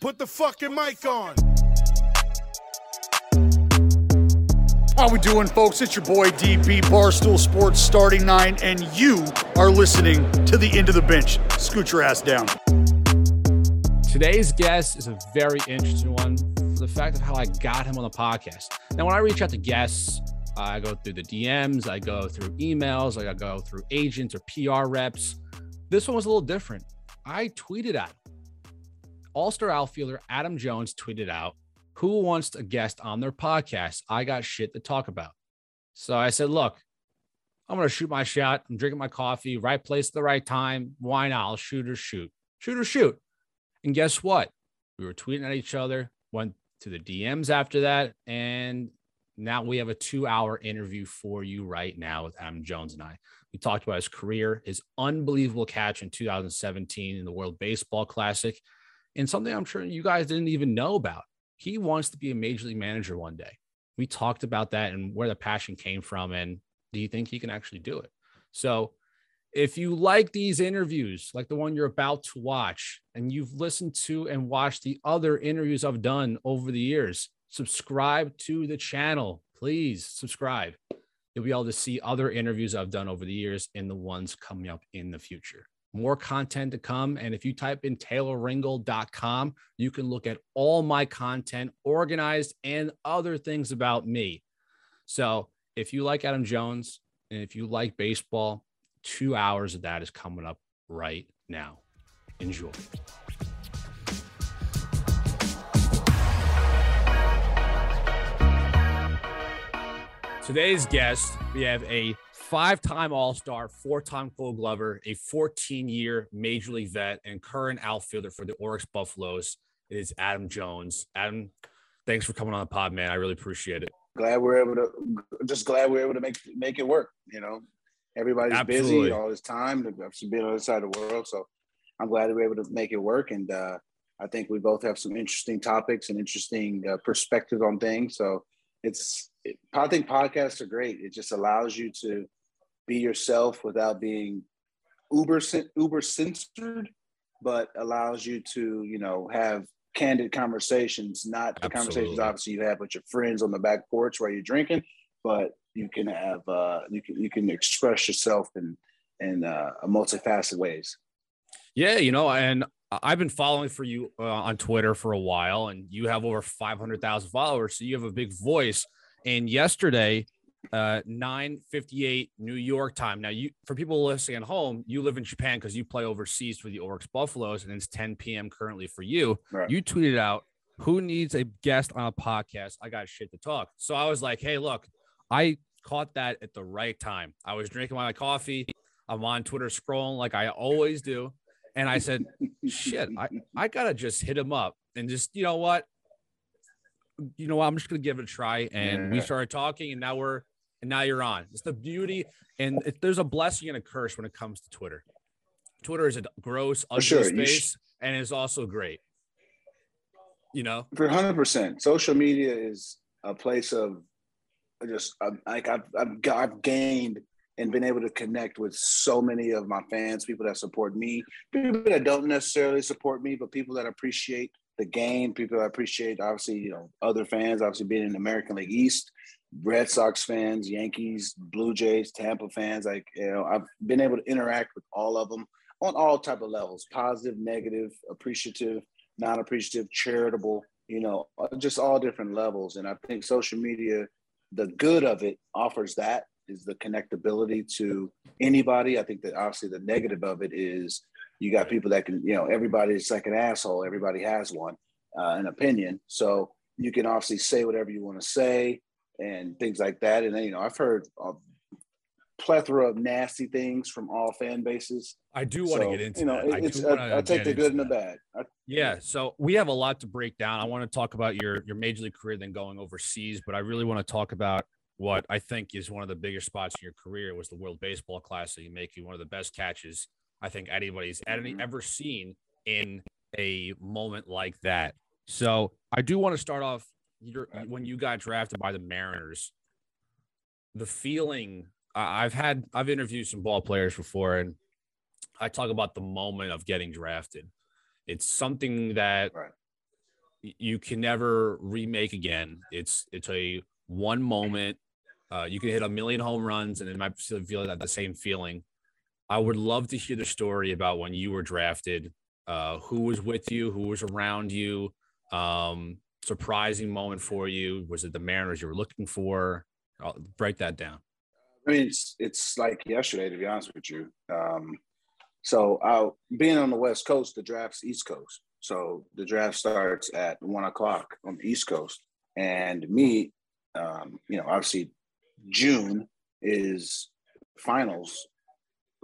Put the fucking mic on. How we doing, folks? It's your boy DP Barstool Sports starting nine, and you are listening to the end of the bench. Scoot your ass down. Today's guest is a very interesting one for the fact of how I got him on the podcast. Now, when I reach out to guests, I go through the DMs, I go through emails, I go through agents or PR reps. This one was a little different. I tweeted at All Star outfielder Adam Jones tweeted out, Who wants a guest on their podcast? I got shit to talk about. So I said, Look, I'm going to shoot my shot. I'm drinking my coffee, right place at the right time. Why not? I'll shoot or shoot. Shoot or shoot. And guess what? We were tweeting at each other, went to the DMs after that, and now we have a two hour interview for you right now with Adam Jones and I. We talked about his career, his unbelievable catch in 2017 in the World Baseball Classic, and something I'm sure you guys didn't even know about. He wants to be a major league manager one day. We talked about that and where the passion came from. And do you think he can actually do it? So, if you like these interviews, like the one you're about to watch, and you've listened to and watched the other interviews I've done over the years, subscribe to the channel. Please subscribe. You'll be able to see other interviews I've done over the years and the ones coming up in the future. More content to come. And if you type in taylorringold.com, you can look at all my content organized and other things about me. So if you like Adam Jones and if you like baseball, two hours of that is coming up right now. Enjoy. Today's guest, we have a five time All Star, four time Gold Glover, a 14 year Major League vet, and current outfielder for the Orix Buffaloes. It is Adam Jones. Adam, thanks for coming on the pod, man. I really appreciate it. Glad we're able to, just glad we're able to make make it work. You know, everybody's Absolutely. busy all this time to be on the other side of the world. So I'm glad we're able to make it work. And uh, I think we both have some interesting topics and interesting uh, perspectives on things. So it's, it, I think podcasts are great. It just allows you to be yourself without being uber uber censored, but allows you to you know have candid conversations, not the conversations obviously you have with your friends on the back porch while you're drinking, but you can have uh, you can you can express yourself in in uh, multifaceted ways. Yeah, you know, and I've been following for you uh, on Twitter for a while, and you have over 500,000 followers. So you have a big voice. And yesterday, uh, 9:58 New York time. Now, you for people listening at home, you live in Japan because you play overseas for the Orix Buffaloes, and it's 10 p.m. currently for you. Right. You tweeted out, "Who needs a guest on a podcast? I got shit to talk." So I was like, "Hey, look, I caught that at the right time. I was drinking my coffee. I'm on Twitter scrolling like I always do." And I said, shit, I, I gotta just hit him up and just, you know what? You know what? I'm just gonna give it a try. And we started talking, and now we're and now you're on. It's the beauty, and it, there's a blessing and a curse when it comes to Twitter. Twitter is a gross, ugly sure, space, and it's also great. You know, For hundred percent, social media is a place of just um, like I've, I've got- I've gained and been able to connect with so many of my fans, people that support me, people that don't necessarily support me, but people that appreciate the game, people that appreciate obviously you know other fans, obviously being in the American League East, Red Sox fans, Yankees, Blue Jays, Tampa fans. Like you know, I've been able to interact with all of them on all type of levels: positive, negative, appreciative non-appreciative, charitable, you know, uh, just all different levels. And I think social media, the good of it offers that is the connectability to anybody. I think that obviously the negative of it is you got people that can, you know, everybody's like an asshole. Everybody has one, uh, an opinion. So you can obviously say whatever you want to say and things like that. And you know, I've heard a plethora of nasty things from all fan bases. I do want to So, get into you know, that. I, it's, do I, I take the good and the bad. I, Yeah, so we have a lot to break down. I want to talk about your your major league career, then going overseas, but I really want to talk about what I think is one of the biggest spots in your career was the World Baseball Classic, making one of the best catches I think anybody's any, Mhm. ever seen in a moment like that. So I do want to start off your, when you got drafted by the Mariners. The feeling I've had, I've interviewed some ball players before, and I talk about the moment of getting drafted. It's something that Right. you can never remake again. It's it's a one moment. Uh, you can hit a million home runs and it might still feel that the same feeling. I would love to hear the story about when you were drafted. Uh, who was with you? Who was around you? Um, surprising moment for you? Was it the Mariners you were looking for? I'll break that down. I mean, it's it's like yesterday, to be honest with you. Um, so, I, being on the West Coast, the draft's East Coast. So the draft starts at one o'clock on the East Coast, and me, um, you know, obviously June is finals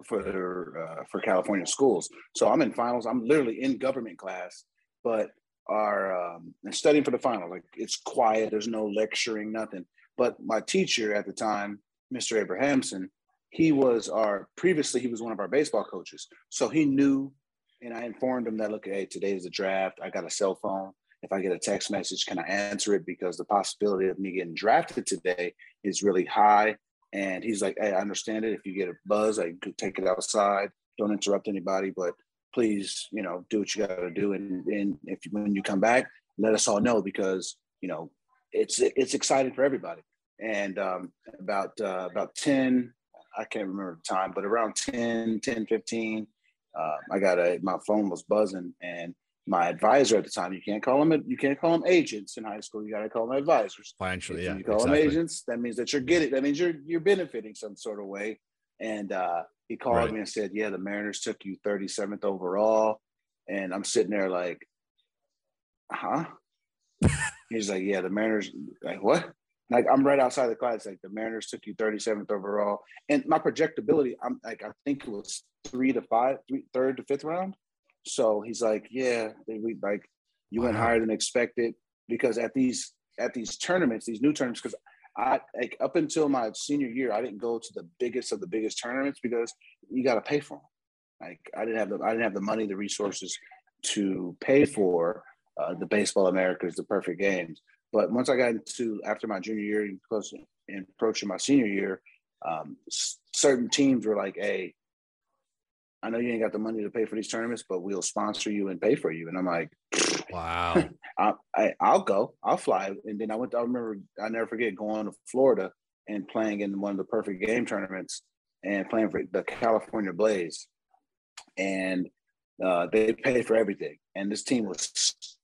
for uh, for California schools. So I'm in finals. I'm literally in government class, but are um, studying for the final. Like it's quiet. There's no lecturing, nothing. But my teacher at the time, Mr. Abrahamson, he was our previously he was one of our baseball coaches, so he knew and I informed him that look, hey, today is the draft. I got a cell phone. If I get a text message, can I answer it? Because the possibility of me getting drafted today is really high. And he's like, hey, I understand it. If you get a buzz, I could take it outside. Don't interrupt anybody, but please, you know, do what you got to do. And, and if when you come back, let us all know because you know it's it's exciting for everybody. And um, about uh, about 10, I can't remember the time, but around 10, 10, 15, uh, I got a my phone was buzzing, and my advisor at the time. You can't call them you can't call them agents in high school. You got to call them advisors. Financially, yeah. You call exactly. them agents. That means that you're getting. That means you're you're benefiting some sort of way. And uh, he called right. me and said, "Yeah, the Mariners took you 37th overall." And I'm sitting there like, "Huh?" He's like, "Yeah, the Mariners." Like what? Like I'm right outside the class. Like the Mariners took you 37th overall, and my projectability, I'm like I think it was three to five, three, third to fifth round. So he's like, yeah, they, we like you went higher than expected because at these at these tournaments, these new tournaments, because I like up until my senior year, I didn't go to the biggest of the biggest tournaments because you got to pay for them. Like I didn't have the I didn't have the money, the resources to pay for uh, the baseball Americas, the perfect games. But once I got into after my junior year and close and approaching my senior year, um, certain teams were like, "Hey, I know you ain't got the money to pay for these tournaments, but we'll sponsor you and pay for you." And I'm like, "Wow, I, I I'll go, I'll fly." And then I went. To, I remember I never forget going to Florida and playing in one of the perfect game tournaments and playing for the California Blaze, and uh, they paid for everything. And this team was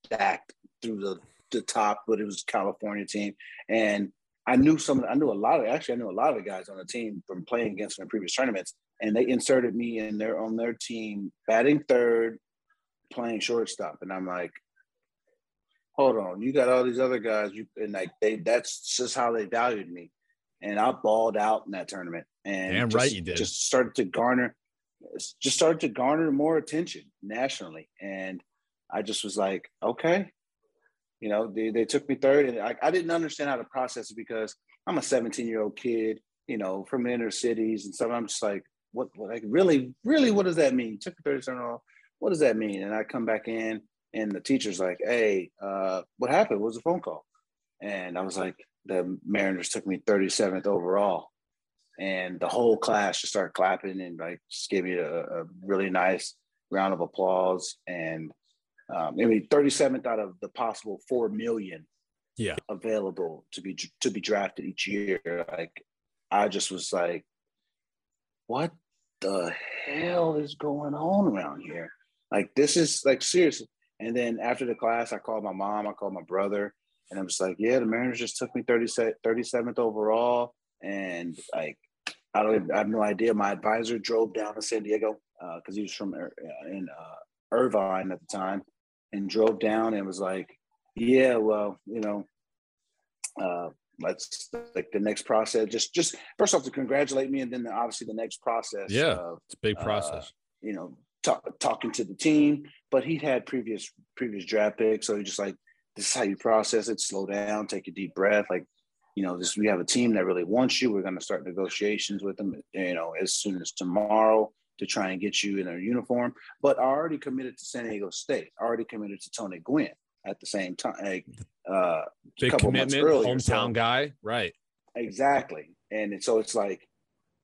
stacked through the the top, but it was California team. And I knew some, I knew a lot of, actually, I knew a lot of the guys on the team from playing against them in previous tournaments. And they inserted me in their, on their team, batting third, playing shortstop. And I'm like, hold on, you got all these other guys. You, and like, they, that's just how they valued me. And I balled out in that tournament. And Damn just, right you did. Just started to garner, just started to garner more attention nationally. And I just was like, okay, you know, they, they took me third, and I, I didn't understand how to process it because I'm a 17 year old kid, you know, from inner cities, and so I'm just like, what, what like really, really, what does that mean? Took me 37 all. What does that mean? And I come back in, and the teacher's like, hey, uh, what happened? What was the phone call? And I was like, the Mariners took me 37th overall. And the whole class just started clapping and like just gave me a, a really nice round of applause. And um, I mean, 37th out of the possible four million yeah available to be to be drafted each year. Like, I just was like, what the hell is going on around here? Like, this is like seriously. And then after the class, I called my mom, I called my brother, and I'm just like, yeah, the Mariners just took me 30, 37th overall. And like, I don't, I have no idea. My advisor drove down to San Diego because uh, he was from uh, in uh, Irvine at the time, and drove down and was like, yeah, well, you know, uh, let's like the next process. Just, just first off to congratulate me, and then the, obviously the next process. Yeah, of, it's a big uh, process. Uh, you know, talk, talking to the team, but he had previous previous draft picks, so he just like this is how you process it. Slow down, take a deep breath. Like, you know, this we have a team that really wants you. We're going to start negotiations with them. You know, as soon as tomorrow to try and get you in a uniform. But I already committed to San Diego State. I already committed to Tony Gwynn at the same time. Like, uh, Big commitment, hometown so, guy, right? Exactly. And so it's like,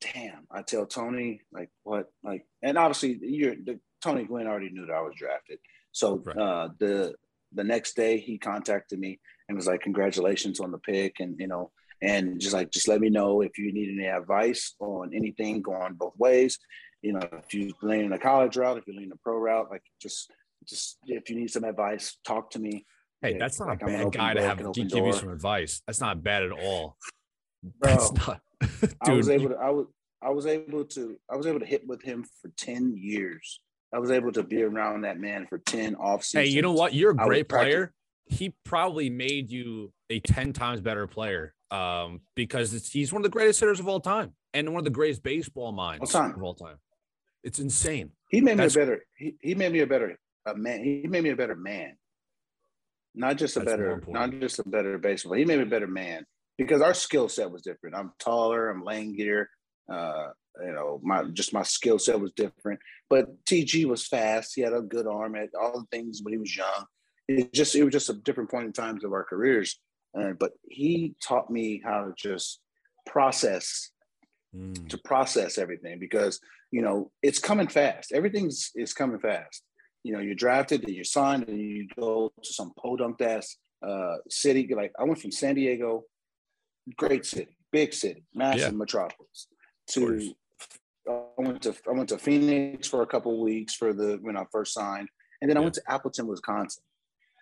damn. I tell Tony like what like, and obviously you're the Tony Gwynn already knew that I was drafted. So right. uh, the the next day he contacted me and was like, "Congratulations on the pick," and you know, and just like just let me know if you need any advice on anything going both ways. You know, if you lean the college route, if you lean the pro route, like just just if you need some advice, talk to me. Hey, Yeah, that's not like a bad guy to have give you some advice. That's not bad at all. Bro, That's not, I was able to I was I was able to I was able to hit with him for 10 years. I was able to be around that man for 10 off seasons. Hey, you know what? You're a great practice- player. He probably made you a 10 times better player um, because it's, he's one of the greatest hitters of all time and one of the greatest baseball minds All of all time. It's insane. He made me a better he, he made me a better a man. He made me a better man. Not just a That's better not just a better baseball. He made me a better man because our skill set was different. I'm taller, I'm lankier, uh you know, my just my skill set was different. But TG was fast. He had a good arm at all the things when he was young. It just it was just a different point in times of our careers. Uh, but he taught me how to just process Mm. to process everything because you know it's coming fast. Everything's is coming fast. You know, you're drafted and you're signed and you go to some podunk ass uh, city. Like I went from San Diego, great city, big city, massive Yeah. metropolis, to I went to I went to Phoenix for a couple of weeks for the when I first signed, and then I Yeah. went to Appleton, Wisconsin.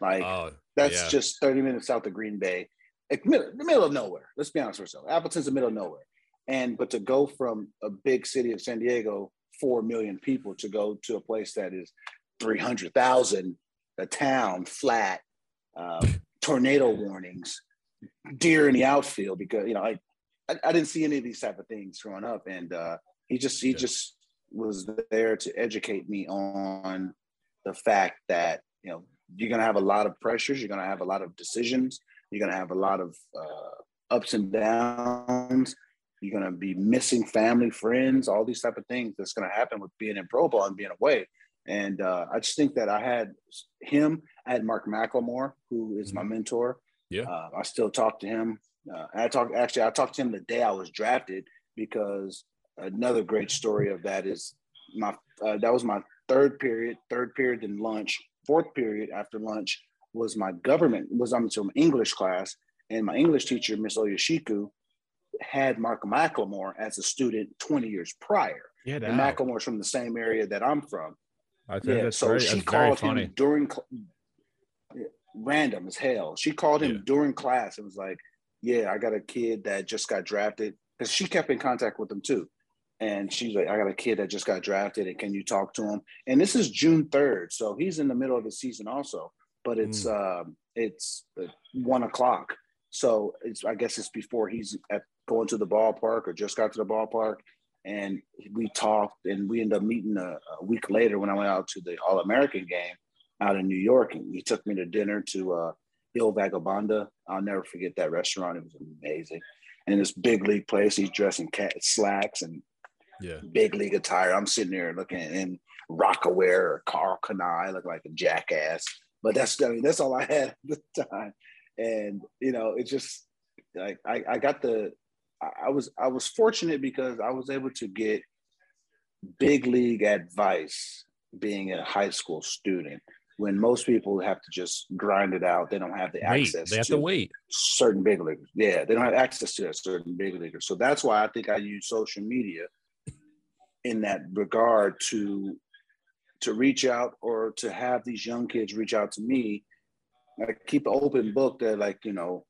Like Oh, that's yeah. just 30 minutes south of Green Bay, like middle, the middle of nowhere. Let's be honest with ourselves. Appleton's the middle of nowhere. And but to go from a big city of San Diego, four million people, to go to a place that is 300,000, a town flat, uh, tornado warnings, deer in the outfield, because, you know, I, I, I didn't see any of these type of things growing up. And uh, he just, he Yeah. just was there to educate me on the fact that, you know, you're going to have a lot of pressures. You're going to have a lot of decisions. You're going to have a lot of uh, ups and downs. You're going to be missing family, friends, all these type of things that's going to happen with being in pro ball and being away. And uh, I just think that I had him. I had Mark McLemore, who is my mentor. Yeah. Uh, I still talk to him. Uh, I talk actually. I talked to him the day I was drafted because another great story of that is my uh, that was my third period, third period in lunch, fourth period after lunch was my government was I'm to English class, and my English teacher, Miss Oyashiku, had Mark McLemore as a student 20 years prior. Yeah, And. McLemore's from the same area that I'm from. I think Yeah, that's so very, she that's called funny. him during cl- random as hell. She called him Yeah. during class and was like, "Yeah, I got a kid that just got drafted." Because she kept in contact with him too, and she's like, "I got a kid that just got drafted, and can you talk to him?" And this is June third, so he's in the middle of the season also. But it's um, it's uh, one o'clock, so it's I guess it's before he's at going to the ballpark or just got to the ballpark and we talked and we ended up meeting a, a week later when I went out to the All American game out in New York and he took me to dinner to uh Il Vagabondo. I'll never forget that restaurant. It was amazing. And this big league place, he's dressed in cat slacks and Yeah. big league attire. I'm sitting there looking in Rocawear or Karl Kani, looking like a jackass. But that's I mean, that's all I had at the time. And you know, it just like I, I got the I- I was I was fortunate because I was able to get big league advice being a high school student when most people have to just grind it out. They don't have the Wait, access they have to to wait. certain big leaguers. Yeah, they don't have access to that certain big leaguers. So that's why I think I use social media in that regard to to reach out or to have these young kids reach out to me. Like keep an open book that like, you know,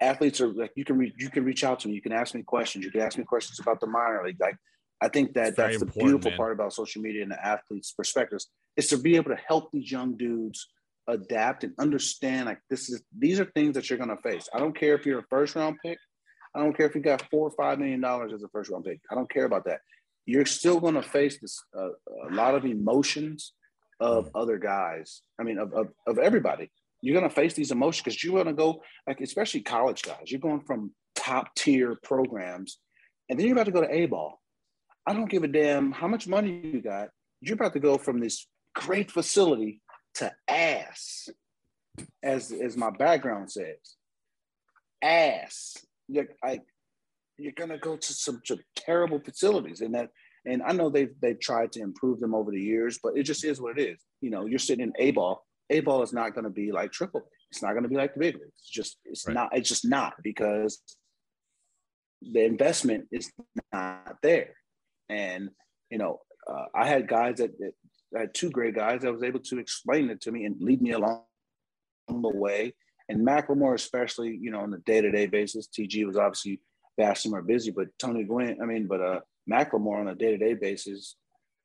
athletes are like you can reach you can reach out to me. You can ask me questions. You can ask me questions about the minor league. Like I think that that's the beautiful man. part about social media and the athletes' perspectives is to be able to help these young dudes adapt and understand like this is these are things that you're gonna face. I don't care if you're a first round pick. I don't care if you got four or five million dollars as a first round pick. I don't care about that. You're still gonna face this uh, a lot of emotions of Mm. other guys. I mean, of, of, of everybody. You're gonna face these emotions because you're gonna go like, especially college guys. You're going from top tier programs, and then you're about to go to A ball. I don't give a damn how much money you got. You're about to go from this great facility to ass, as as my background says, ass. You're, I, you're gonna go to some, some terrible facilities, and that, and I know they've they've tried to improve them over the years, but it just is what it is. You know, you're sitting in A ball, A ball is not going to be like triple. It's not going to be like the big leagues. It's just it's right. not. It's just not because the investment is not there. And you know, uh, I had guys that, that I had two great guys that was able to explain it to me and lead me along the way. And McLemore, especially, you know, on a day-to-day basis, TG was obviously vastly more busy, but Tony Gwynn, I mean, but uh McLemore on a day-to-day basis,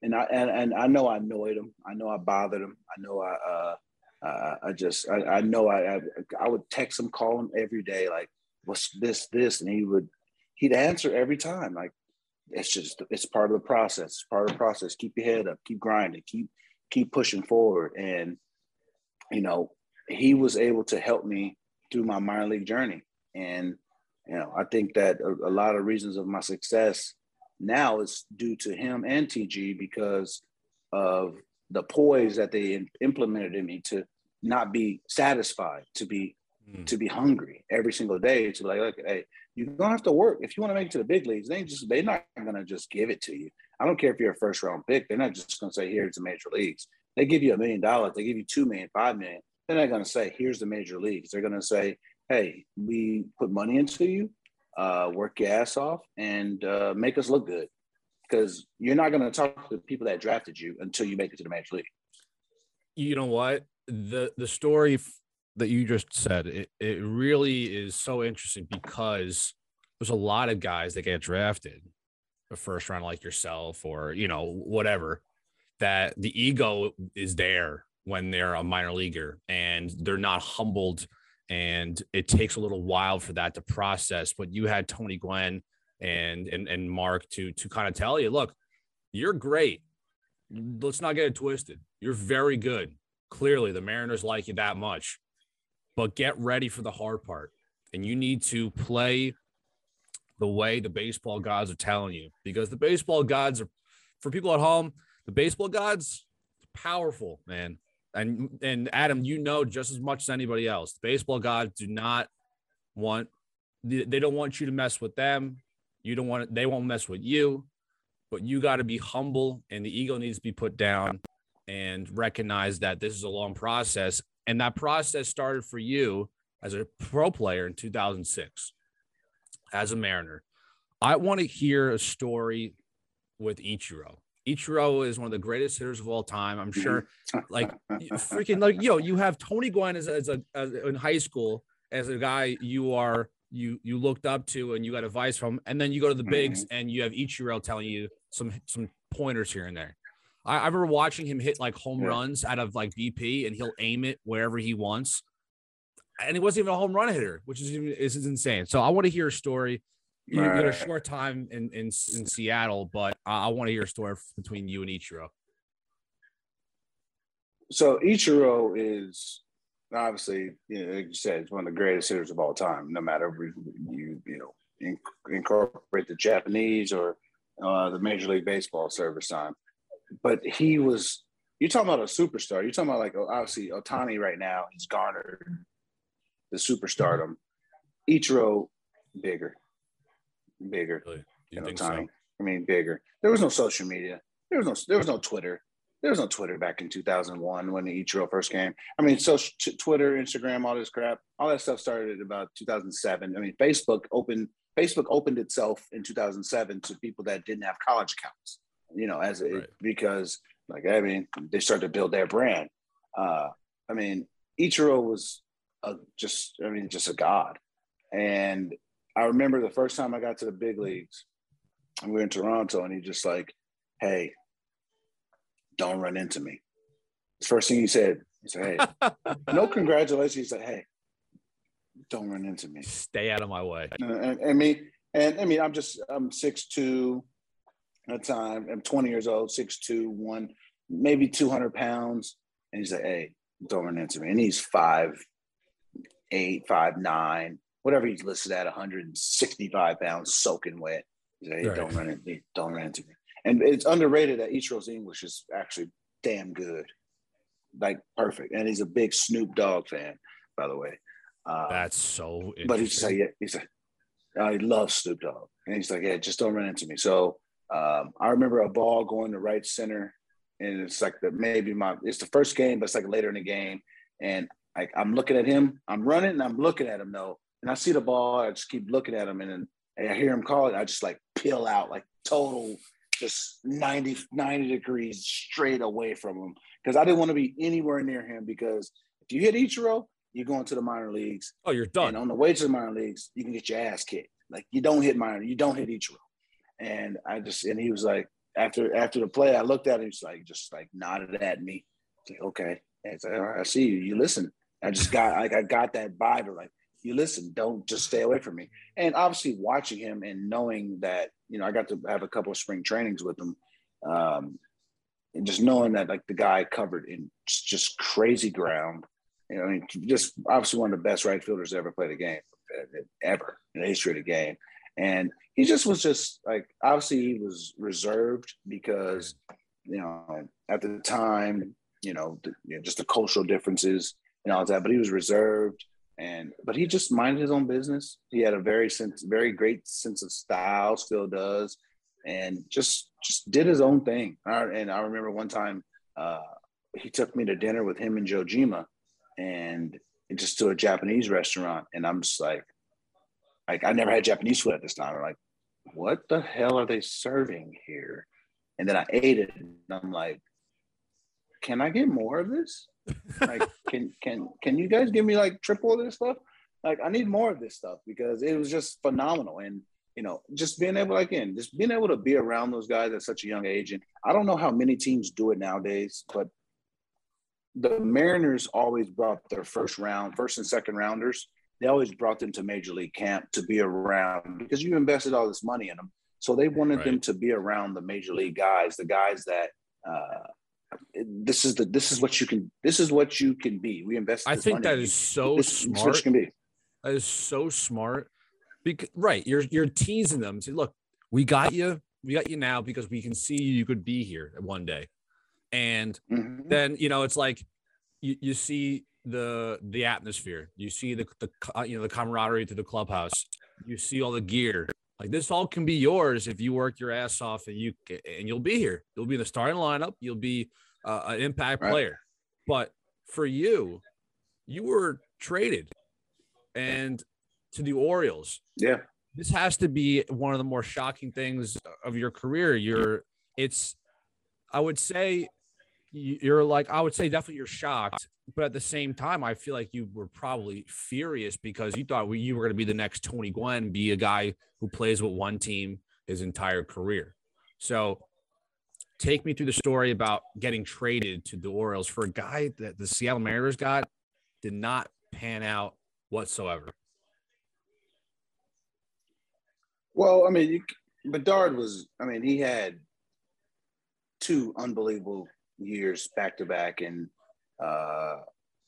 and I and, and I know I annoyed him. I know I bothered him. I know I uh uh, I just I, I know I, I, I would text him, call him every day, like what's this this, and he would he'd answer every time. Like it's just it's part of the process. It's part of the process. Keep your head up. Keep grinding. Keep keep pushing forward. And you know he was able to help me through my minor league journey. And you know I think that a, a lot of reasons of my success now is due to him and TG because of the poise that they implemented in me to not be satisfied, to be mm. to be hungry every single day, to be like, okay, hey, you're gonna have to work if you want to make it to the big leagues. They just they're not gonna just give it to you. I don't care if you're a first round pick. They're not just gonna say here's the major leagues. They give you a million dollars. They give you two million, five million. They're not gonna say here's the major leagues. They're gonna say, hey, we put money into you, uh, work your ass off, and uh, make us look good. Because you're not gonna talk to the people that drafted you until you make it to the major league. You know what? The the story that you just said, it, it really is so interesting because there's a lot of guys that get drafted the first round, like yourself, or you know, whatever, that the ego is there when they're a minor leaguer and they're not humbled. And it takes a little while for that to process. But you had Tony Gwynn and and and Mark to to kind of tell you, look, you're great. Let's not get it twisted. You're very good. Clearly, the Mariners like you that much but get ready for the hard part. And you need to play the way the baseball gods are telling you because the baseball gods are for people at home, the baseball gods are powerful, man. And and Adam, you know just as much as anybody else. The baseball gods do not want they don't want you to mess with them. You don't want they won't mess with you, but you got to be humble and the ego needs to be put down and recognize that this is a long process and that process started for you as a pro player in 2006 as a Mariner. I want to hear a story with Ichiro. Ichiro is one of the greatest hitters of all time. I'm sure, like freaking like yo, you have Tony Gwynn as, as a as, in high school as a guy you are you you looked up to and you got advice from, and then you go to the bigs mm-hmm. and you have Ichiro telling you some some pointers here and there. I, I remember watching him hit like home yeah. runs out of like BP, and he'll aim it wherever he wants. And he wasn't even a home run hitter, which is is insane. So I want to hear a story. You, right. had a short time in in, in Seattle, but I, I want to hear a story between you and Ichiro. So Ichiro is obviously, you know, like you said, it's one of the greatest hitters of all time. No matter you you know incorporate the Japanese or uh, the Major League Baseball service time but he was. You're talking about a superstar. You're talking about like oh, obviously Ohtani right now. He's garnered the superstardom. Ichiro, bigger, bigger really? you than So? I mean, bigger. There was no social media. There was no. There was no Twitter. There was no Twitter back in 2001 when the Ichiro first came. I mean, so Twitter, Instagram, all this crap, all that stuff started about 2007. I mean, Facebook opened Facebook opened itself in 2007 to people that didn't have college accounts you know, as right. because like I mean, they started to build their brand. Uh, I mean, Ichiro was a, just, I mean, just a god. And I remember the first time I got to the big leagues, and we were in Toronto, and he just like, "Hey, don't run into me." The first thing he said, he said, "Hey, no congratulations." He said, "Hey, don't run into me. Stay out of my way." And, and, and me, and I mean, I'm just, I'm six two, at the time. I'm 20 years old, 6'2, one, maybe 200 pounds. And he's like, hey, don't run into me. And he's five, eight, five, nine, whatever he's listed at 165 pounds, soaking wet. He's like, hey, right. don't run into me. Don't run into me. And it's underrated that Ichiro's English is actually damn good. Like perfect. And he's a big Snoop Dogg fan, by the way. Uh, That's so But he's like, yeah, he's like, I love Snoop Dogg. And he's like, yeah, just don't run into me. So um, I remember a ball going to right center, and it's like the maybe my it's the first game, but it's like later in the game, And like I'm looking at him, I'm running and I'm looking at him though. And I see the ball, I just keep looking at him and then and I hear him call it, I just like peel out, like total just 90, 90 degrees straight away from him. Because I didn't want to be anywhere near him because if you hit Ichiro, you're going to the minor leagues. Oh, you're done. And on the way to the minor leagues, you can get your ass kicked. Like you don't hit minor, you don't hit Ichiro. And I just and he was like, after after the play, I looked at him, he's like just like nodded at me. Like, okay. And it's like, all right, I see you. You listen. I just got like I got that vibe of like, you listen, don't just stay away from me. And obviously watching him and knowing that, you know, I got to have a couple of spring trainings with him. Um, and just knowing that like the guy covered in just crazy ground, you know, I mean, just obviously one of the best right fielders ever played a game ever in the history of the game. And he just was just like obviously he was reserved because you know at the time you know, the, you know just the cultural differences and all that. But he was reserved and but he just minded his own business. He had a very sense, very great sense of style, still does, and just just did his own thing. And I remember one time uh, he took me to dinner with him and Johjima, and just to a Japanese restaurant, and I'm just like, like I never had Japanese food at this time. I'm like, what the hell are they serving here? And then I ate it, and I'm like, can I get more of this? like, can can can you guys give me like triple of this stuff? Like, I need more of this stuff because it was just phenomenal. And you know, just being able, again, just being able to be around those guys at such a young age. And I don't know how many teams do it nowadays, but the Mariners always brought their first round, first and second rounders they always brought them to major league camp to be around because you invested all this money in them. So they wanted right. them to be around the major league guys, the guys that uh, this is the this is what you can this is what you can be. We invest. I think that is so this, smart. This can be. That is so smart. Because right, you're you're teasing them. Say, look, we got you. We got you now because we can see you could be here one day. And mm-hmm. then you know it's like you, you see the the atmosphere. You see the the uh, you know the camaraderie to the clubhouse. You see all the gear. Like this all can be yours if you work your ass off and you and you'll be here. You'll be in the starting lineup. You'll be uh, an impact right. player. But for you, you were traded and to the Orioles. Yeah. This has to be one of the more shocking things of your career. You're it's I would say you're like I would say definitely you're shocked, but at the same time, I feel like you were probably furious because you thought you were going to be the next Tony Gwynn, be a guy who plays with one team his entire career. So, take me through the story about getting traded to the Orioles for a guy that the Seattle Mariners got did not pan out whatsoever. Well, I mean, you, Bedard was. I mean, he had two unbelievable years back to back and uh,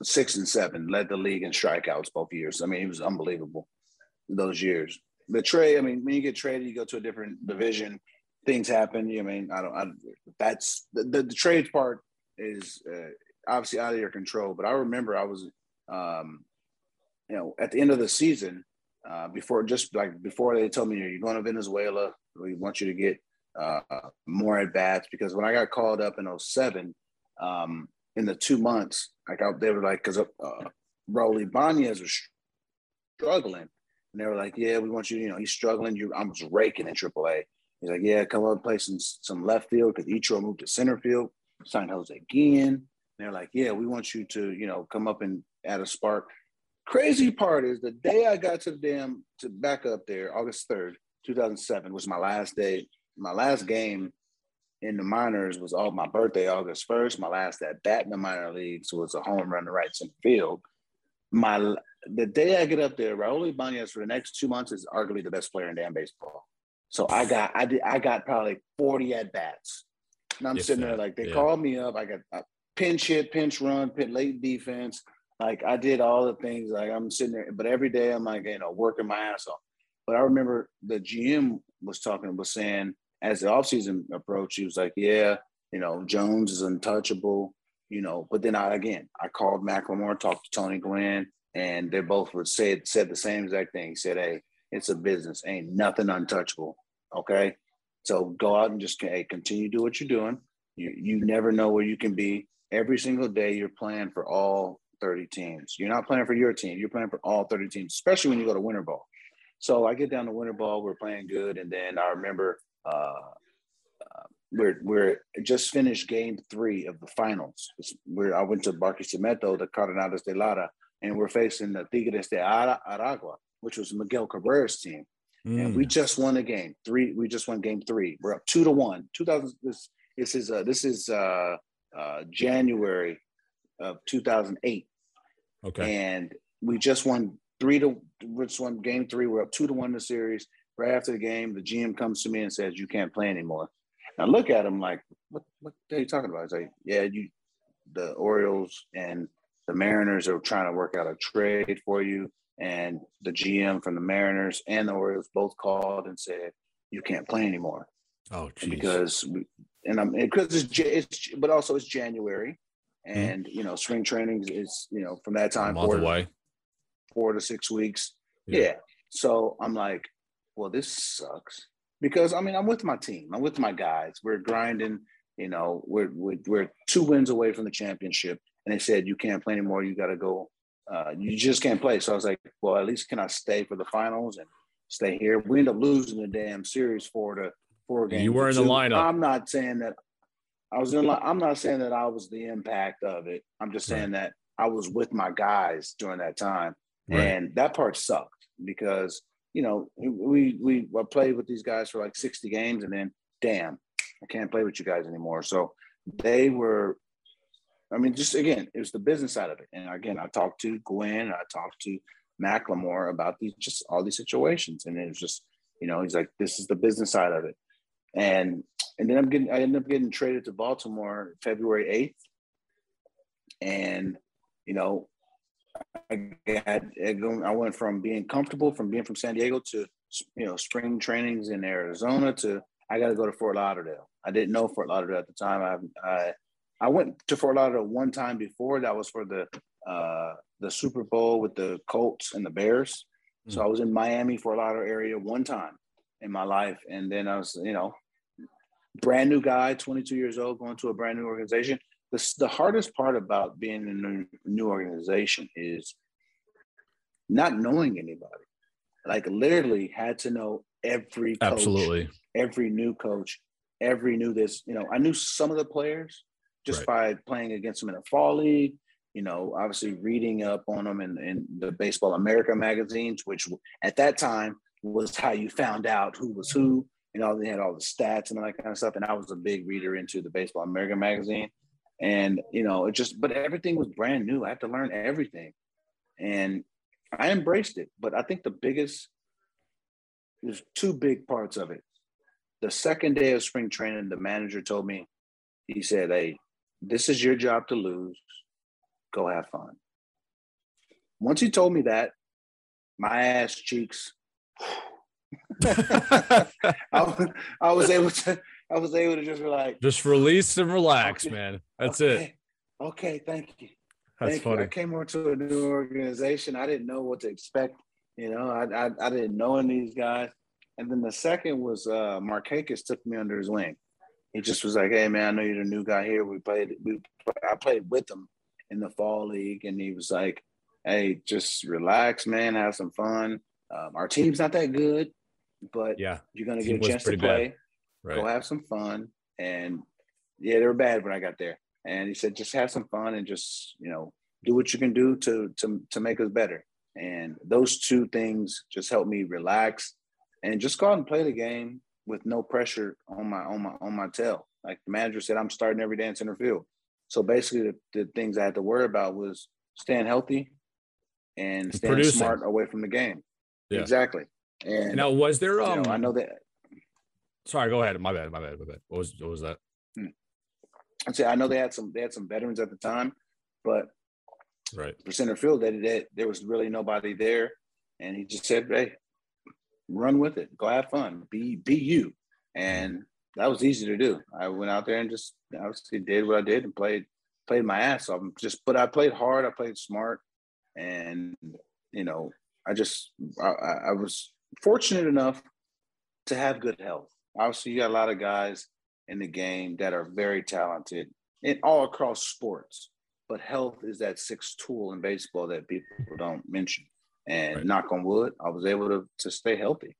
six and seven, led the league in strikeouts both years. I mean, it was unbelievable those years. The trade, I mean, when you get traded, you go to a different division. Things happen. You know I mean I don't. I, that's the, the, the part is uh, obviously out of your control. But I remember I was, um, you know, at the end of the season, uh, before just like before they told me you're going to Venezuela, we want you to get uh, more at bats because when I got called up in 07, um, in the two months, like I, they were like, because uh, Raul Ibanez was struggling, and they were like, "Yeah, we want you. You know, he's struggling. You, I'm just raking in AAA." He's like, "Yeah, come up and play some some left field because Ichiro moved to center field, signed Jose Guillen." They're like, "Yeah, we want you to, you know, come up and add a spark." Crazy part is the day I got to the damn to back up there, August third, two thousand seven, was my last day, my last game in the minors was all my birthday, August 1st. My last at bat in the minor leagues was a home run to right center field. My the day I get up there, Raul Ibanez for the next two months is arguably the best player in damn baseball. So I got I did I got probably 40 at bats. And I'm yes, sitting there like they yeah. called me up. I got a pinch hit, pinch run, pin late defense. Like I did all the things. Like I'm sitting there, but every day I'm like, you know, working my ass off. But I remember the GM was talking, was saying, as the offseason approached, he was like, yeah, you know, Jones is untouchable, you know. But then I again, I called McLemore, talked to Tony Gwynn, and they both were said said the same exact thing. He said, hey, it's a business, ain't nothing untouchable. Okay. So go out and just hey, continue to do what you're doing. You you never know where you can be. Every single day you're playing for all 30 teams. You're not playing for your team. You're playing for all 30 teams, especially when you go to winter ball. So I get down to winter ball. We're playing good, and then I remember uh, uh, we're we're just finished game three of the finals. Where I went to Barquisimeto, the Cardenales de Lara, and we're facing the Tigres de Aragua, which was Miguel Cabrera's team. Mm. And we mm. just won the game. Three. We just won game three. We're up two to one. Two thousand. This this is uh, this is uh, uh, January of two thousand eight. Okay. And we just won three to. We just won game three. We're up two to one in the series. Right after the game, the GM comes to me and says, "You can't play anymore." And I look at him like, "What? What are you talking about?" I say, "Yeah, you, the Orioles and the Mariners are trying to work out a trade for you." And the GM from the Mariners and the Orioles both called and said, "You can't play anymore." Oh, geez. because we, and I'm because it's, it's but also it's January, mm-hmm. and mm-hmm. you know spring training is you know from that time four to, four to six weeks. Yeah. yeah. So I'm like, well, this sucks because I mean I'm with my team, I'm with my guys. We're grinding. You know, we're we're, we're two wins away from the championship, and they said you can't play anymore. You got to go. Uh, you just can't play. So I was like, well, at least can I stay for the finals and stay here? We end up losing the damn series four to four games. You were in the lineup. I'm not saying that I was in. I'm not saying that I was the impact of it. I'm just saying that I was with my guys during that time, right. and that part sucked because you know we we uh, played with these guys for like 60 games, and then damn, I can't play with you guys anymore. So they were. I mean, just again, it was the business side of it, and again, I talked to Gwynn, I talked to McLemore about these just all these situations, and it was just you know he's like, this is the business side of it and and then I'm getting I ended up getting traded to Baltimore February eighth, and you know I got I went from being comfortable from being from San Diego to you know spring trainings in Arizona to I got to go to Fort Lauderdale. I didn't know Fort Lauderdale at the time. I I, I went to Fort Lauderdale one time before. That was for the uh, the Super Bowl with the Colts and the Bears. Mm-hmm. So I was in Miami, Fort Lauderdale area one time in my life, and then I was you know brand new guy, 22 years old, going to a brand new organization. The, the hardest part about being in a new organization is not knowing anybody. Like literally had to know every coach, absolutely every new coach, every new this. You know, I knew some of the players just right. by playing against them in a fall league. You know, obviously reading up on them in, in the Baseball America magazines, which at that time was how you found out who was who you know, they had all the stats and all that kind of stuff. And I was a big reader into the Baseball America magazine. And, you know, it just, but everything was brand new. I had to learn everything. And I embraced it. But I think the biggest, there's two big parts of it. The second day of spring training, the manager told me, he said, Hey, this is your job to lose. Go have fun. Once he told me that, my ass cheeks I, was, I, was able to I was able to just be like just release and relax, okay, man. That's okay, it. Okay, thank you. That's thank funny. You. I came over to a new organization. I didn't know what to expect. You know, I I, I didn't know any of these guys. And then the second was uh Markakis took me under his wing. He just was like, "Hey man, I know you're the new guy here. We played. We I played with him in the fall league, and he was like, "Hey, just relax, man. Have some fun. Um, our team's not that good, but yeah, you're gonna get a chance to play. Right. Go have some fun. And yeah, they were bad when I got there. And he said, just have some fun and just, you know, do what you can do to to to make us better. And those two things just helped me relax and just go out and play the game with no pressure on my on my on my tail. Like the manager said, I'm starting every day in center field. So basically, the, the things I had to worry about was staying healthy and staying Producing. smart away from the game. Yeah. Exactly. And now, was there? Um, you know, I um, know that. Sorry, go ahead. My bad. My bad. My bad. What was what was that? Hmm. I say I know they had some they had some veterans at the time, but right for center field, that they, there was really nobody there, and he just said, "Hey, run with it. Go have fun. Be be you." And that was easy to do. I went out there and just obviously did what I did and played played my ass off. Just, but I played hard. I played smart, and you know, I just I, I was fortunate enough to have good health. Obviously, you got a lot of guys in the game that are very talented and all across sports. but health is that sixth tool in baseball that people don't mention. And right. knock on wood, I was able to to stay healthy.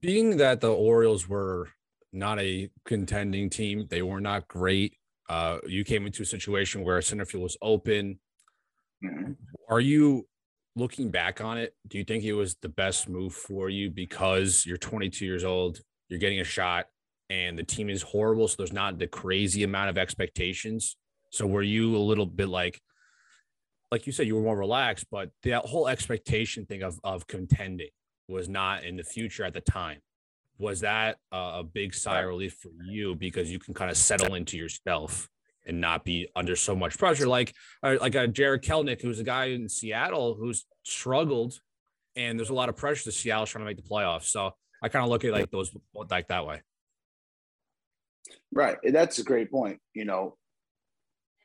Being that the Orioles were not a contending team, they were not great. Uh, you came into a situation where center field was open. Mm-hmm. Are you looking back on it? Do you think it was the best move for you because you're 22 years old, you're getting a shot, and the team is horrible. So there's not the crazy amount of expectations. So were you a little bit like, like you said, you were more relaxed, but that whole expectation thing of of contending was not in the future at the time. Was that a, big sigh of relief for you because you can kind of settle into yourself and not be under so much pressure? Like uh, like a Jarred Kelenic, who's a guy in Seattle who's struggled, and there's a lot of pressure to Seattle trying to make the playoffs. So I kind of look at like those like that way. Right. That's a great point. You know,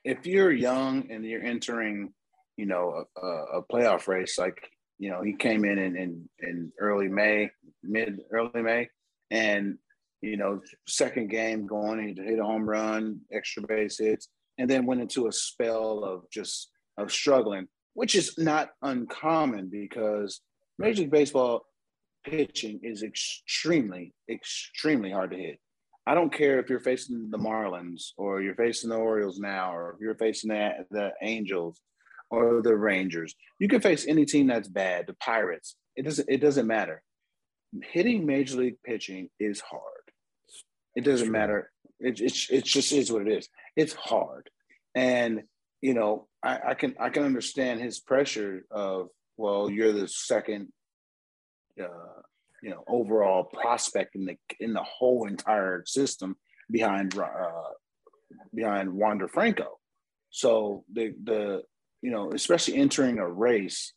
if you're young and you're entering, you know, a, a playoff race, like, you know, he came in, in in in early May, mid early May, and you know, second game going, he hit a home run, extra base hits, and then went into a spell of just of struggling, which is not uncommon because Major League Baseball pitching is extremely, extremely hard to hit. I don't care if you're facing the Marlins or you're facing the Orioles now, or if you're facing the, the Angels or the Rangers. You can face any team that's bad, the Pirates. It doesn't it doesn't matter. Hitting major league pitching is hard. It doesn't matter. It, it, it just is what it is. It's hard. And you know, I, I can I can understand his pressure of, well, you're the second uh, you know overall prospect in the in the whole entire system behind uh, behind Wander Franco. So the the you know especially entering a race,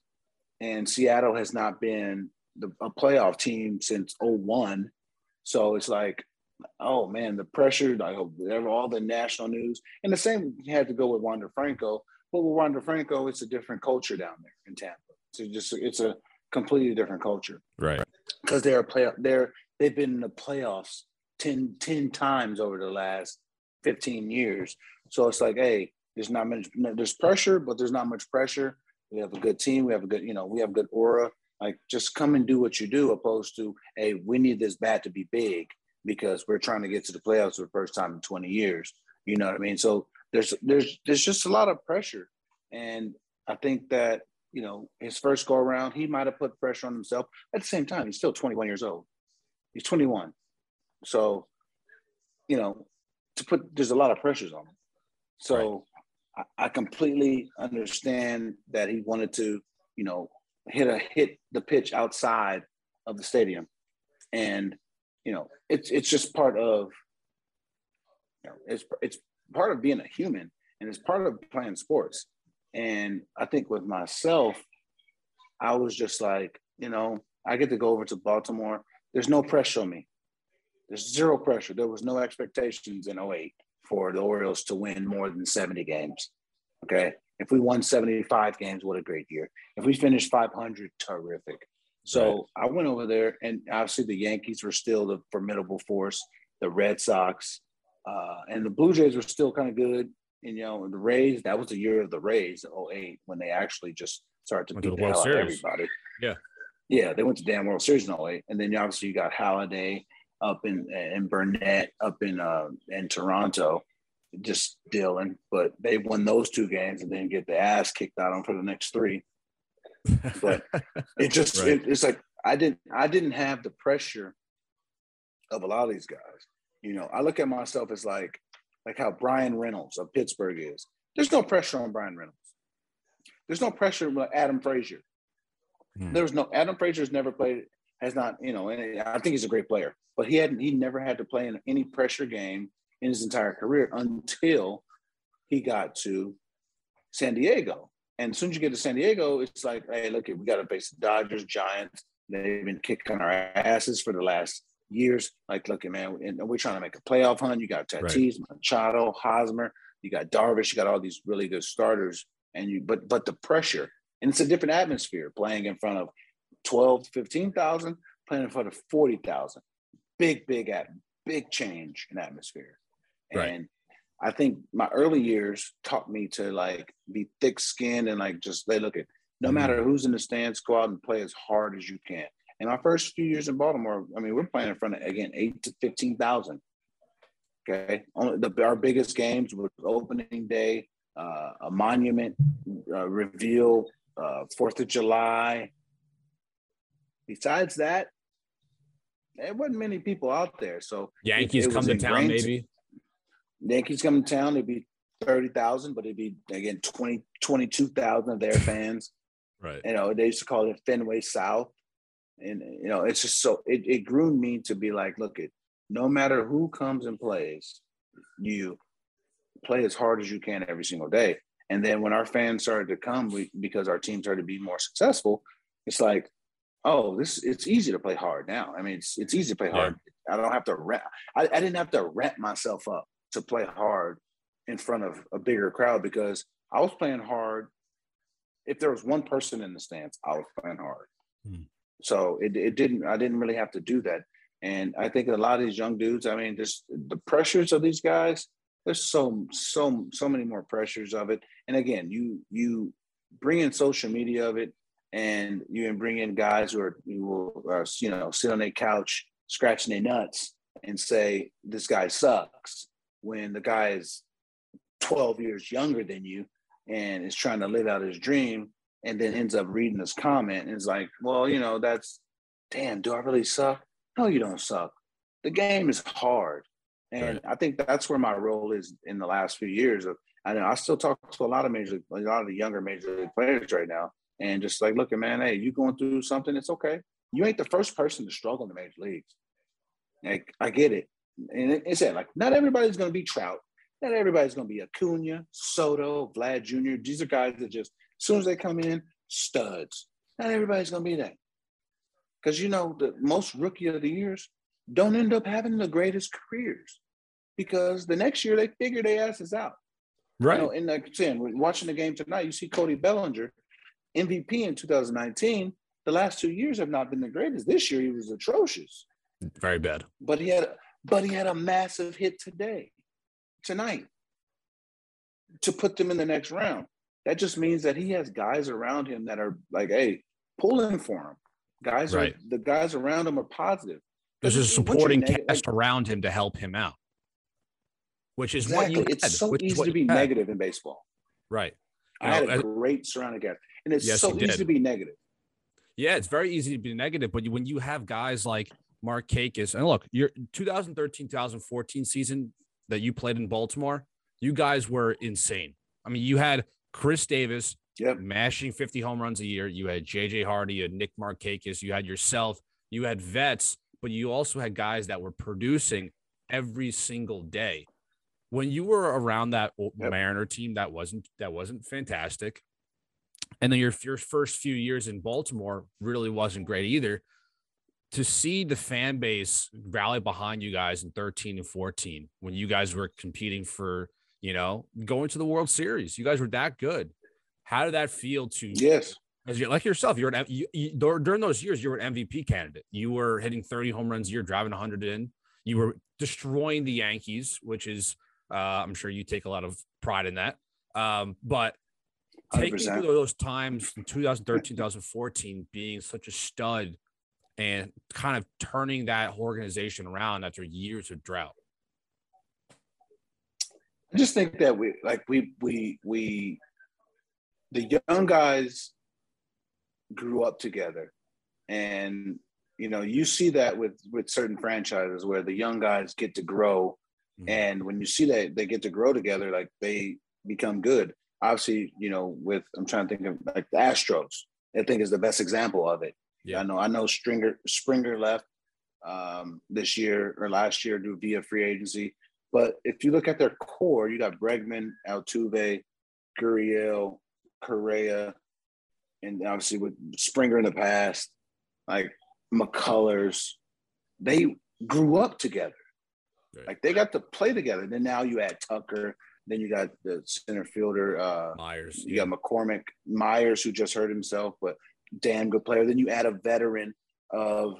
and Seattle has not been the, a playoff team since 01. So it's like, oh man, the pressure, like all the national news, and the same had to go with Wander Franco. But with Wander Franco, it's a different culture down there in Tampa. It's just it's a completely different culture. Right because they're a play they're they've been in the playoffs 10, 10 times over the last 15 years. So it's like, hey, there's not much there's pressure, but there's not much pressure. We have a good team, we have a good, you know, we have good aura. Like just come and do what you do, opposed to, hey, we need this bat to be big because we're trying to get to the playoffs for the first time in 20 years. You know what I mean? So there's there's there's just a lot of pressure. And I think that you know, his first go around, he might have put pressure on himself. At the same time, he's still 21 years old. He's 21. So, you know, to put there's a lot of pressures on him. So right. I, I completely understand that he wanted to, you know, hit a hit the pitch outside of the stadium. And, you know, it's it's just part of you know, it's it's part of being a human and it's part of playing sports. And I think with myself, I was just like, you know, I get to go over to Baltimore. There's no pressure on me. There's zero pressure. There was no expectations in 08 for the Orioles to win more than 70 games. Okay. If we won 75 games, what a great year. If we finished 500, terrific. So right. I went over there, and obviously the Yankees were still the formidable force, the Red Sox, uh, and the Blue Jays were still kind of good And you know, the Rays, that was the year of the Rays, 08, when they actually just started to went beat to the, the Series. out of everybody. Yeah. Yeah, they went to damn World Series in 08. And then obviously you got Halladay up in and Burnett up in uh in Toronto, just dealing. But they won those two games and then get the ass kicked out on for the next three. But it just right. it, it's like I didn't I didn't have the pressure of a lot of these guys. You know, I look at myself as like like how Bryan Reynolds of Pittsburgh is. There's no pressure on Bryan Reynolds. There's no pressure on Adam Frazier. Hmm. There was no Adam Frazier's never played, has not, you know, and I think he's a great player, but he hadn't, he never had to play in any pressure game in his entire career until he got to San Diego. And as soon as you get to San Diego, it's like, hey, look, we got to face the Dodgers, Giants. They've been kicking our asses for the last years. Like, look, man, and we're trying to make a playoff hunt. You got Tatis, right. Machado, Hosmer, you got Darvish, you got all these really good starters. And you, but but the pressure, and it's a different atmosphere playing in front of 12 to 15,000, playing in front of 40,000. Big, big, at big change in atmosphere. Right. I think my early years taught me to like be thick skinned and like just they look at no Mm-hmm. matter who's in the stands, go out and play as hard as you can. And my first few years in Baltimore, I mean, we're playing in front of again eight to fifteen thousand. Okay, only the our biggest games was opening day, uh, a monument uh, reveal, uh, Fourth of July. Besides that, there wasn't many people out there. So Yankees it come to town, maybe. Yankees come to town, it'd be 30,000, but it'd be again 20, 22,000 of their fans. Right. You know, they used to call it Fenway South. And, you know, it's just so, it, it groomed me to be like, look, it, no matter who comes and plays, you play as hard as you can every single day. And then when our fans started to come, we, because our team started to be more successful, it's like, oh, this it's easy to play hard now. I mean, it's it's easy to play Yeah. hard. I don't have to rent. I, I didn't have to rent myself up to play hard in front of a bigger crowd because I was playing hard. If there was one person in the stands, I was playing hard. Hmm. So it, it didn't. I didn't really have to do that. And I think a lot of these young dudes. I mean, just the pressures of these guys. There's so so so many more pressures of it. And again, you you bring in social media of it, and you can bring in guys who are who will uh, you know sit on their couch scratching their nuts and say this guy sucks when the guy is 12 years younger than you and is trying to live out his dream and then ends up reading this comment and is like well you know that's damn do i really suck? No you don't suck. The game is hard. And i think that's where my role is in the last few years of i know i still talk to a lot of major a lot of the younger major league players right now and just like look man hey you going through something? It's okay. You ain't the first person to struggle in the major leagues. Like i get it and it- it's it like not everybody's going to be trout not everybody's going to be Acuna, Soto, Vlad Jr. These are guys that just, as soon as they come in, studs. Not everybody's going to be that. Because, you know, the most rookie of the years don't end up having the greatest careers because the next year they figure their asses out. Right. You know, and like I watching the game tonight, you see Cody Bellinger, MVP in 2019. The last two years have not been the greatest. This year he was atrocious Very bad. but he had but he had a massive hit today tonight to put them in the next round. That just means that he has guys around him that are like hey pulling for him. Guys Right. are the guys around him are positive. There's a supporting neg- cast around him to help him out, which is what you it's had, so easy to be negative in baseball. Right. i had a great surrounding cast and it's Yes, so easy did. to be negative. Yeah, it's very easy to be negative, but when you have guys like Markakis, and look, your 2013 2014 season that you played in Baltimore, you guys were insane. I mean, you had Chris Davis Yep. mashing 50 home runs a year. You had JJ Hardy, you had Nick Markakis, you had yourself, you had vets, but you also had guys that were producing every single day. When you were around that Yep. Mariner team, that wasn't that wasn't fantastic. And then your your first few years in Baltimore really wasn't great either. To see the fan base rally behind you guys in 13 and 14 when you guys were competing for, you know, going to the World Series. You guys were that good. How did that feel to yes as you like yourself? You're an you, you, during those years, you were an MVP candidate. You were hitting 30 home runs a year, driving 100 in. You were destroying the Yankees, which is uh, I'm sure you take a lot of pride in that. Um, but take 100%. through those times from 2013, 2014, being such a stud and kind of turning that organization around after years of drought. I just think that we like we we we the young guys grew up together and you know you see that with with certain franchises where the young guys get to grow Mhm. and when you see that they get to grow together like they become good obviously you know with i'm trying to think of like the astros i think is the best example of it Yeah. i know i know stringer springer left um, this year or last year due via free agency but if you look at their core, you got Bregman, Altuve, Gurriel, Correa, and obviously with Springer in the past, like McCullers, they grew up together. Right. Like they got to play together. Then now you add Tucker, then you got the center fielder, uh, Meyers. you got McCormick Meyers, who just hurt himself, but damn good player. Then you add a veteran of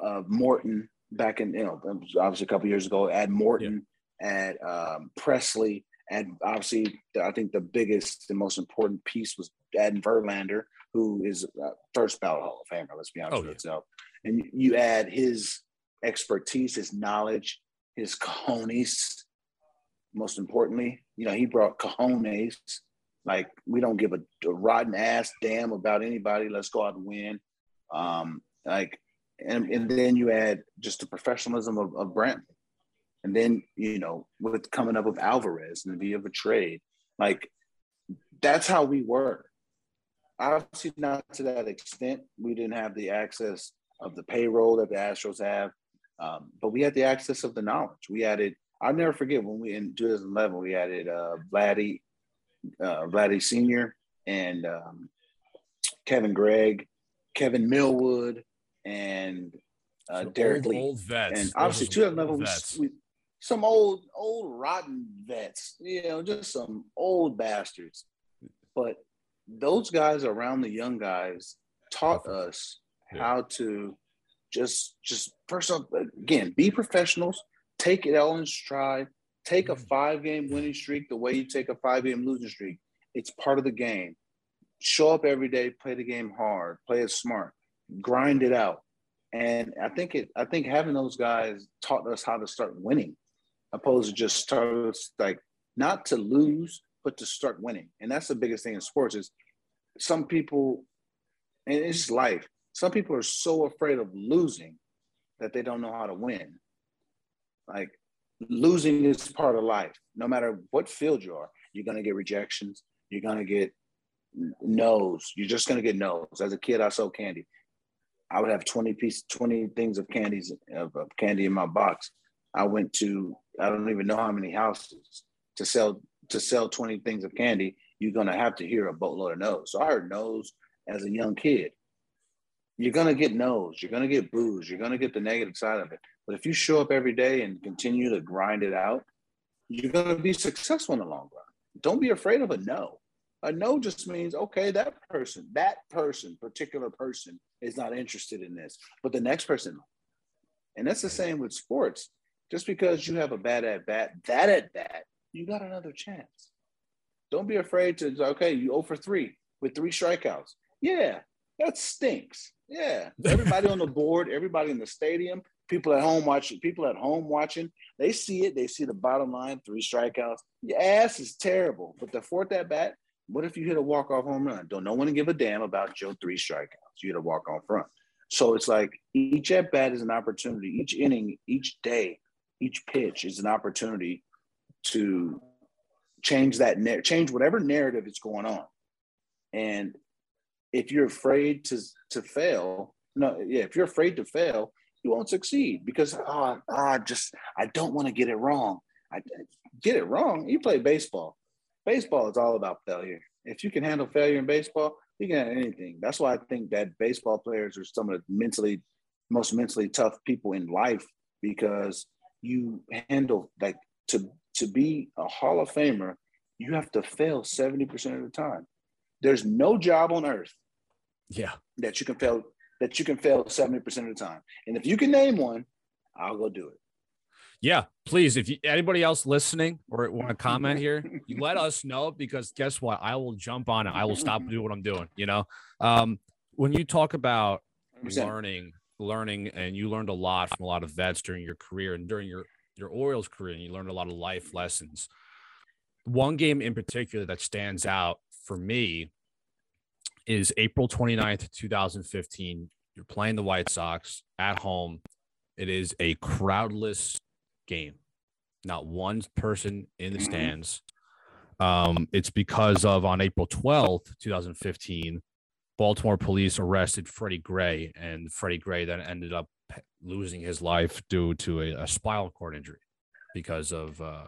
of Morton back in, you know, obviously a couple years ago, add Morton at um, Pressly, and obviously, I think the biggest and most important piece was adding Verlander, who is uh, first ballot Hall of Famer. Let's be honest oh, with yeah. And you add his expertise, his knowledge, his cojones. Most importantly, you know, he brought cojones. Like we don't give a, a rotten ass damn about anybody. Let's go out and win. Um, like, and, and then you add just the professionalism of, of Brent. And then, you know, with coming up with Alvarez and the via of a trade, like that's how we were. Obviously, not to that extent. We didn't have the access of the payroll that the Astros have, um, but we had the access of the knowledge. We added. I'll never forget when we in 2011 we added uh, Vladdy, uh, Vladdy Senior, and um, Kevin Gregg, Kevin Millwood, and uh, Derrek old, Lee. Old vets. And obviously, 2011 we, we, some old old rotten vets. You know, just some old bastards. But those guys around the young guys taught us yeah. how to just just first off again be professionals take it all in stride take a mm-hmm. five game winning streak the way you take a five game losing streak it's part of the game show up every day play the game hard play it smart grind it out and i think it i think having those guys taught us how to start winning opposed to just start like not to lose but to start winning. And that's the biggest thing in sports is some people, and it's just life. Some people are so afraid of losing that they don't know how to win. Like losing is part of life. No matter what field you are, you're gonna get rejections. You're gonna get no's. You're just gonna get no's. As a kid, I sold candy. I would have 20 pieces, 20 things of candies of, of candy in my box. I went to I don't even know how many houses to sell to sell 20 things of candy, you're gonna have to hear a boatload of no's. So I heard no's as a young kid. You're gonna get no's, you're gonna get boos, you're gonna get the negative side of it. But if you show up every day and continue to grind it out, you're gonna be successful in the long run. Don't be afraid of a no. A no just means, okay, that person, that person, particular person is not interested in this, but the next person. And that's the same with sports. Just because you have a bad at bat, that at bat you got another chance. Don't be afraid to, okay, you 0 for 3 with three strikeouts. Yeah, that stinks. Yeah. Everybody on the board, everybody in the stadium, people at home watching, people at home watching, they see it. They see the bottom line, three strikeouts. Your ass is terrible. But the fourth at bat, what if you hit a walk-off home run? Don't no one give a damn about your three strikeouts. You hit a walk-off front. So it's like each at bat is an opportunity. Each inning, each day, each pitch is an opportunity to change that change whatever narrative is going on and if you're afraid to to fail no yeah if you're afraid to fail you won't succeed because oh, oh just i don't want to get it wrong. I get it wrong? You play baseball. Baseball is all about failure. If you can handle failure in baseball you can handle anything. That's why i think that baseball players are some of the mentally most mentally tough people in life because you handle like to to be a Hall of Famer, you have to fail 70% of the time. There's no job on earth yeah. that you can fail that you can fail 70% of the time. And if you can name one, I'll go do it. Yeah, please. If you, anybody else listening or want to comment here, you let us know because guess what? I will jump on it. I will stop doing what I'm doing. You know, um, when you talk about 100%. learning, learning, and you learned a lot from a lot of vets during your career and during your your Orioles career and you learned a lot of life lessons. One game in particular that stands out for me is April 29th, 2015. You're playing the White Sox at home. It is a crowdless game, not one person in the stands. Um, it's because of on April 12th, 2015, Baltimore police arrested Freddie Gray, and Freddie Gray then ended up losing his life due to a, a spinal cord injury because of uh,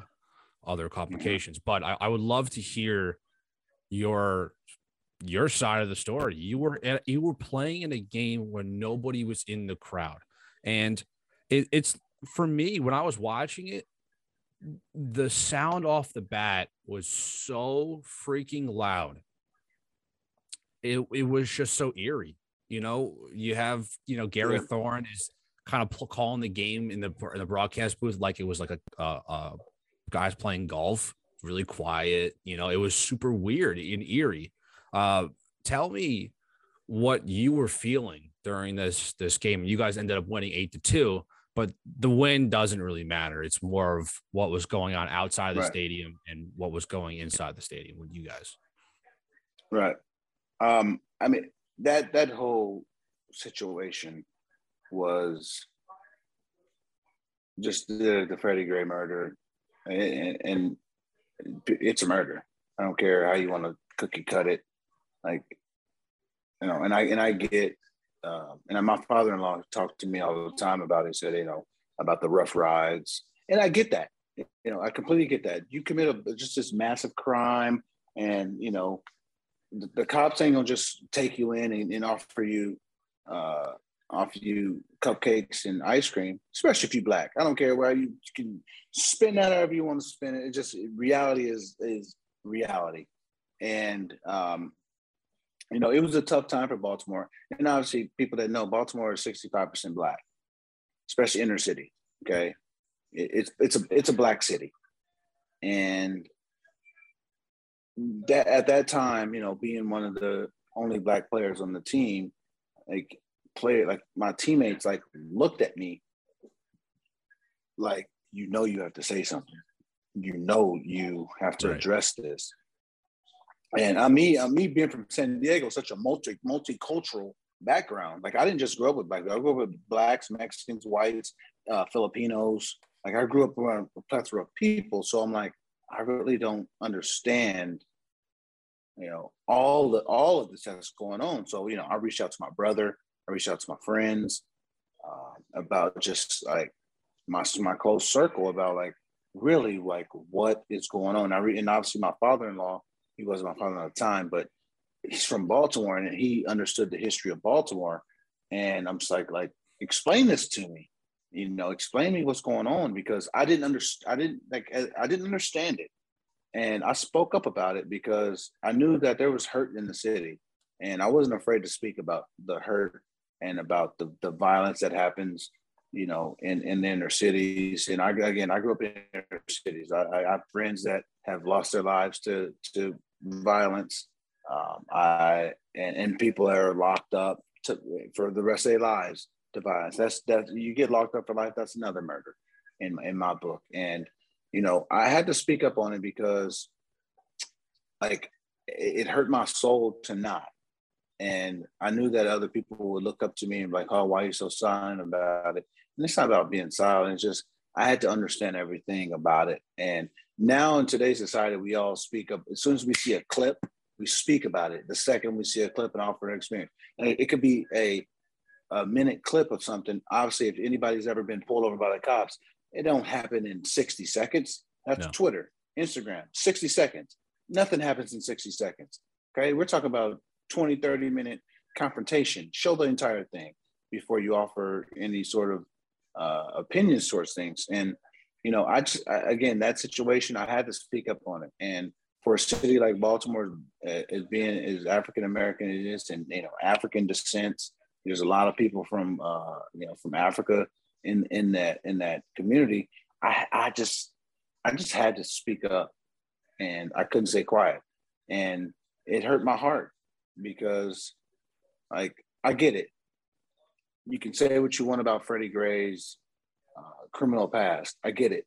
other complications. But I, I, would love to hear your your side of the story. You were at, you were playing in a game where nobody was in the crowd, and it, it's for me when I was watching it. The sound off the bat was so freaking loud. It, it was just so eerie you know, you have you know Gary yeah. Thorne is kind of calling the game in the in the broadcast booth like it was like a guys playing golf, really quiet. You know, it was super weird and eerie. Uh, tell me what you were feeling during this this game. You guys ended up winning eight to two, but the win doesn't really matter. It's more of what was going on outside the right. stadium and what was going inside the stadium with you guys. Right. Um, I mean that that whole situation was just the the Freddie Gray murder, and, and it's a murder. I don't care how you want to cookie cut it, like you know. And I and I get, uh, and my father in law talked to me all the time about it. Said you know about the rough rides, and I get that. You know, I completely get that. You commit a, just this massive crime, and you know, the, the cops ain't gonna just take you in and, and offer you uh, offer you cupcakes and ice cream, especially if you black. I don't care where you, can spin that however you want to spin it. It just reality is is reality, and um, you know it was a tough time for Baltimore. And obviously, people that know Baltimore is sixty five percent black, especially inner city. Okay, it's it's a it's a black city, and that at that time, you know, being one of the only black players on the team, like player, like my teammates, like looked at me like, you know, you have to say something. You know, you have to right. address this. And I mean, I me being from San Diego, such a multi multicultural background. Like I didn't just grow up with black. I grew up with blacks, Mexicans, whites, uh, Filipinos. Like I grew up around a plethora of people. So I'm like, I really don't understand, you know, all the all of this that's going on. So you know, I reached out to my brother. I reached out to my friends uh, about just like my my close circle about like really like what is going on. I re- and obviously my father-in-law, he wasn't my father at the time, but he's from Baltimore and he understood the history of Baltimore. And I'm just like, like, explain this to me. You know, explain me what's going on because I didn't understand. I didn't like. I didn't understand it, and I spoke up about it because I knew that there was hurt in the city, and I wasn't afraid to speak about the hurt and about the, the violence that happens, you know, in, in the inner cities. And I, again, I grew up in inner cities. I, I have friends that have lost their lives to, to violence. Um, I, and, and people are locked up to, for the rest of their lives to violence. That's, that you get locked up for life. That's another murder in, in my book. And, you know, I had to speak up on it because like it hurt my soul to not and I knew that other people would look up to me and be like, oh, why are you so silent about it? And it's not about being silent. It's just I had to understand everything about it. And now in today's society, we all speak up. As soon as we see a clip, we speak about it. The second we see a clip and offer an experience, and it, it could be a a minute clip of something. Obviously, if anybody's ever been pulled over by the cops, it don't happen in 60 seconds. That's no. Twitter, Instagram, 60 seconds. Nothing happens in 60 seconds. Okay. We're talking about 20, 30 minute confrontation. Show the entire thing before you offer any sort of uh, opinions towards things. And, you know, I just, I, again, that situation, I had to speak up on it. And for a city like Baltimore, uh, as being as African American it is, and you know African descent, there's a lot of people from uh, you know from Africa in in that in that community. I I just I just had to speak up, and I couldn't stay quiet, and it hurt my heart because like I get it. You can say what you want about Freddie Gray's uh, criminal past. I get it.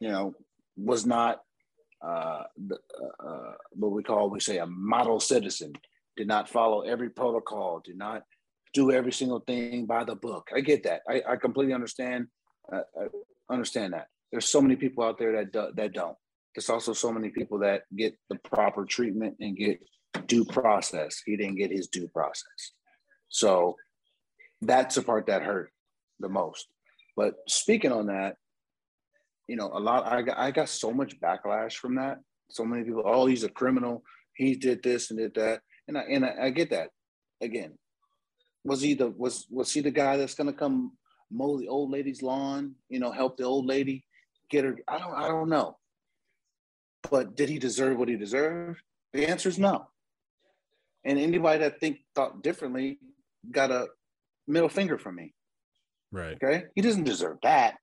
You know, was not uh, uh, uh, what we call we say a model citizen. Did not follow every protocol. Did not do every single thing by the book. I get that. I, I completely understand. Uh, I understand that. There's so many people out there that do, that don't. There's also so many people that get the proper treatment and get due process. He didn't get his due process. So that's the part that hurt the most. But speaking on that, you know, a lot I got I got so much backlash from that. So many people, oh, he's a criminal. He did this and did that. And I and I, I get that. Again, was he the was was he the guy that's gonna come mow the old lady's lawn, you know, help the old lady get her? I don't I don't know. But did he deserve what he deserved? The answer is no. And anybody that think thought differently got a middle finger from me. Right. Okay. He doesn't deserve that.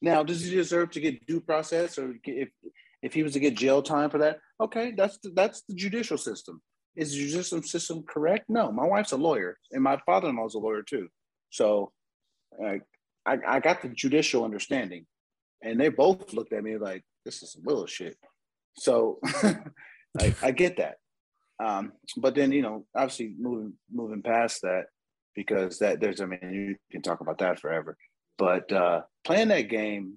Now, does he deserve to get due process, or if if he was to get jail time for that? Okay, that's the, that's the judicial system. Is the judicial system correct? No, my wife's a lawyer, and my father-in-law's a lawyer too. So, uh, I I got the judicial understanding, and they both looked at me like this is some bullshit. So, I, I get that. Um, but then you know, obviously moving moving past that because that there's I mean you can talk about that forever. But uh, playing that game,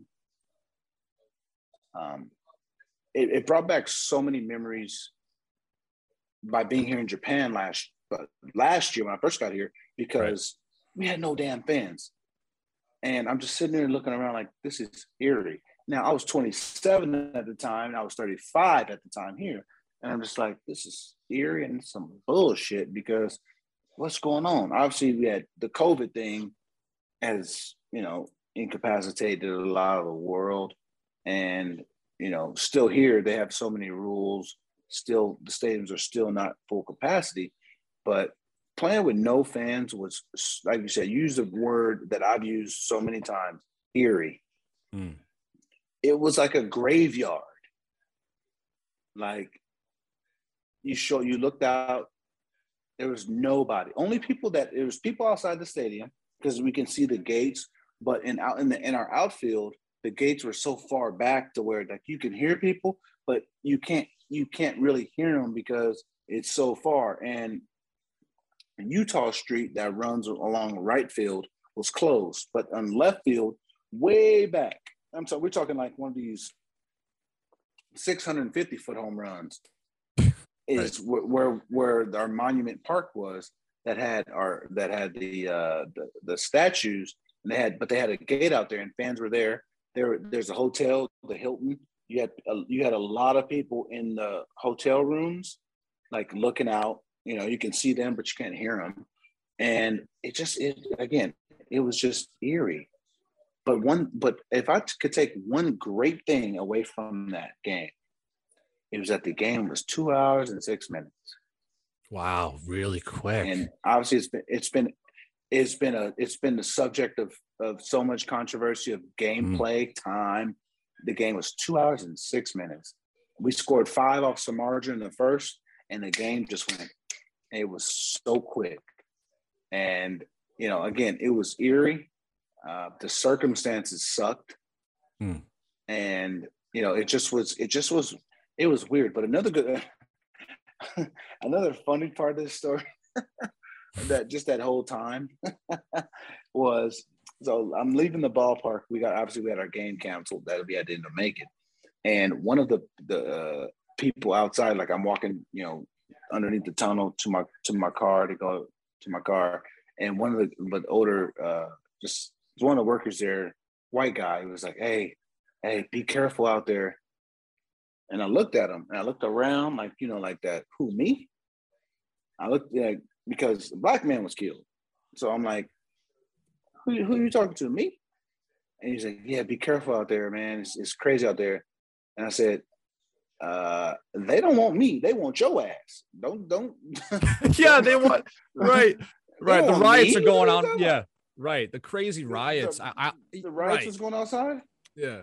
um, it, it brought back so many memories by being here in Japan last but last year when I first got here because right. we had no damn fans. And I'm just sitting there looking around like this is eerie. Now I was 27 at the time, and I was 35 at the time here. And I'm just like, this is eerie and some bullshit because what's going on? Obviously, we had the COVID thing has, you know, incapacitated a lot of the world. And, you know, still here, they have so many rules. Still, the stadiums are still not full capacity. But playing with no fans was, like you said, use the word that I've used so many times eerie. Mm. It was like a graveyard. Like you show you looked out there was nobody. Only people that there was people outside the stadium because we can see the gates but in out in the in our outfield the gates were so far back to where like you can hear people but you can't you can't really hear them because it's so far. And Eutaw Street that runs along right field was closed but on left field way back i'm sorry we're talking like one of these 650 foot home runs is right. where where our monument park was that had our that had the uh the, the statues and they had but they had a gate out there and fans were there. There there's a hotel the hilton. You had a, you had a lot of people in the hotel rooms like looking out. You know you can see them but you can't hear them and it just it again it was just eerie. But one but if i could take one great thing away from that game it was that the game was two hours and six minutes. Wow, really quick. And obviously, it's been it's been it's been a it's been the subject of of so much controversy of gameplay mm. time. The game was two hours and six minutes. We scored five off Samardzija in the first, and the game just went. It was so quick, and you know, again, it was eerie. Uh, the circumstances sucked, mm. and you know, it just was. It just was it was weird. But another good, another funny part of this story that just that whole time was so I'm leaving the ballpark. We got obviously we had our game canceled that we had to make it, and one of the the uh, people outside, like I'm walking, you know, underneath the tunnel to my to my car to go to my car, and one of the but older uh, just one of the workers there, white guy, was like, "Hey, hey, be careful out there." And I looked at him and I looked around like, you know, like that, who, me? I looked at because a black man was killed. So I'm like, who, who are you talking to, me? And he's like, yeah, be careful out there, man. It's, it's crazy out there. And I said, uh, they don't want me. They want your ass. Don't, don't. yeah, they want, right, right. The riots me? are going on. Yeah, right. The crazy riots. The, I, I, the riots right. is going outside? Yeah.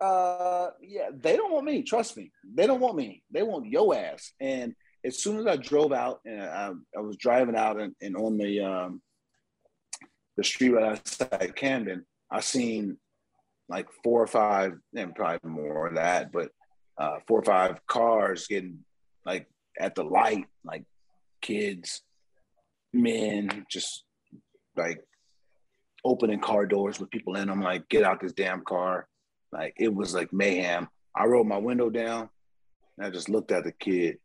Uh, yeah, they don't want me. Trust me, they don't want me. They want yo ass. And as soon as I drove out, and I, I was driving out and, and on the um, the street right outside Camden, I seen like four or five, and probably more of that, but uh, four or five cars getting like at the light, like kids, men, just like opening car doors with people in them, like get out this damn car. Like it was like mayhem. I rolled my window down and I just looked at the kid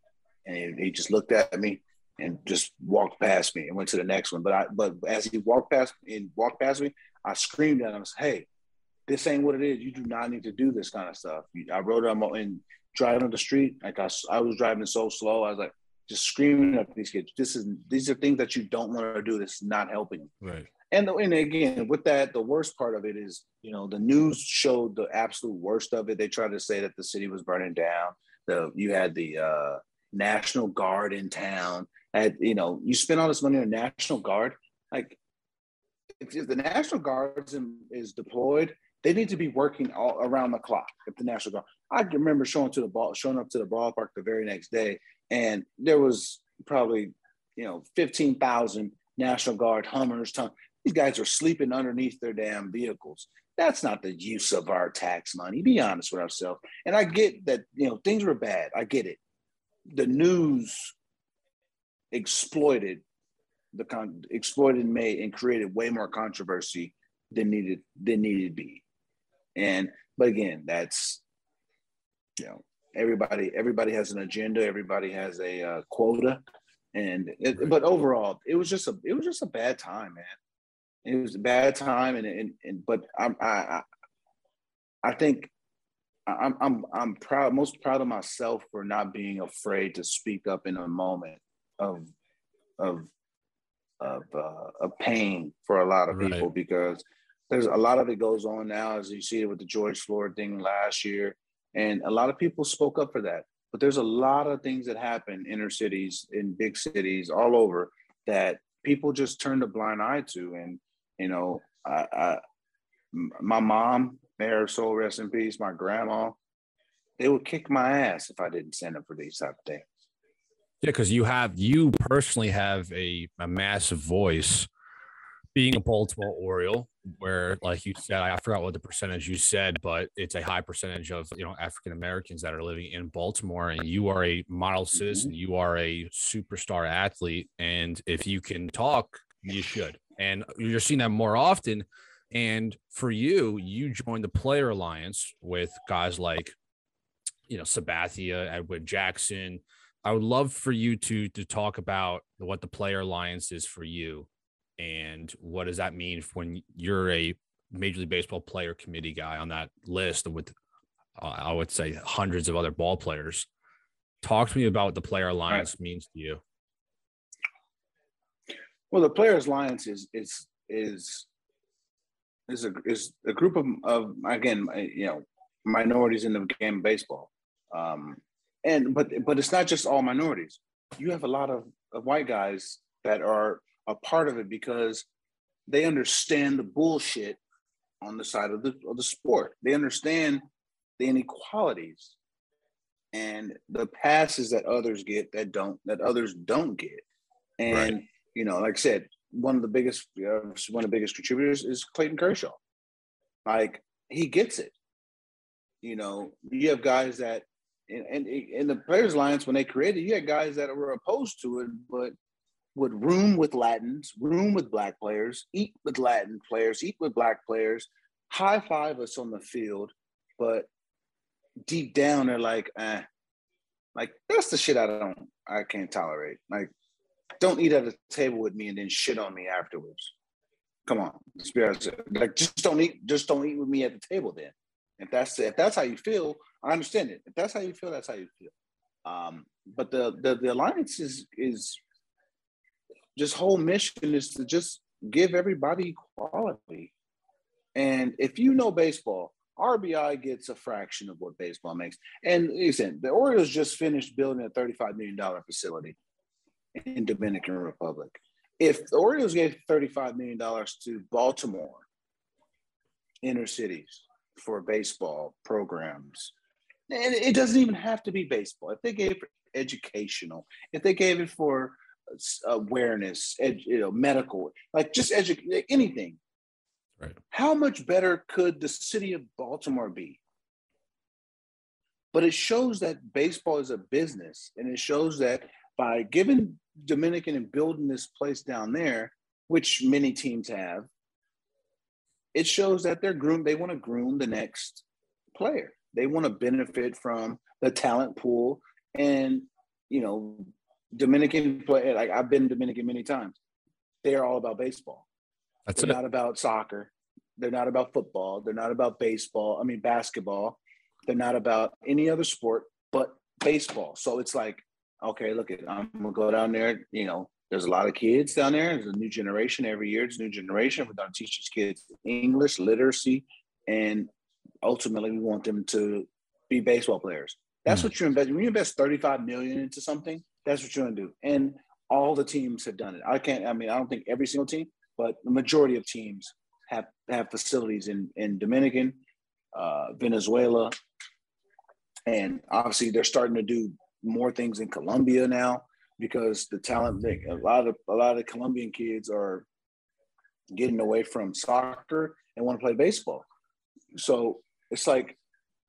and he just looked at me and just walked past me and went to the next one. But I but as he walked past and walked past me, I screamed at him, "Hey, this ain't what it is. You do not need to do this kind of stuff." I rode him and driving on the street. Like I, I was driving so slow. I was like just screaming at these kids. This is these are things that you don't want to do. This is not helping. Right. And, the, and again, with that, the worst part of it is, you know, the news showed the absolute worst of it. They tried to say that the city was burning down. The you had the uh, National Guard in town. Had you know, you spend all this money on National Guard. Like, if, if the National Guard is deployed They need to be working all around the clock if the National Guard. I remember showing to the ball, showing up to the ballpark the very next day, and there was probably, you know, fifteen thousand National Guard Hummers. These guys are sleeping underneath their damn vehicles. That's not the use of our tax money. Be honest with ourselves. And I get that, you know, things were bad. I get it. The news exploited the con exploited and made and created way more controversy than needed than needed to be. And but again, that's you know everybody everybody has an agenda, everybody has a uh, quota, and it, but overall, it was just a it was just a bad time, man. It was a bad time, and and, and but I'm I I think I'm I'm I'm proud most proud of myself for not being afraid to speak up in a moment of of of, uh, of pain for a lot of people right. because there's a lot of it goes on now as you see it with the George Floyd thing last year, and a lot of people spoke up for that. But there's a lot of things that happen inner cities, in big cities, all over that people just turn a blind eye to. And you know, I, I my mom, may her soul rest in peace, my grandma, they would kick my ass if I didn't send them for these type of things. Yeah, because you have you personally have a, a massive voice being a Baltimore Oriole, where like you said, I forgot what the percentage you said, but it's a high percentage of you know African Americans that are living in Baltimore, and you are a model mm-hmm. citizen, you are a superstar athlete, and if you can talk, you should, and you're seeing that more often. And for you, you joined the Player Alliance with guys like, you know, Sabathia, Edwin Jackson, I would love for you to to talk about what the player alliance is for you, and what does that mean when you're a Major League Baseball player committee guy on that list with, uh, I would say, hundreds of other ball players. Talk to me about what the player alliance right. means to you. Well, the players alliance is is is is a is a group of, of again you know minorities in the game of baseball. Um, and but but it's not just all minorities. You have a lot of, of white guys that are a part of it because they understand the bullshit on the side of the of the sport. They understand the inequalities and the passes that others get that don't that others don't get. And right. You know, like I said, one of the biggest uh, one of the biggest contributors is Clayton Kershaw. Like he gets it. You know, you have guys that and, and in the players alliance when they created you had guys that were opposed to it but would room with latins room with black players eat with latin players eat with black players high five us on the field but deep down they're like eh. like that's the shit i don't i can't tolerate like don't eat at a table with me and then shit on me afterwards come on like just don't eat just don't eat with me at the table then if that's if that's how you feel, I understand it. If that's how you feel, that's how you feel. Um, but the, the the alliance is is just whole mission is to just give everybody equality. And if you know baseball, RBI gets a fraction of what baseball makes. And listen, the Orioles just finished building a $35 million facility in Dominican Republic. If the Orioles gave $35 million to Baltimore inner cities, for baseball programs. And it doesn't even have to be baseball. If they gave it educational, if they gave it for awareness, ed, you know, medical, like just educate anything. Right. How much better could the city of Baltimore be? But it shows that baseball is a business, and it shows that by giving Dominican and building this place down there, which many teams have, it shows that they're groomed. They want to groom the next player. They want to benefit from the talent pool. And, you know, Dominican play, like I've been Dominican many times. They're all about baseball. That's they're it. not about soccer. They're not about football. They're not about baseball. I mean, basketball. They're not about any other sport but baseball. So it's like, okay, look, at I'm gonna go down there. You know, there's a lot of kids down there. There's a new generation every year. It's a new generation. We're to teach these kids English, literacy, and ultimately we want them to be baseball players. That's mm what you invest. When you invest 35 million into something, that's what you're going to do. And all the teams have done it. I can't. I mean, I don't think every single team, but the majority of teams have have facilities in in Dominican, uh, Venezuela, and obviously they're starting to do more things in Colombia now because the talent a lot of a lot of Colombian kids are getting away from soccer and want to play baseball. So it's like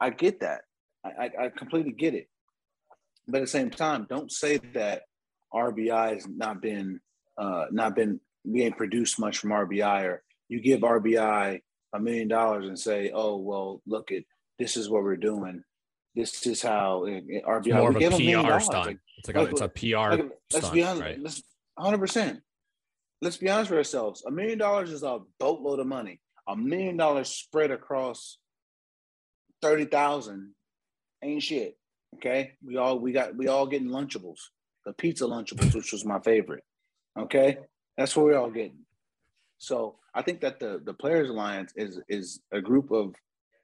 I get that. I, I completely get it. But at the same time, don't say that RBI has not been uh, not been we ain't produced much from RBI, or you give RBI a million dollars and say, "Oh well, look at this is what we're doing. This is how RBI." It's more of a PR stunt. Like, it's like, like, a, it's a PR. Like, let's stunt, be honest. right? Let's 100. percent Let's be honest with ourselves. A million dollars is a boatload of money. A million dollars spread across thirty thousand ain't shit. Okay, we all we got we all getting Lunchables, the pizza Lunchables, which was my favorite. Okay, that's what we're all getting. So I think that the the Players Alliance is is a group of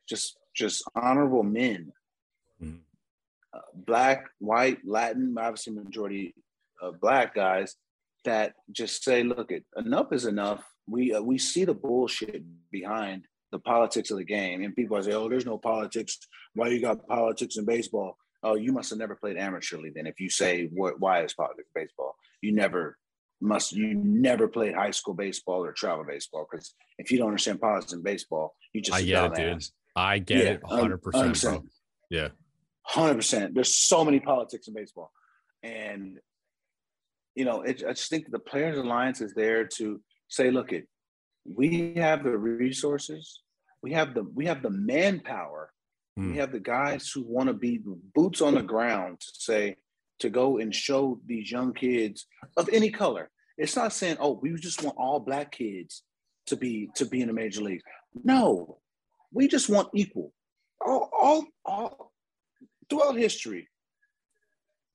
just just honorable men. Uh, black, white, Latin, obviously majority of black guys that just say, look, it enough is enough. We uh, we see the bullshit behind the politics of the game, and people say, oh, there's no politics. Why you got politics in baseball? oh, you must have never played amateur league then. If you say what, why is politics baseball, you never must you never played high school baseball or travel baseball because if you don't understand politics in baseball, you just I get it, dude. I get yeah, it, hundred percent. Yeah, hundred percent. There's so many politics in baseball, and you know, it, I just think the Players Alliance is there to say, look, it we have the resources, we have the we have the manpower Mm. We have the guys who want to be boots on the ground to say, to go and show these young kids of any color. It's not saying, oh, we just want all black kids to be to be in the major leagues. No, we just want equal. All, all, all throughout history,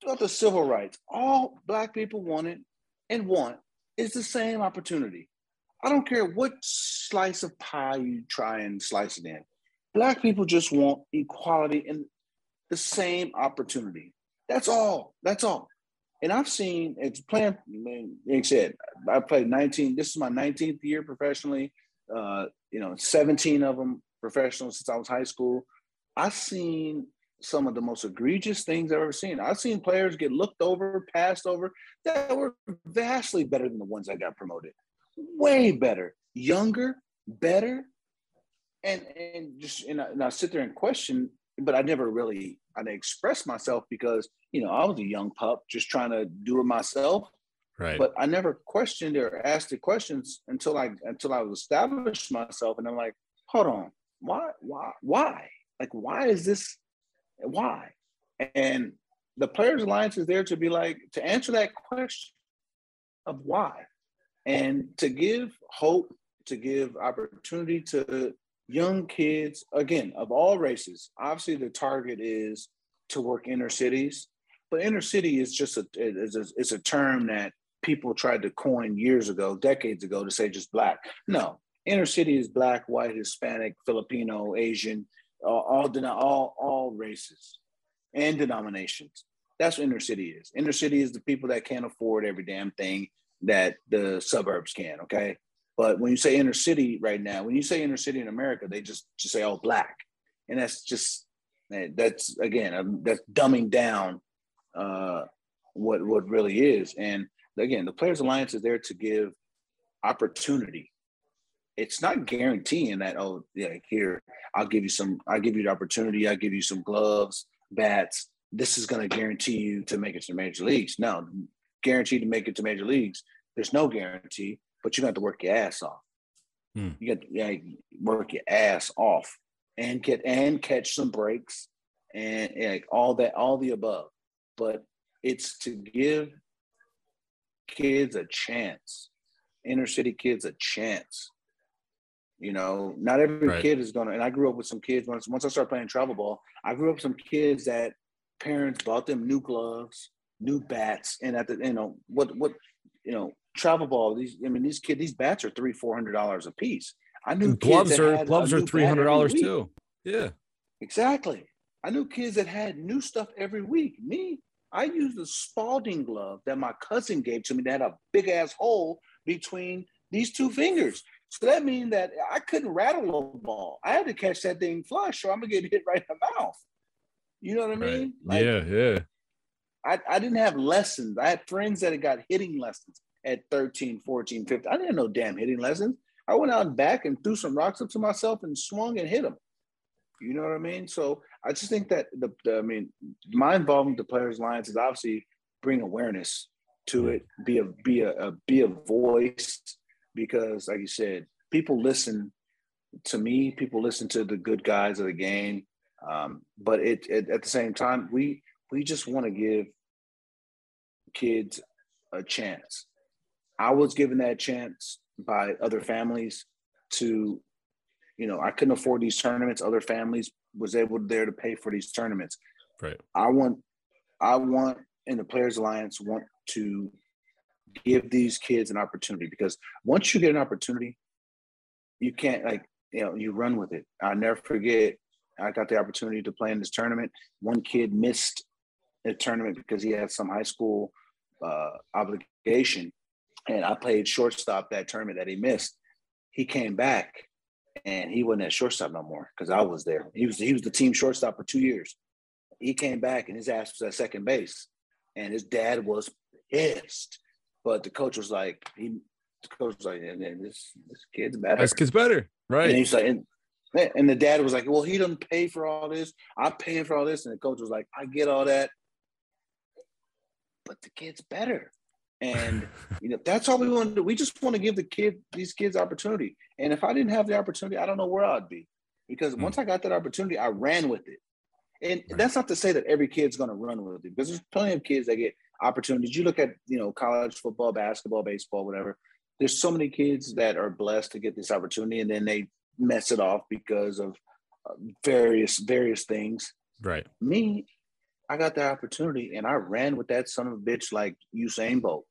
throughout the civil rights, all black people wanted and want is the same opportunity. I don't care what slice of pie you try and slice it in. Black people just want equality and the same opportunity. That's all. That's all. And I've seen it's playing. Like I said, I played 19. This is my 19th year professionally. Uh, you know, 17 of them professional since I was high school. I've seen some of the most egregious things I've ever seen. I've seen players get looked over, passed over that were vastly better than the ones that got promoted. Way better, younger, better, and and just and I, and I sit there and question, but I never really I express myself because you know I was a young pup just trying to do it myself. Right. But I never questioned or asked the questions until I until I was established myself, and I'm like, hold on, why why why like why is this why? And the Players Alliance is there to be like to answer that question of why, and to give hope, to give opportunity to young kids, again, of all races. Obviously, the target is to work inner cities, but inner city is just a is a, a term that people tried to coin years ago, decades ago, to say just black. No, inner city is black, white, Hispanic, Filipino, Asian, all all all, all races and denominations. That's what inner city is. Inner city is the people that can't afford every damn thing that the suburbs can. Okay, but when you say inner city right now, when you say inner city in America, they just just say all black, and that's just that's again um, that's dumbing down uh, what what really is. And again, the Players Alliance is there to give opportunity. It's not guaranteeing that oh yeah here I'll give you some I'll give you the opportunity I'll give you some gloves bats this is going to guarantee you to make it to major leagues. No, guaranteed to make it to major leagues. There's no guarantee but you have to work your ass off. Hmm. You got to yeah, work your ass off and get and catch some breaks and, and like all that, all the above. But it's to give kids a chance, inner city kids a chance. You know, not every right. kid is gonna. And I grew up with some kids once. Once I started playing travel ball, I grew up with some kids that parents bought them new gloves, new bats, and at the you know what what you know travel ball. These, I mean, these kids, these bats are three, four hundred dollars a piece. I knew gloves are gloves are three hundred dollars too. Yeah, exactly. I knew kids that had new stuff every week. Me, I used a Spalding glove that my cousin gave to me that had a big ass hole between these two fingers. So that means that I couldn't rattle a ball. I had to catch that thing flush, or I'm gonna get hit right in the mouth. You know what I mean? Right. Like, yeah, yeah. I, I didn't have lessons. I had friends that had got hitting lessons at 13, 14, 15. I didn't know damn hitting lessons. I went out and back and threw some rocks up to myself and swung and hit them. You know what I mean? So I just think that the, the I mean, my involvement with the Players Alliance is obviously bring awareness to it, be a be a, a be a voice because, like you said, people listen to me. People listen to the good guys of the game. Um, but it, it at the same time, we we just want to give kids a chance. I was given that chance by other families to, you know, I couldn't afford these tournaments. Other families was able there to pay for these tournaments. Right. I want, I want, and the Players Alliance want to give these kids an opportunity because once you get an opportunity, you can't like you know you run with it. I'll never forget. I got the opportunity to play in this tournament. One kid missed a tournament because he had some high school uh, obligation, and I played shortstop that tournament that he missed. He came back, and he wasn't at shortstop no more because I was there. He was he was the team shortstop for two years. He came back, and his ass was at second base, and his dad was pissed. But the coach was like, he the coach was like, and this this kid's better. This kid's better, right? And he's like, and, and the dad was like, well, he doesn't pay for all this. I'm paying for all this, and the coach was like, I get all that, but the kid's better. And you know, that's all we want to do. We just want to give the kid these kids opportunity. And if I didn't have the opportunity, I don't know where I'd be. Because once hmm. I got that opportunity, I ran with it. And that's not to say that every kid's going to run with it, because there's plenty of kids that get opportunities. You look at, you know, college football, basketball, baseball, whatever. There's so many kids that are blessed to get this opportunity, and then they mess it off because of uh, various various things. Right. Me, I got the opportunity and I ran with that son of a bitch like Usain Bolt.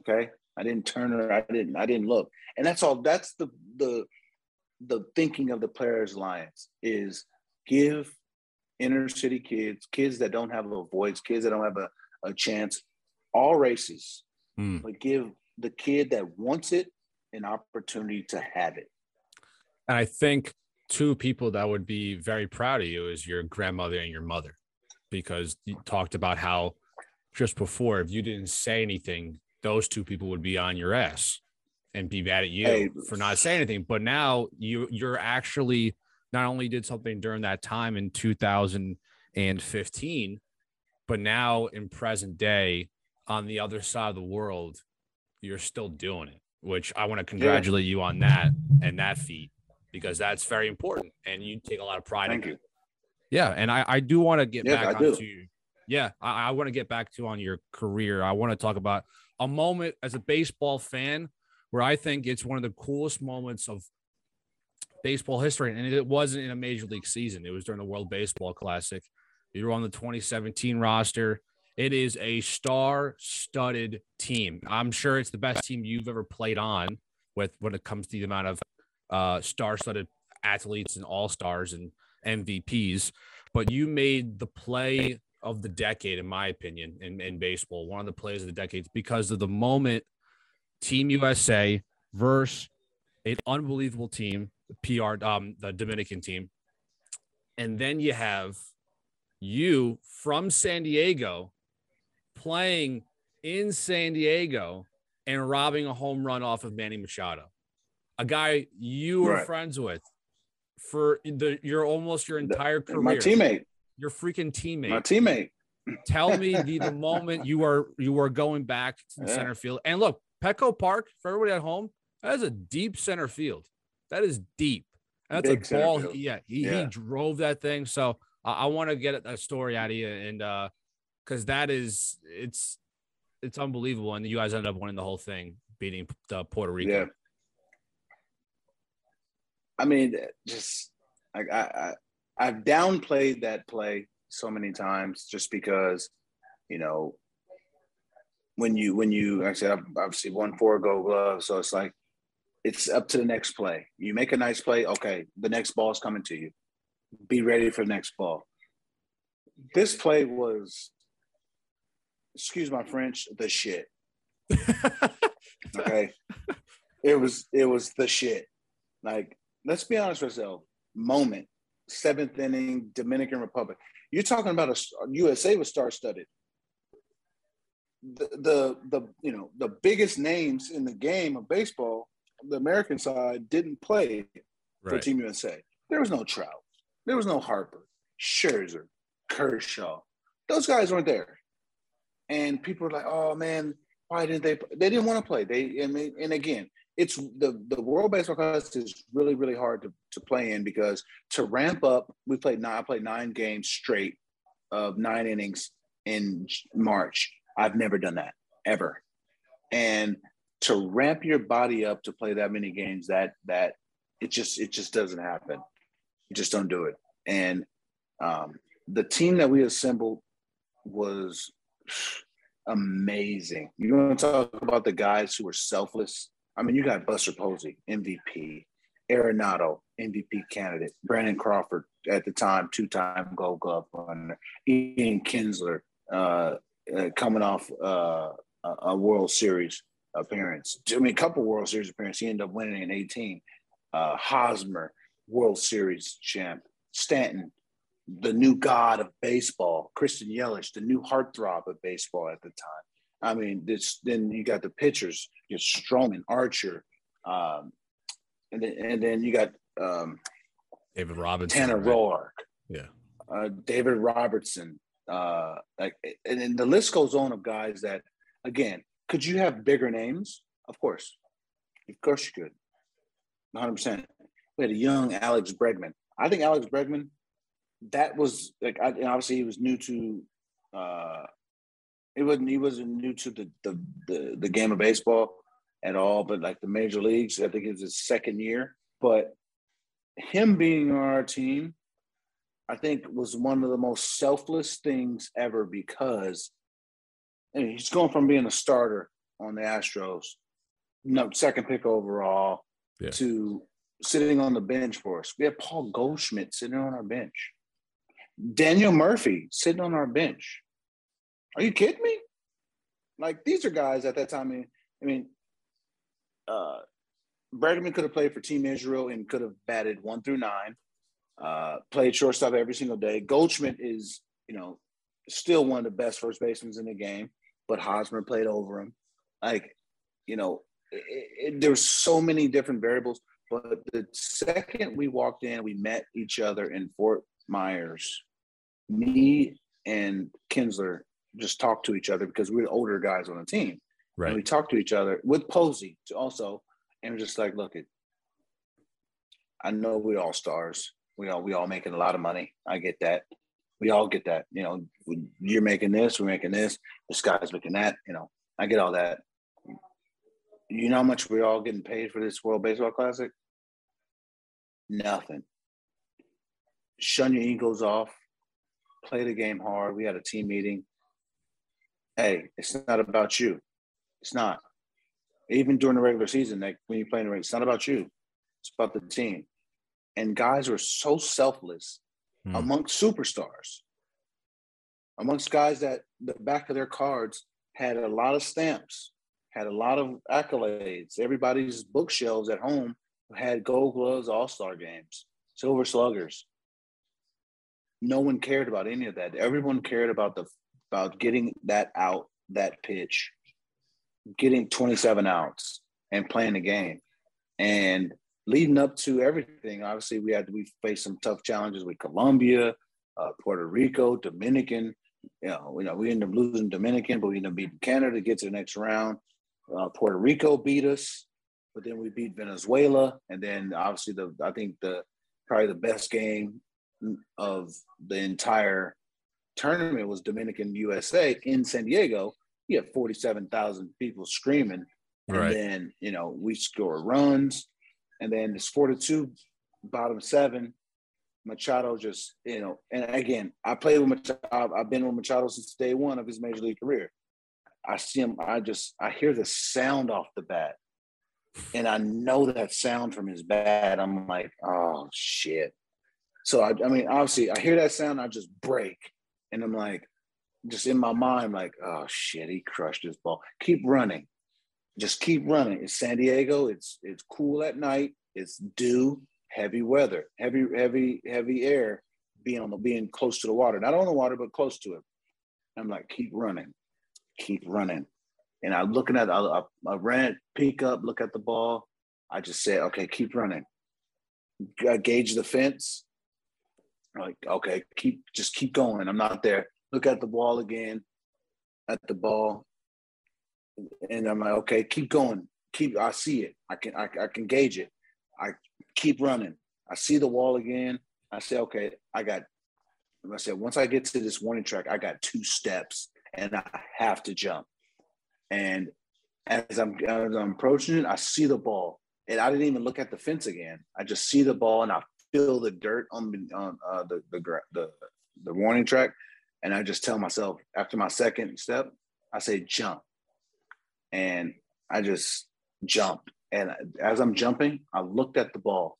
Okay. I didn't turn her, I didn't, I didn't look. And that's all that's the the the thinking of the players alliance is give inner city kids, kids that don't have a voice, kids that don't have a, a chance, all races, mm. but give the kid that wants it an opportunity to have it. And I think two people that would be very proud of you is your grandmother and your mother because you talked about how just before, if you didn't say anything, those two people would be on your ass and be mad at you hey. for not saying anything. But now you you're actually not only did something during that time in 2015, but now in present day on the other side of the world, you're still doing it, which I want to congratulate yeah. you on that and that feat because that's very important and you take a lot of pride Thank in you. it. Yeah, and I, I do want to get yeah, back I onto you. Yeah, I, I want to get back to on your career. I want to talk about a moment as a baseball fan where I think it's one of the coolest moments of baseball history. And it wasn't in a major league season, it was during the World Baseball Classic. You were on the 2017 roster. It is a star studded team. I'm sure it's the best team you've ever played on with when it comes to the amount of uh, star studded athletes and all stars and MVPs, but you made the play of the decade, in my opinion, in, in baseball, one of the plays of the decades because of the moment Team USA versus an unbelievable team, the PR, um, the Dominican team. And then you have you from San Diego playing in San Diego and robbing a home run off of Manny Machado, a guy you were right. friends with for the your almost your entire career. My teammate. Your freaking teammate. My teammate. Tell me the, the moment you are you are going back to yeah. center field. And look, Petco Park for everybody at home, that is a deep center field. That is deep. That's Big a ball. Field. Yeah, he, yeah. he drove that thing. So I, I want to get a story out of you, and uh, because that is it's it's unbelievable. And you guys ended up winning the whole thing, beating the Puerto Rico. Yeah. I mean, just like I, I I've downplayed that play so many times just because, you know, when you when you like I said I've obviously won four gold gloves, so it's like it's up to the next play. You make a nice play, okay, the next ball is coming to you. Be ready for next ball. This play was, excuse my French, the shit. okay. it was it was the shit. Like, let's be honest with ourselves. Moment, seventh inning, Dominican Republic. You're talking about a USA was star studded. The, the the you know the biggest names in the game of baseball, the American side didn't play for Right. Team USA. There was no Trout. There was no Harper, Scherzer, Kershaw. Those guys weren't there. And people were like, "Oh man, why didn't they? They didn't want to play. They I mean, and again, it's the the World Baseball Classic is really really hard to, to play in because to ramp up, we played nine. I played nine games straight of nine innings in March. I've never done that ever, and to ramp your body up to play that many games, that that it just it just doesn't happen. You just don't do it. And um, the team that we assembled was amazing. You want to talk about the guys who were selfless? I mean, you got Buster Posey, MVP, Arenado, MVP candidate, Brandon Crawford at the time, two-time Gold Glove winner, Ian Kinsler, uh, uh, coming off uh, a, World Series appearance. I mean, a couple World Series appearances. He ended up winning in 18. Uh, Hosmer, World Series champ. Stanton, the new god of baseball. Christian Yelich, the new heartthrob of baseball at the time. I mean, this, then you got the pitchers, you Stroman, Archer, um, and then and then you got um, David Robinson. Tanner right? Roark, Yeah. uh, David Robertson, uh, like, and then the list goes on of guys that, again, could you have bigger names? Of course, of course you could, 100. percent We had a young Alex Bregman. I think Alex Bregman, that was like, I, and obviously he was new to, uh, it wasn't he wasn't new to the, the the the game of baseball at all, but like the major leagues, I think it was his second year. But him being on our team, I think was one of the most selfless things ever because I mean, he's going from being a starter on the Astros, no second pick overall, Yeah. to sitting on the bench for us. We had Paul Goldschmidt sitting on our bench, Daniel Murphy sitting on our bench. Are you kidding me? Like these are guys at that time. I mean, I mean uh, Bregman could have played for Team Israel and could have batted one through nine uh, played shortstop every single day. Goldschmidt is, you know, still one of the best first basemen in the game, but Hosmer played over him. Like, you know, it, it, there's so many different variables. But the second we walked in, we met each other in Fort Myers. Me and Kinsler just talked to each other because we we're older guys on the team. And we talked to each other with Posey to also, and we're just like, look, it. I know we're all stars. We all we all making a lot of money. I get that. We all get that. You know, you're making this, we're making this. This guy's making that. You know, I get all that. You know how much we're all getting paid for this World Baseball Classic? Nothing. Shun your egos off. Play the game hard. We had a team meeting. Hey, it's not about you. It's not. Even during the regular season, like when you play in the ring, it's not about you. It's about the team. And guys were so selfless Hmm. amongst superstars, amongst guys that the back of their cards had a lot of stamps, had a lot of accolades. Everybody's bookshelves at home had gold gloves, all star games, silver sluggers. No one cared about any of that. Everyone cared about the about getting that out, that pitch, getting 27 outs and playing the game. And leading up to everything, obviously we had we faced some tough challenges with Colombia, uh, Puerto Rico, Dominican. You know, you know, we ended up losing Dominican, but we ended up beating Canada to get to the next round. Uh, Puerto Rico beat us, but then we beat Venezuela, and then obviously the I think the probably the best game of the entire tournament was Dominican USA in San Diego. You had forty seven thousand people screaming, and Right. then you know we score runs, and then it's four to two, bottom seven. Machado just you know, and again, I played with Machado. I've- I've been with Machado since day one of his major league career. I see him. I just I hear the sound off the bat, and I know that sound from his bat. I'm like, oh shit. So I, I mean, obviously, I hear that sound. I just break, and I'm like, just in my mind, like, oh shit, he crushed his ball. Keep running. just keep running. It's San Diego. It's it's cool at night. It's dew, heavy weather, heavy heavy heavy air, being on the being close to the water, not on the water but close to it. I'm like, keep running, keep running, and I'm looking at I, I, I ran peek up, look at the ball. I just said, okay, keep running. I uh, gauge the fence. like, okay, keep just keep going. I'm not there. Look at the ball again, at the ball, and I'm like, okay, keep going. Keep. I see it. I can. I, I can gauge it. I keep running. I see the wall again. I say, okay, I got. I said, once I get to this warning track, I got two steps, and I have to jump. And as I'm as I'm approaching it, I see the ball, and I didn't even look at the fence again. I just see the ball, and I feel the dirt on on uh, the, the the the warning track, and I just tell myself after my second step, I say jump, and I just jumped. And as I'm jumping, I looked at the ball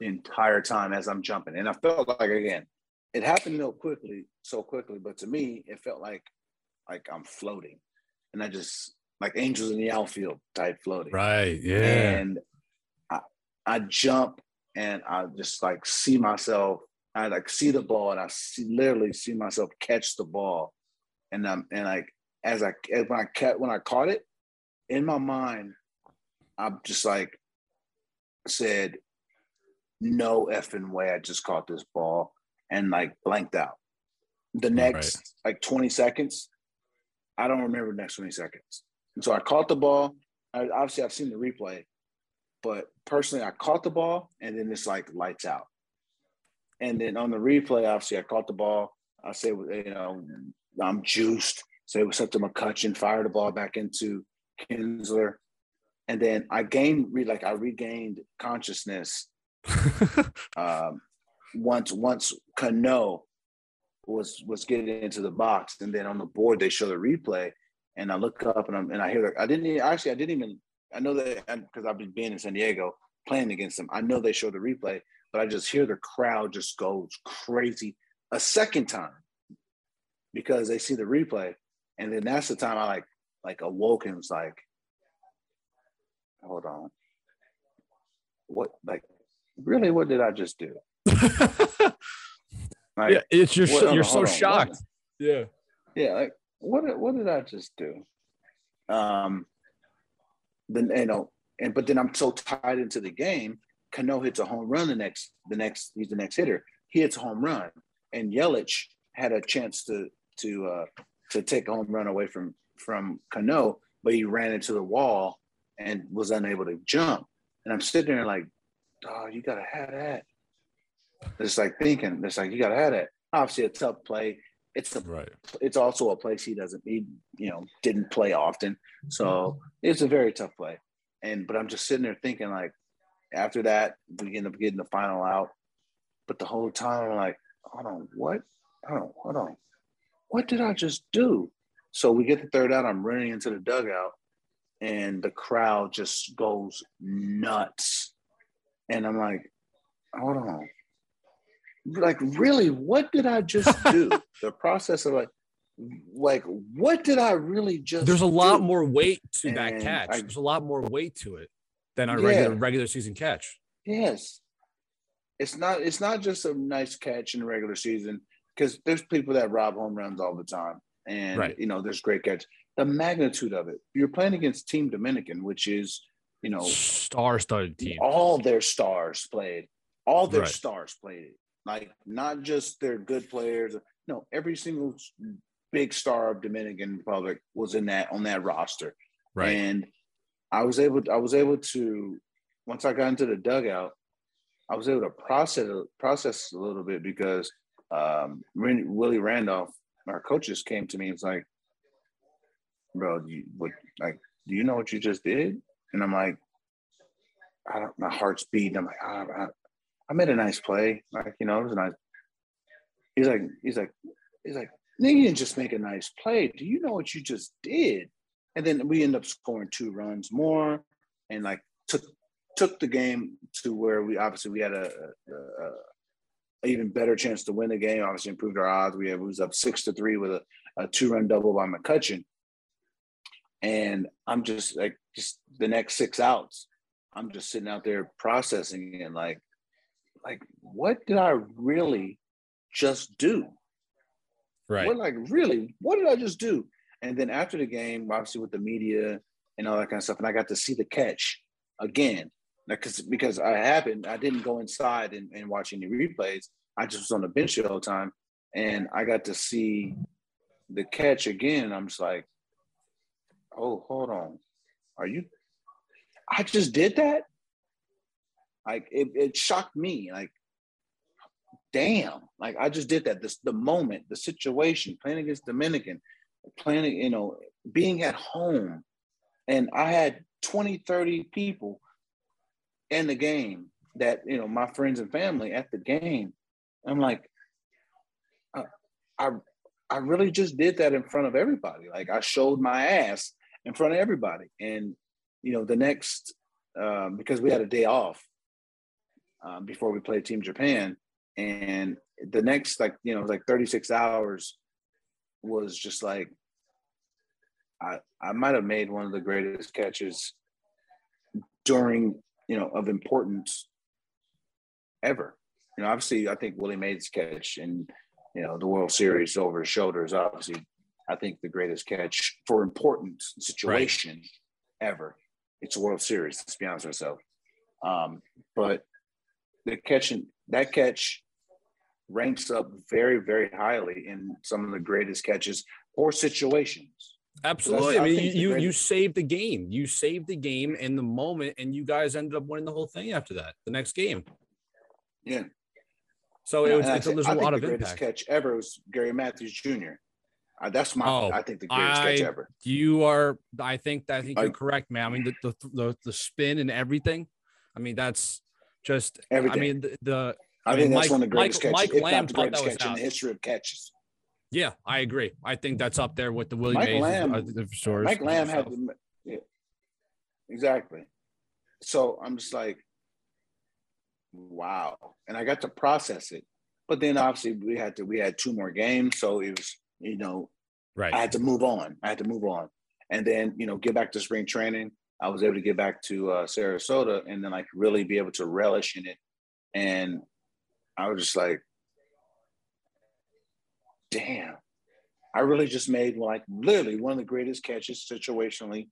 the entire time as I'm jumping, and I felt like again, it happened so quickly, so quickly. But to me, it felt like like I'm floating, and I just like angels in the outfield type floating. Right. Yeah. And I I jump and I just like see myself. I like see the ball, and I see literally see myself catch the ball, and um and like as I when I kept when I caught it, in my mind, I'm just like said, no effing way I just caught this ball and like blanked out. The next right. like 20 seconds, I don't remember the next 20 seconds. And so I caught the ball. I, obviously, I've seen the replay, but personally, I caught the ball and then it's like lights out. And then on the replay, obviously, I caught the ball. I say, you know, I'm juiced. So it was up to McCutchen, fire the ball back into Kinsler. And then I gained, like I regained consciousness um, once once Cano was was getting into the box, and then on the board they show the replay, and I look up and, I'm, and I hear I didn't actually I didn't even I know that because I've been being in San Diego playing against them. I know they show the replay, but I just hear the crowd just goes crazy a second time because they see the replay, and then that's the time I like like awoke and was like, hold on. What like really what did I just do? like, yeah, it's you're what, you're so shocked. What, yeah. Yeah, like what what did I just do? Um then you know, and but then I'm so tied into the game. Cano hits a home run the next the next he's the next hitter. He hits a home run, and Yelich had a chance to to uh, to take a home run away from from Cano, but he ran into the wall and was unable to jump. And I'm sitting there like, oh, you gotta have that. It's like thinking, it's like you gotta have that. Obviously, a tough play. It's a, right. It's also a place he doesn't he you know didn't play often, so mm-hmm. it's a very tough play. And but I'm just sitting there thinking like, after that we end up getting the final out, but the whole time I'm like, hold on, what? Hold on, hold on, what did I just do? So we get the third out. I'm running into the dugout, and the crowd just goes nuts. And I'm like, hold on. Like, really, what did I just do? the process of like, like, what did I really just There's a lot do? more weight to and that catch. I, There's a lot more weight to it than a yeah. regular regular season catch. Yes. It's not it's not just a nice catch in the regular season because there's people that rob home runs all the time. And right. you know, there's great catch the magnitude of it. You're playing against Team Dominican, which is, you know, star-studded team. All their stars played. All their right. stars played it. Like not just their good players. No, every single big star of Dominican Republic was in that on that roster. Right. And I was able to, I was able to once I got into the dugout, I was able to process process a little bit because um, Willie Randolph, our coaches came to me and was like, bro, you what like, do you know what you just did? And I'm like, I don't, my heart's beating. I'm like, I, I, made a nice play. Like, you know, it was a nice. He's like, he's like, he's like, nigga, you didn't just make a nice play. Do you know what you just did? And then we end up scoring two runs more, and like took took the game to where we obviously we had a, a, a even better chance to win the game. Obviously improved our odds. We, had, we was up six to three with a, a two run double by McCutchen. And I'm just like, just the next six outs, I'm just sitting out there processing and like, like, what did I really just do? Right. What like really? What did I just do? And then after the game, obviously with the media and all that kind of stuff, and I got to see the catch again. Because because I happened, I didn't go inside and, and watch any replays. I just was on the bench the whole time, and I got to see the catch again. I'm just like, oh, hold on, are you? I just did that. Like it, it shocked me. Like damn, like I just did that. This the moment, the situation, playing against Dominican, playing, you know, being at home. And I had 20, 30 people in the game that, you know, my friends and family at the game. I'm like, I, I, I really just did that in front of everybody. Like I showed my ass in front of everybody. And, you know, the next, um, because we had a day off um, before we played Team Japan, and the next like you know like 36 hours was just like i i might have made one of the greatest catches during you know of importance ever. You know obviously i think willie mays catch and you know the world series over his shoulders obviously i think the greatest catch for important situation right. ever. It's a world series let's be honest with ourselves. Um, but the catching that catch ranks up very, very highly in some of the greatest catches or situations. Absolutely. I, I mean, you you saved the game. You saved the game in the moment, and you guys ended up winning the whole thing after that. The next game. Yeah. So it was. It's, I, there's a lot of the greatest impact. catch ever was Gary Matthews Jr. Uh, that's my. Oh, I think the greatest I, catch ever. You are. I think. I think you're correct, man. I mean, the, the the the spin and everything. I mean, that's just. Everything. I mean, the, the I, I mean, think that's Mike, one of the greatest Mike, catches, Mike Lamb the greatest catch in the history of catches. Yeah, I agree. I think that's up there with the Willie Mike Mays. Lamb, the stores Mike Lamb had the, yeah, exactly. So I'm just like, wow, and I got to process it. But then obviously we had to we had two more games, so it was you know, right. I had to move on. I had to move on, and then you know get back to spring training. I was able to get back to uh, Sarasota, and then like really be able to relish in it and I was just like, damn, I really just made like literally one of the greatest catches situationally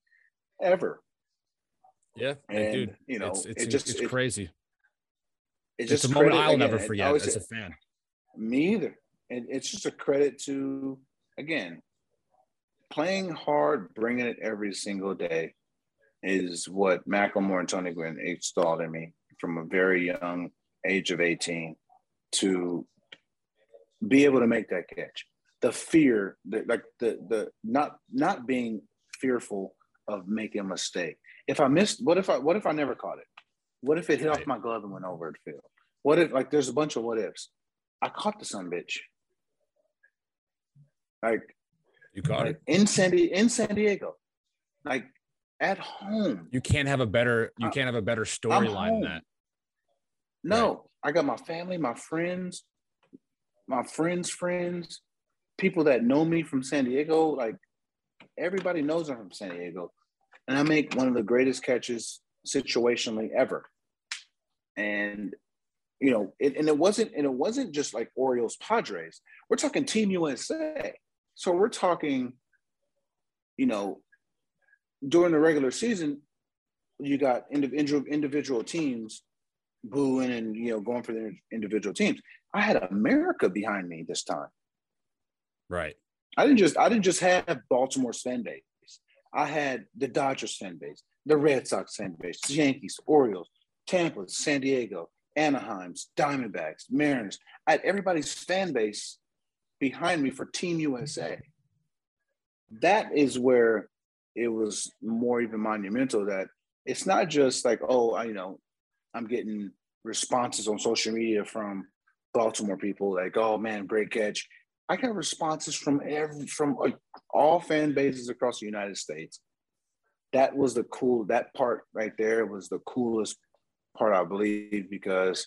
ever. Yeah, and, dude, you know, it's, it's, it just, it's it, crazy. It's just it's a moment I'll again, never forget as a fan. Me either. And it's just a credit to, again, playing hard, bringing it every single day is what McLemore and Tony Gwynn installed in me from a very young age of 18 to be able to make that catch. The fear, the, like the the not not being fearful of making a mistake. If I missed, what if I what if I never caught it? What if it hit right. off my glove and went over the field? What if like there's a bunch of what ifs? I caught the son bitch. Like you caught like, it in San in San Diego, like at home. You can't have a better you can't have a better storyline than that. No, right. I got my family, my friends, my friends' friends, people that know me from San Diego. Like everybody knows I'm from San Diego. And I make one of the greatest catches situationally ever. And you know, it, and it wasn't, and it wasn't just like Orioles Padres. We're talking Team USA. So we're talking, you know, during the regular season, you got individual individual teams booing and you know going for their individual teams. I had America behind me this time. Right. I didn't just I didn't just have Baltimore's fan base. I had the Dodgers fan base, the Red Sox fan base, the Yankees, Orioles, Tampa, San Diego, Anaheim's, Diamondbacks, Mariners. I had everybody's fan base behind me for Team USA. That is where it was more even monumental that it's not just like, oh, I, you know, I'm getting responses on social media from Baltimore people like, "Oh man, great catch." I got responses from every from all fan bases across the United States. That was the cool. That part right there was the coolest part, I believe, because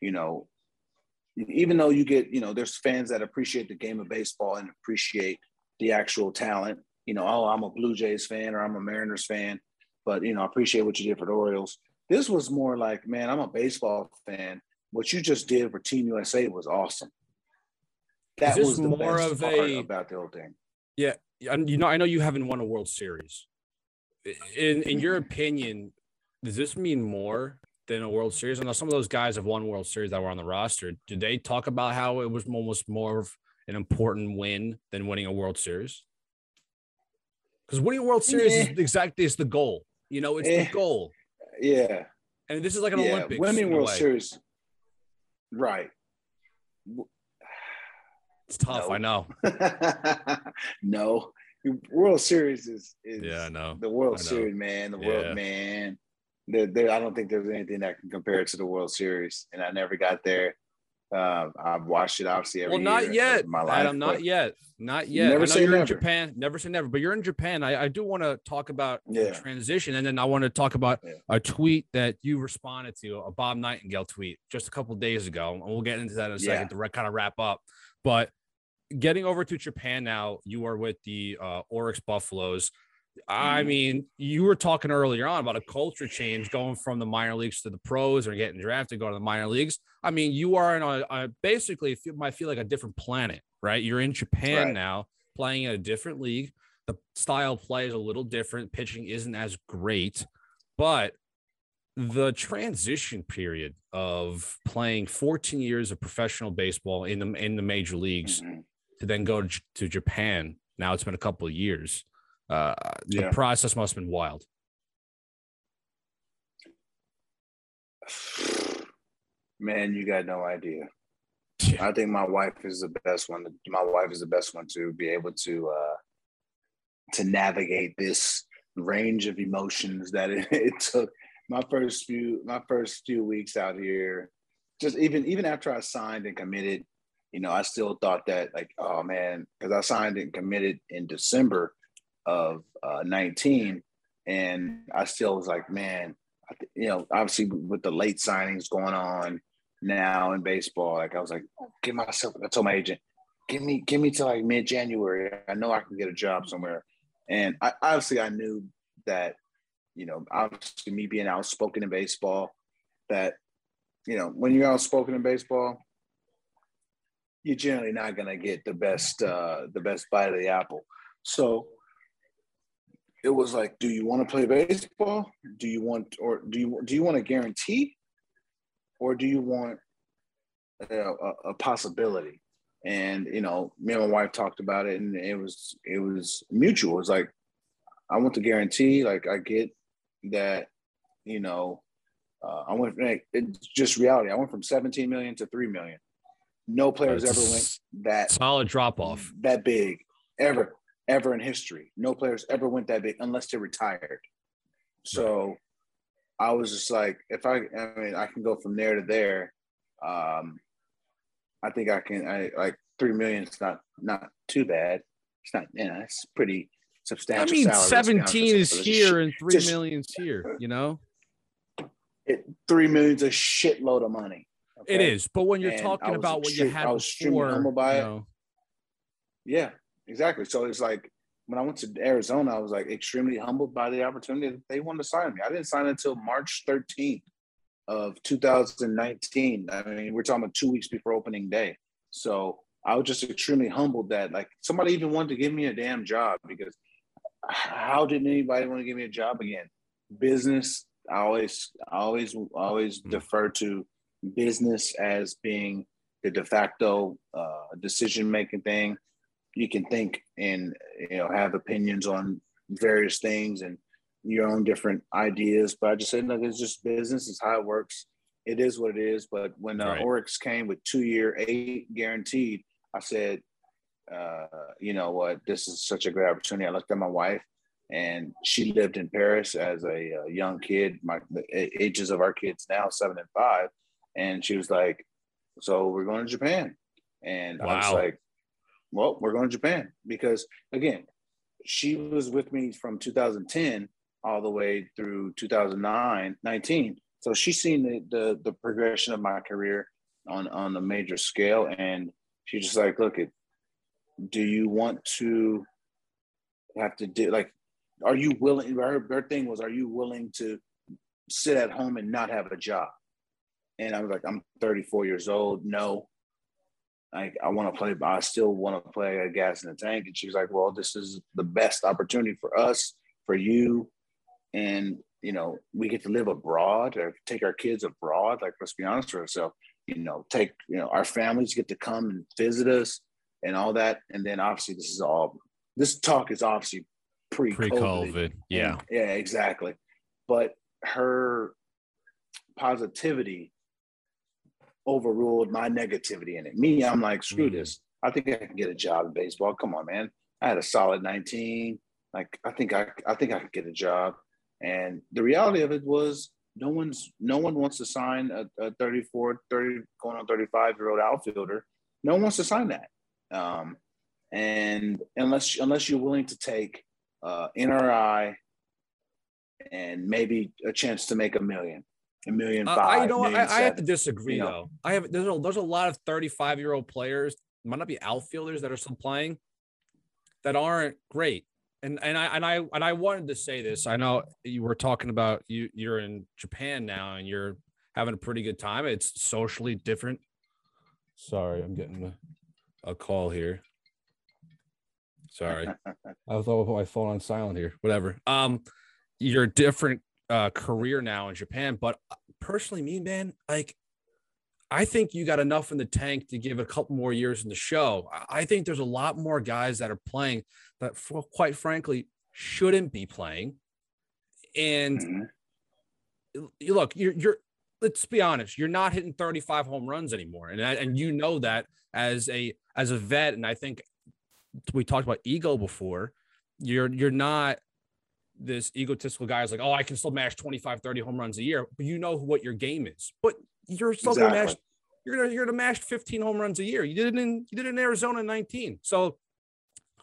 you know, even though you get, you know, there's fans that appreciate the game of baseball and appreciate the actual talent. You know, oh, I'm a Blue Jays fan or I'm a Mariners fan, but you know, I appreciate what you did for the Orioles. This was more like, man, I'm a baseball fan. What you just did for Team USA was awesome. That was the more best of part a about the whole thing. Yeah, you know, I know you haven't won a World Series. In in your opinion, does this mean more than a World Series? I know some of those guys have won World Series that were on the roster. Did they talk about how it was almost more of an important win than winning a World Series? Because winning a World Series yeah. is exactly is the goal. You know, it's the eh. goal. Yeah. And this is like an yeah. Olympics. Winning World Series. Right. It's tough. No. I know. no. World Series is, is yeah, know. the World Series, man. The World man. There, there, I don't think there's anything that can compare it to the World Series, and I never got there. Uh, I've watched it obviously every well, not yet. My life, Adam, not yet, not yet. Never say you're never. in Japan. Never say never. But you're in Japan. I, I do want to talk about yeah. transition, and then I want to talk about yeah. a tweet that you responded to, a Bob Nightingale tweet, just a couple days ago, and we'll get into that in a second yeah. to kind of wrap up. But getting over to Japan now, you are with the uh, Orix Buffaloes. I mm-hmm. mean, you were talking earlier on about a culture change going from the minor leagues to the pros or getting drafted, going to the minor leagues. I mean, you are in a, a basically feel, might feel like a different planet, right? You're in Japan right. now, playing in a different league. The style of play is a little different. Pitching isn't as great, but the transition period of playing 14 years of professional baseball in the in the major leagues mm-hmm. to then go to, to Japan. Now it's been a couple of years uh, yeah. the process must have been wild. Man, you got no idea. Yeah. I think my wife is the best one. My wife is the best one to be able to uh, to navigate this range of emotions that it, it took. My first few my first few weeks out here, just even even after I signed and committed, you know, I still thought that like, oh man, because I signed and committed in December of uh, 19. And I still was like, man, you know, obviously with the late signings going on now in baseball, like I was like, give myself, I told my agent, give me, give me to like mid January. I know I can get a job somewhere. And I, obviously I knew that, you know, obviously me being outspoken in baseball, that, you know, when you're outspoken in baseball, you're generally not going to get the best, uh, the best bite of the apple. So it was like, do you want to play baseball? Do you want, or do you do you want a guarantee, or do you want a, a, a possibility? And you know, me and my wife talked about it, and it was it was mutual. It was like, I want the guarantee. Like I get that, you know, uh, I went. It's just reality. I went from 17 million to three million. No players ever went that solid drop off that big ever ever in history. No players ever went that big unless they're retired. So I was just like, if I, I mean, I can go from there to there. Um, I think I can. I like three million is not not too bad. It's not, you know, it's pretty substantial. I mean, seventeen is here and three just, million's here. You know, it, three million's a shitload of money. Okay? It is, but when you're and talking about what you had I was before, it. Know, yeah, Exactly. So it's like when I went to Arizona, I was like extremely humbled by the opportunity that they wanted to sign me. I didn't sign until March 13th of 2019. I mean, we're talking about two weeks before opening day. So I was just extremely humbled that like somebody even wanted to give me a damn job because how did anybody want to give me a job again? Business, I always, I always, always mm-hmm. defer to business as being the de facto uh, decision making thing you can think and you know have opinions on various things and your own different ideas. But I just said, look, it's just business. It's how it works. It is what it is. But when uh, right. Orix came with two year, eight guaranteed, I said, uh, you know what, this is such a great opportunity. I looked at my wife, and she lived in Paris as a, a young kid. My the ages of our kids now, seven and five, and she was like, "So we're going to Japan," and wow. I was like, well, we're going to Japan because again, she was with me from 2010 all the way through 2009, 19. So she's seen the, the, the progression of my career on, on a major scale. And she's just like, look, it, do you want to have to do like are you willing her, her thing was are you willing to sit at home and not have a job and i was like i'm 34 years old no like i want to play but i still want to play a gas in the tank and she was like well this is the best opportunity for us for you and you know we get to live abroad or take our kids abroad like let's be honest with ourselves you know take you know our families get to come and visit us and all that and then obviously this is all this talk is obviously pre pre-COVID. Yeah. And, yeah, exactly. But her positivity overruled my negativity in it. Me, I'm like, screw mm. this. I think I can get a job in baseball. Come on, man. I had a solid 19. Like, I think I I think I could get a job. And the reality of it was no one's no one wants to sign a, a 34, 30, going on 35 year old outfielder. No one wants to sign that. Um, and unless unless you're willing to take uh, NRI and maybe a chance to make a million, a million five. Uh, I, you know, I, I, have to disagree you know? though. I have there's a, there's a lot of 35 year old players, might not be outfielders that are still playing, that aren't great. And and I and I and I wanted to say this. I know you were talking about you you're in Japan now and you're having a pretty good time. It's socially different. Sorry, I'm getting a, a call here. Sorry. I thought I put my phone on silent here. Whatever. Um, you're different uh career now in Japan, but uh, personally, me, man, like I think you got enough in the tank to give a couple more years in the show. I think there's a lot more guys that are playing that, for, quite frankly, shouldn't be playing. And mm-hmm. look, you're you're. Let's be honest. You're not hitting 35 home runs anymore, and and you know that as a as a vet. And I think we talked about ego before. You're you're not this egotistical guy is like, oh, I can still mash 25, 30 home runs a year, but you know what your game is. But you're still exactly. gonna mash, you're gonna you're gonna mash 15 home runs a year. You did it in you did it in Arizona 19. So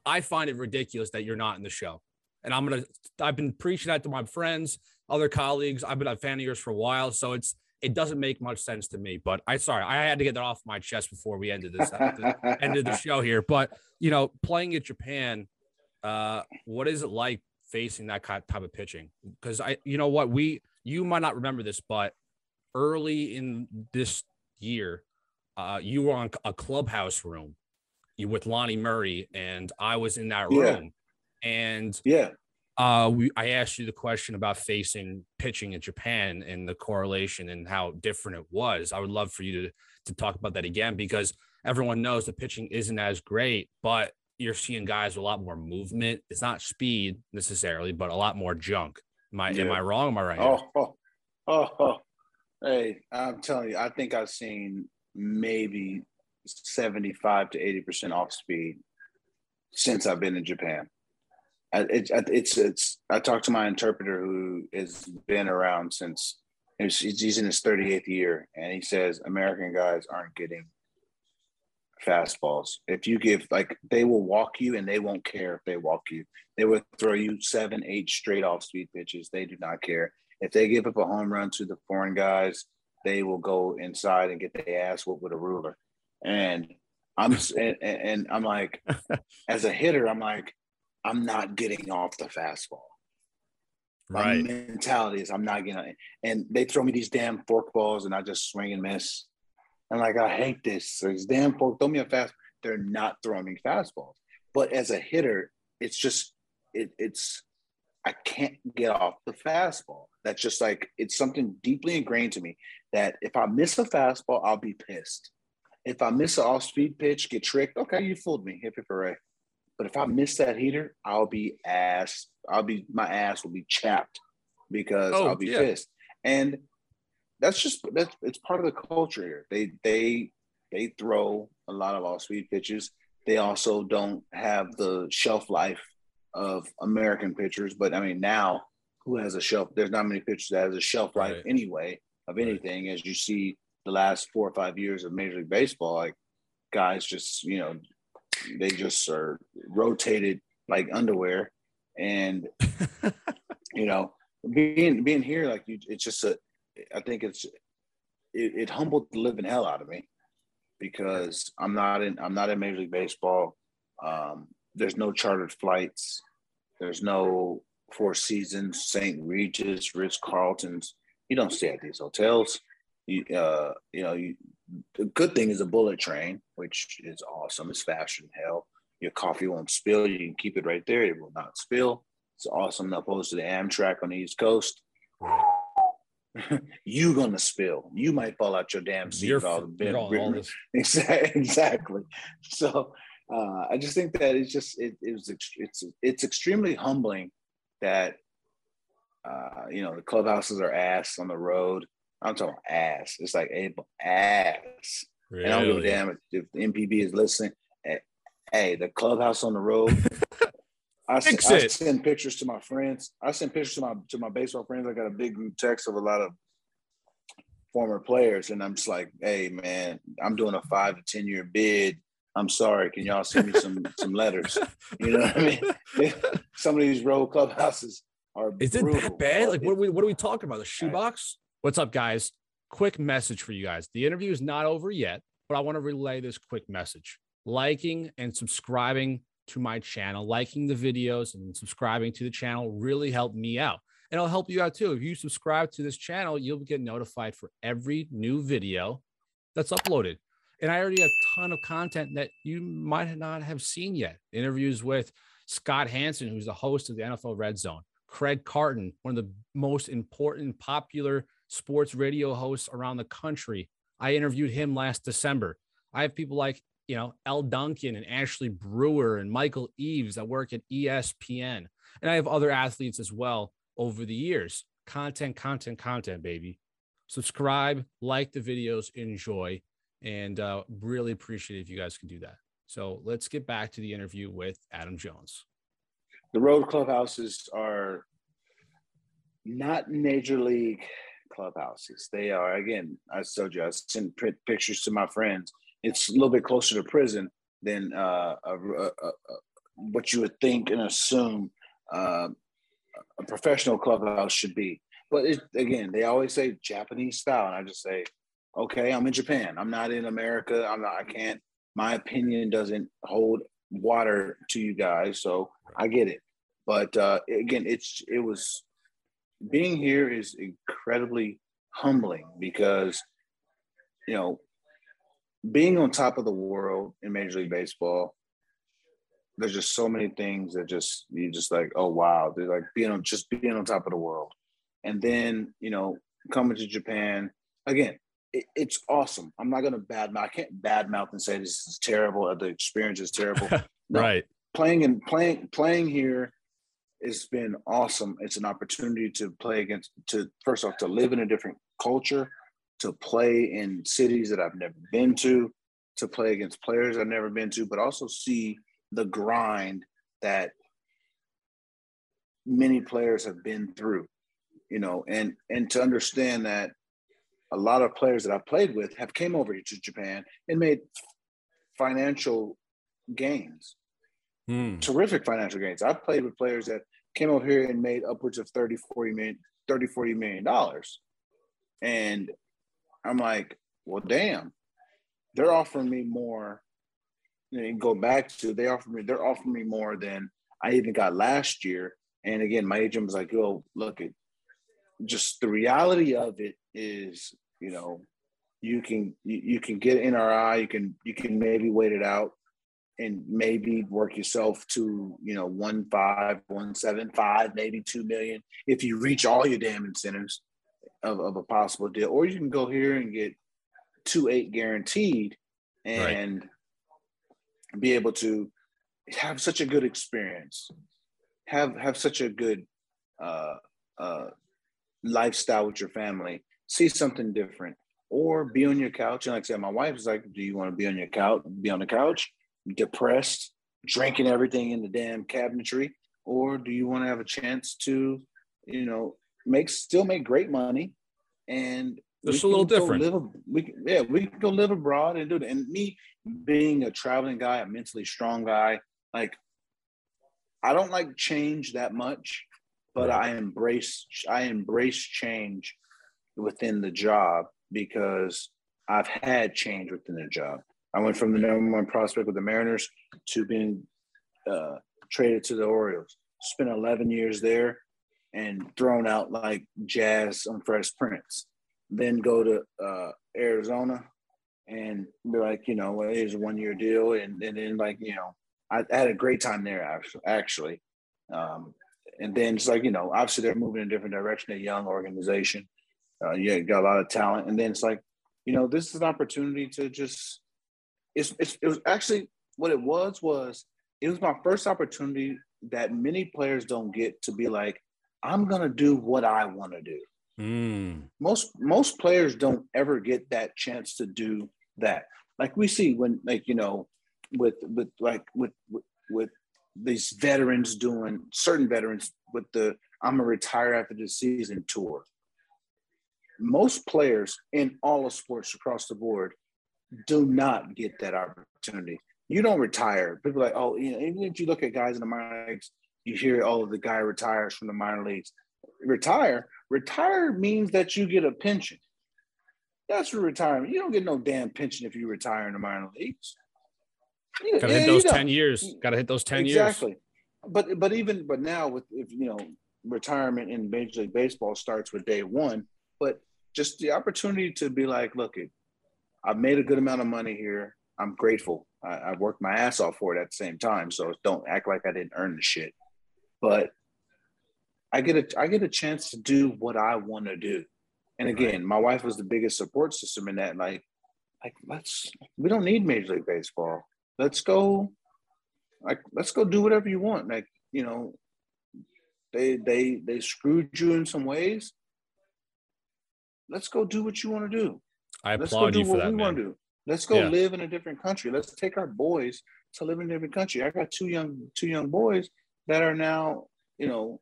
I find it ridiculous that you're not in the show. And I'm gonna I've been preaching that to my friends, other colleagues. I've been a fan of yours for a while. So it's it doesn't make much sense to me. But I sorry, I had to get that off my chest before we ended this ended the show here. But you know, playing in Japan, uh, what is it like facing that type of pitching? Because I, you know what, we you might not remember this, but early in this year, uh, you were on a clubhouse room you with Lonnie Murray, and I was in that room. Yeah. And yeah, uh, we, I asked you the question about facing pitching in Japan and the correlation and how different it was. I would love for you to to talk about that again because everyone knows the pitching isn't as great, but you're seeing guys with a lot more movement. It's not speed necessarily, but a lot more junk. Am I yeah. am I wrong? Am I right? Oh, oh, oh, oh, hey, I'm telling you, I think I've seen maybe 75 to 80 percent off speed since I've been in Japan it's it's it's I talked to my interpreter who has been around since he's in his 38th year, and he says American guys aren't getting fastballs. If you give like they will walk you and they won't care if they walk you. They will throw you seven, eight straight off speed pitches. They do not care. If they give up a home run to the foreign guys, they will go inside and get their ass whooped with a ruler. And I'm and, and I'm like, as a hitter, I'm like, I'm not getting off the fastball. Right. My mentality is I'm not getting and they throw me these damn fork balls and I just swing and miss. I'm like, I hate this. These damn fork, throw me a fast. They're not throwing me fastballs. But as a hitter, it's just it, it's I can't get off the fastball. That's just like it's something deeply ingrained to me that if I miss a fastball, I'll be pissed. If I miss an off-speed pitch, get tricked, okay, you fooled me. Hip hip hooray. But if I miss that heater, I'll be ass. I'll be my ass will be chapped because oh, I'll be yeah. pissed. And that's just that's it's part of the culture here. They they they throw a lot of off speed pitches. They also don't have the shelf life of American pitchers. But I mean, now who has a shelf? There's not many pitchers that has a shelf life right. anyway of anything. Right. As you see, the last four or five years of Major League Baseball, like guys just you know they just are rotated like underwear, and you know, being being here like you, it's just a. I think it's it, it humbled the living hell out of me because I'm not in I'm not in Major League Baseball. Um, there's no chartered flights. There's no Four Seasons, St. Regis, Ritz Carltons. You don't stay at these hotels. You, uh, you know, you, the good thing is a bullet train, which is awesome. It's faster than hell. Your coffee won't spill. You can keep it right there. It will not spill. It's awesome opposed to the Amtrak on the East Coast. you gonna spill. You might fall out your damn seat. You're, all, you're all, all this. Exactly. So uh, I just think that it's just it, it was it's it's extremely humbling that uh, you know the clubhouses are ass on the road. I'm talking ass. It's like a ass. Really? And I don't give a damn if, if the NPB is listening. Hey, hey, the clubhouse on the road. I, Fix I send pictures to my friends. I send pictures to my to my baseball friends. I got a big group text of a lot of former players, and I'm just like, "Hey, man, I'm doing a five to ten year bid. I'm sorry. Can y'all send me some some letters? You know what I mean? some of these road clubhouses are. Is it that bad? Like, what are we what are we talking about? The shoebox? What's up, guys? Quick message for you guys. The interview is not over yet, but I want to relay this quick message. Liking and subscribing to my channel, liking the videos and subscribing to the channel really helped me out. And I'll help you out too. If you subscribe to this channel, you'll get notified for every new video that's uploaded. And I already have a ton of content that you might not have seen yet. Interviews with Scott Hanson, who's the host of the NFL Red Zone, Craig Carton, one of the most important, popular sports radio hosts around the country. I interviewed him last December. I have people like you know, Elle Duncan and Ashley Brewer and Michael Eaves that work at ESPN. And I have other athletes as well over the years. Content, content, content, baby. Subscribe, like the videos, enjoy, and uh, really appreciate if you guys can do that. So let's get back to the interview with Adam Jones. The road clubhouses are not major league clubhouses. They are, again, I told you, I sent pictures to my friends it's a little bit closer to prison than uh, a, a, a, what you would think and assume uh, a professional clubhouse should be. But it, again, they always say Japanese style, and I just say, okay, I'm in Japan. I'm not in America. I'm not. I can't. My opinion doesn't hold water to you guys, so I get it. But uh, again, it's it was being here is incredibly humbling because you know being on top of the world in Major League Baseball, there's just so many things that just you just like, oh wow, they're like being on just being on top of the world. And then, you know, coming to Japan, again, it, it's awesome. I'm not gonna bad mouth, I can't bad mouth and say this is terrible, uh, the experience is terrible. No, right. Playing and playing playing here it's been awesome. It's an opportunity to play against to first off to live in a different culture to play in cities that I've never been to, to play against players I've never been to, but also see the grind that many players have been through, you know, and and to understand that a lot of players that I've played with have came over to Japan and made financial gains. Mm. Terrific financial gains. I've played with players that came over here and made upwards of 30, 40 million, 30, 40 million dollars. And I'm like, well, damn, they're offering me more. Know, go back to they offer me, they're offering me more than I even got last year. And again, my agent was like, "Yo, look at just the reality of it is, you know, you can you, you can get NRI, you can you can maybe wait it out and maybe work yourself to you know one five, one seven five, maybe two million if you reach all your damn incentives of, of a possible deal, or you can go here and get two eight guaranteed and right. be able to have such a good experience, have have such a good uh, uh, lifestyle with your family, see something different, or be on your couch. And like I said, my wife is like, "Do you want to be on your couch? Be on the couch, depressed, drinking everything in the damn cabinetry, or do you want to have a chance to, you know, make still make great money, and it's a little different. Live, we yeah, we can go live abroad and do it. And me being a traveling guy, a mentally strong guy, like I don't like change that much, but I embrace I embrace change within the job because I've had change within the job. I went from the number one prospect with the Mariners to being uh, traded to the Orioles. spent 11 years there, and thrown out like Jazz on Fresh Prince. Then go to uh, Arizona and be like, you know, well, it's a one year deal. And, and then, like, you know, I, I had a great time there actually. actually. Um, and then it's like, you know, obviously they're moving in a different direction, a young organization. Uh, yeah, got a lot of talent. And then it's like, you know, this is an opportunity to just, it's, it's, it was actually what it was, was it was my first opportunity that many players don't get to be like, I'm going to do what I want to do. Mm. Most, most players don't ever get that chance to do that. Like we see when, like, you know, with, with like, with, with, with these veterans doing certain veterans with the I'm gonna retire after the season tour. Most players in all of sports across the board do not get that opportunity. You don't retire. People like, oh, you know, even if you look at guys in the minor leagues, you hear, oh, the guy retires from the minor leagues. Retire. Retire means that you get a pension. That's for retirement. You don't get no damn pension if you retire in the minor leagues. You, Gotta yeah, hit those 10 years. Gotta hit those 10 exactly. years. Exactly. But but even but now with if you know retirement in Major League Baseball starts with day one, but just the opportunity to be like, look, it, I've made a good amount of money here. I'm grateful. I, I worked my ass off for it at the same time. So don't act like I didn't earn the shit. But I get a I get a chance to do what I want to do. And again, my wife was the biggest support system in that. Like, like let's we don't need Major League Baseball let's go like let's go do whatever you want like you know they they they screwed you in some ways let's go do what you want to do i let's applaud go do you for what that we man. want to do let's go Yeah. live in a different country let's take our boys to live in a different country i got two young two young boys that are now you know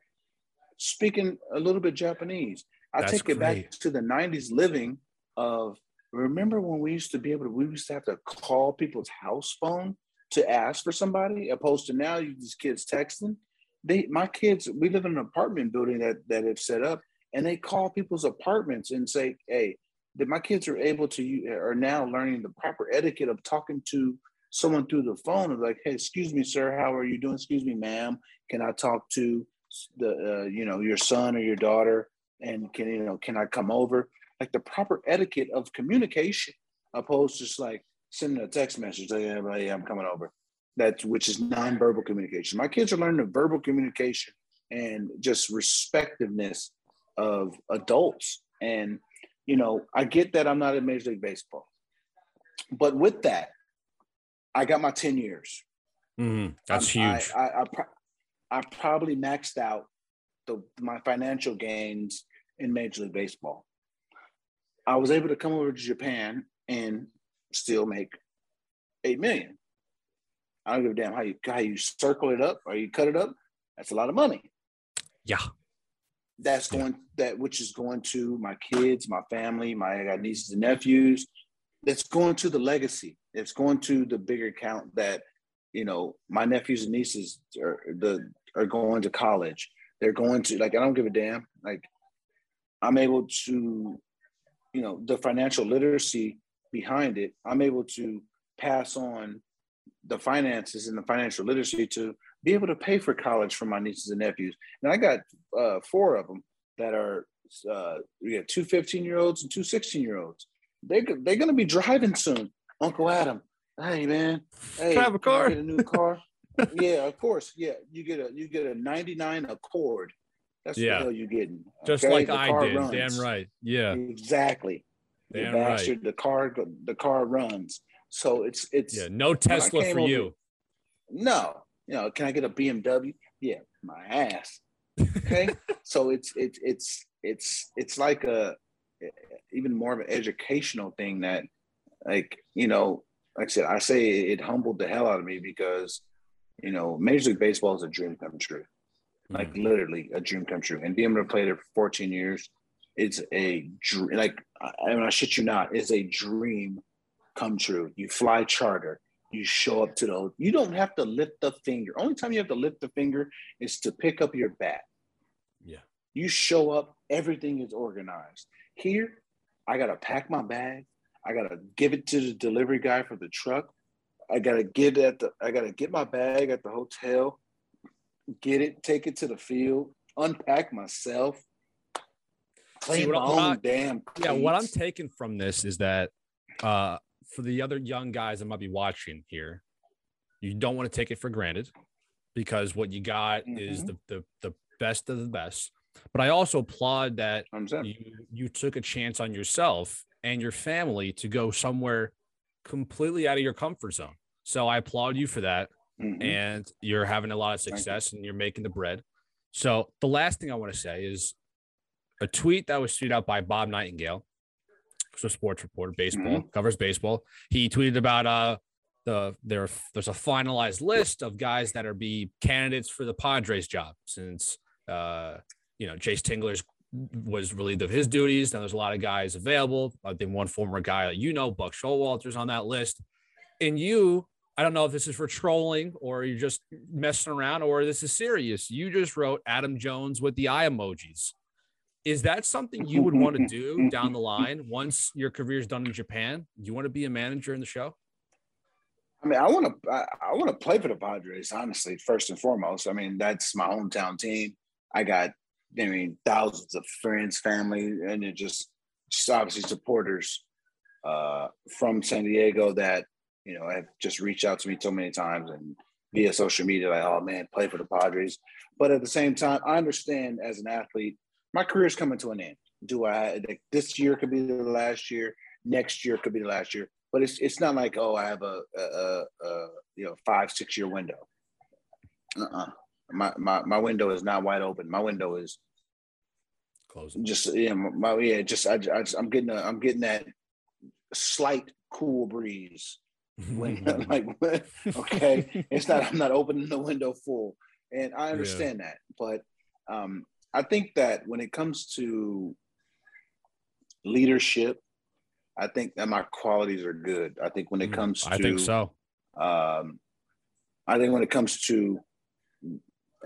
speaking a little bit japanese. I That's take it back to the 90s living of remember when we used to be able to we used to have to call people's house phone to ask for somebody opposed to now you these kids texting? They my kids we live in an apartment building that that have set up and they call people's apartments and say hey that my kids are able to are now learning the proper etiquette of talking to someone through the phone of like hey excuse me sir how are you doing? Excuse me ma'am can i talk to the uh, you know your son or your daughter? And can you know can i come over? Like the proper etiquette of communication opposed to just like sending a text message like, yeah, i'm coming over. That's which is nonverbal communication. My kids are learning the verbal communication and just respectiveness of adults. And you know i get that i'm not in major league baseball but with that i got my 10 years Mhm. That's I'm- huge. I, I, I, pro- I probably maxed out the my financial gains in Major League Baseball. I was able to come over to Japan and still make eight million. I don't give a damn how you how you circle it up or you cut it up. That's a lot of money. yeah. That's going that which is going to my kids, my family, my I got nieces and nephews. That's going to the legacy. It's going to the bigger count that you know my nephews and nieces are the are going to college. They're going to like I don't give a damn. Like I'm able to, you know, the financial literacy behind it. I'm able to pass on the finances and the financial literacy to be able to pay for college for my nieces and nephews. And I got uh, four of them that are, uh, we got two 15 year olds and two 16 year olds. They, they're going to be driving soon. Uncle Adam, hey man, hey, have a car? Get a new car. yeah, of course. Yeah, you get a you get a 99 Accord. That's Yeah. what the you're getting. Just okay? like The I did. runs. Damn right. Yeah. Exactly. Damn right. bastard. The car the car runs. So it's it's Yeah. No Tesla for over- you. no. You know, can I get a BMW? Yeah, my ass. Okay. so it's it's it's it's it's like a even more of an educational thing that like you know like I said I say it humbled the hell out of me because you know Major League Baseball is a dream come true like Mm. literally a dream come true. And being able to play there for 14 years, it's a dream. Like, I, and I shit you not, it's a dream come true. You fly charter, you show up to the, you don't have to lift the finger. Only time you have to lift the finger is to pick up your bat. Yeah. You show up, everything is organized. Here, I got to pack my bag. I got to give it to the delivery guy for the truck. I got to get at the, I got to get my bag at the hotel get it, take it to the field, unpack myself, play See, my I- what own I- damn. Yeah, what I'm taking from this is that uh for the other young guys that might be watching here, you don't want to take it for granted because what you got is Mhm. the, the the best of the best. But I also applaud that you you took a chance on yourself and your family to go somewhere completely out of your comfort zone. So I applaud you for that Mhm. and you're having a lot of Thank you. success and you're making the bread. So the last thing I want to say is a tweet that was tweeted out by Bob Nightingale, who's a sports reporter, baseball covers baseball. He tweeted about uh the there there's a finalized list of guys that are be candidates for the Padres job since uh you know Jayce Tingler's was relieved of his duties. Now there's a lot of guys available. I think one former guy you know, Buck Showalter's on that list. And you, I don't know if this is for trolling or you're just messing around or this is serious. You just wrote Adam Jones with the eye emojis. Is that something you would want to do down the line once your career is done in Japan? You want to be a manager in the show? I mean, I want to. I, I want to play for the Padres. Honestly, first and foremost. I mean, that's my hometown team. I got, I mean, thousands of friends, family, and it just, just obviously supporters uh, from San Diego that you know have just reached out to me so many times and via social media, like, oh man, play for the Padres. But at the same time, I understand as an athlete, my career is coming to an end. Do I? Like, this year could be the last year. Next year could be the last year but it's it's not like oh I have a, a, a, you know five six year window. Uh-uh. My my my window is not wide open. My window is Closing. just yeah my yeah just I, I just, I'm getting a, I'm getting that slight cool breeze when like okay it's not I'm not opening the window full and I understand that but um I think that when it comes to leadership I think that my qualities are good. I think when it Mm, comes to I think so. um, I think when it comes to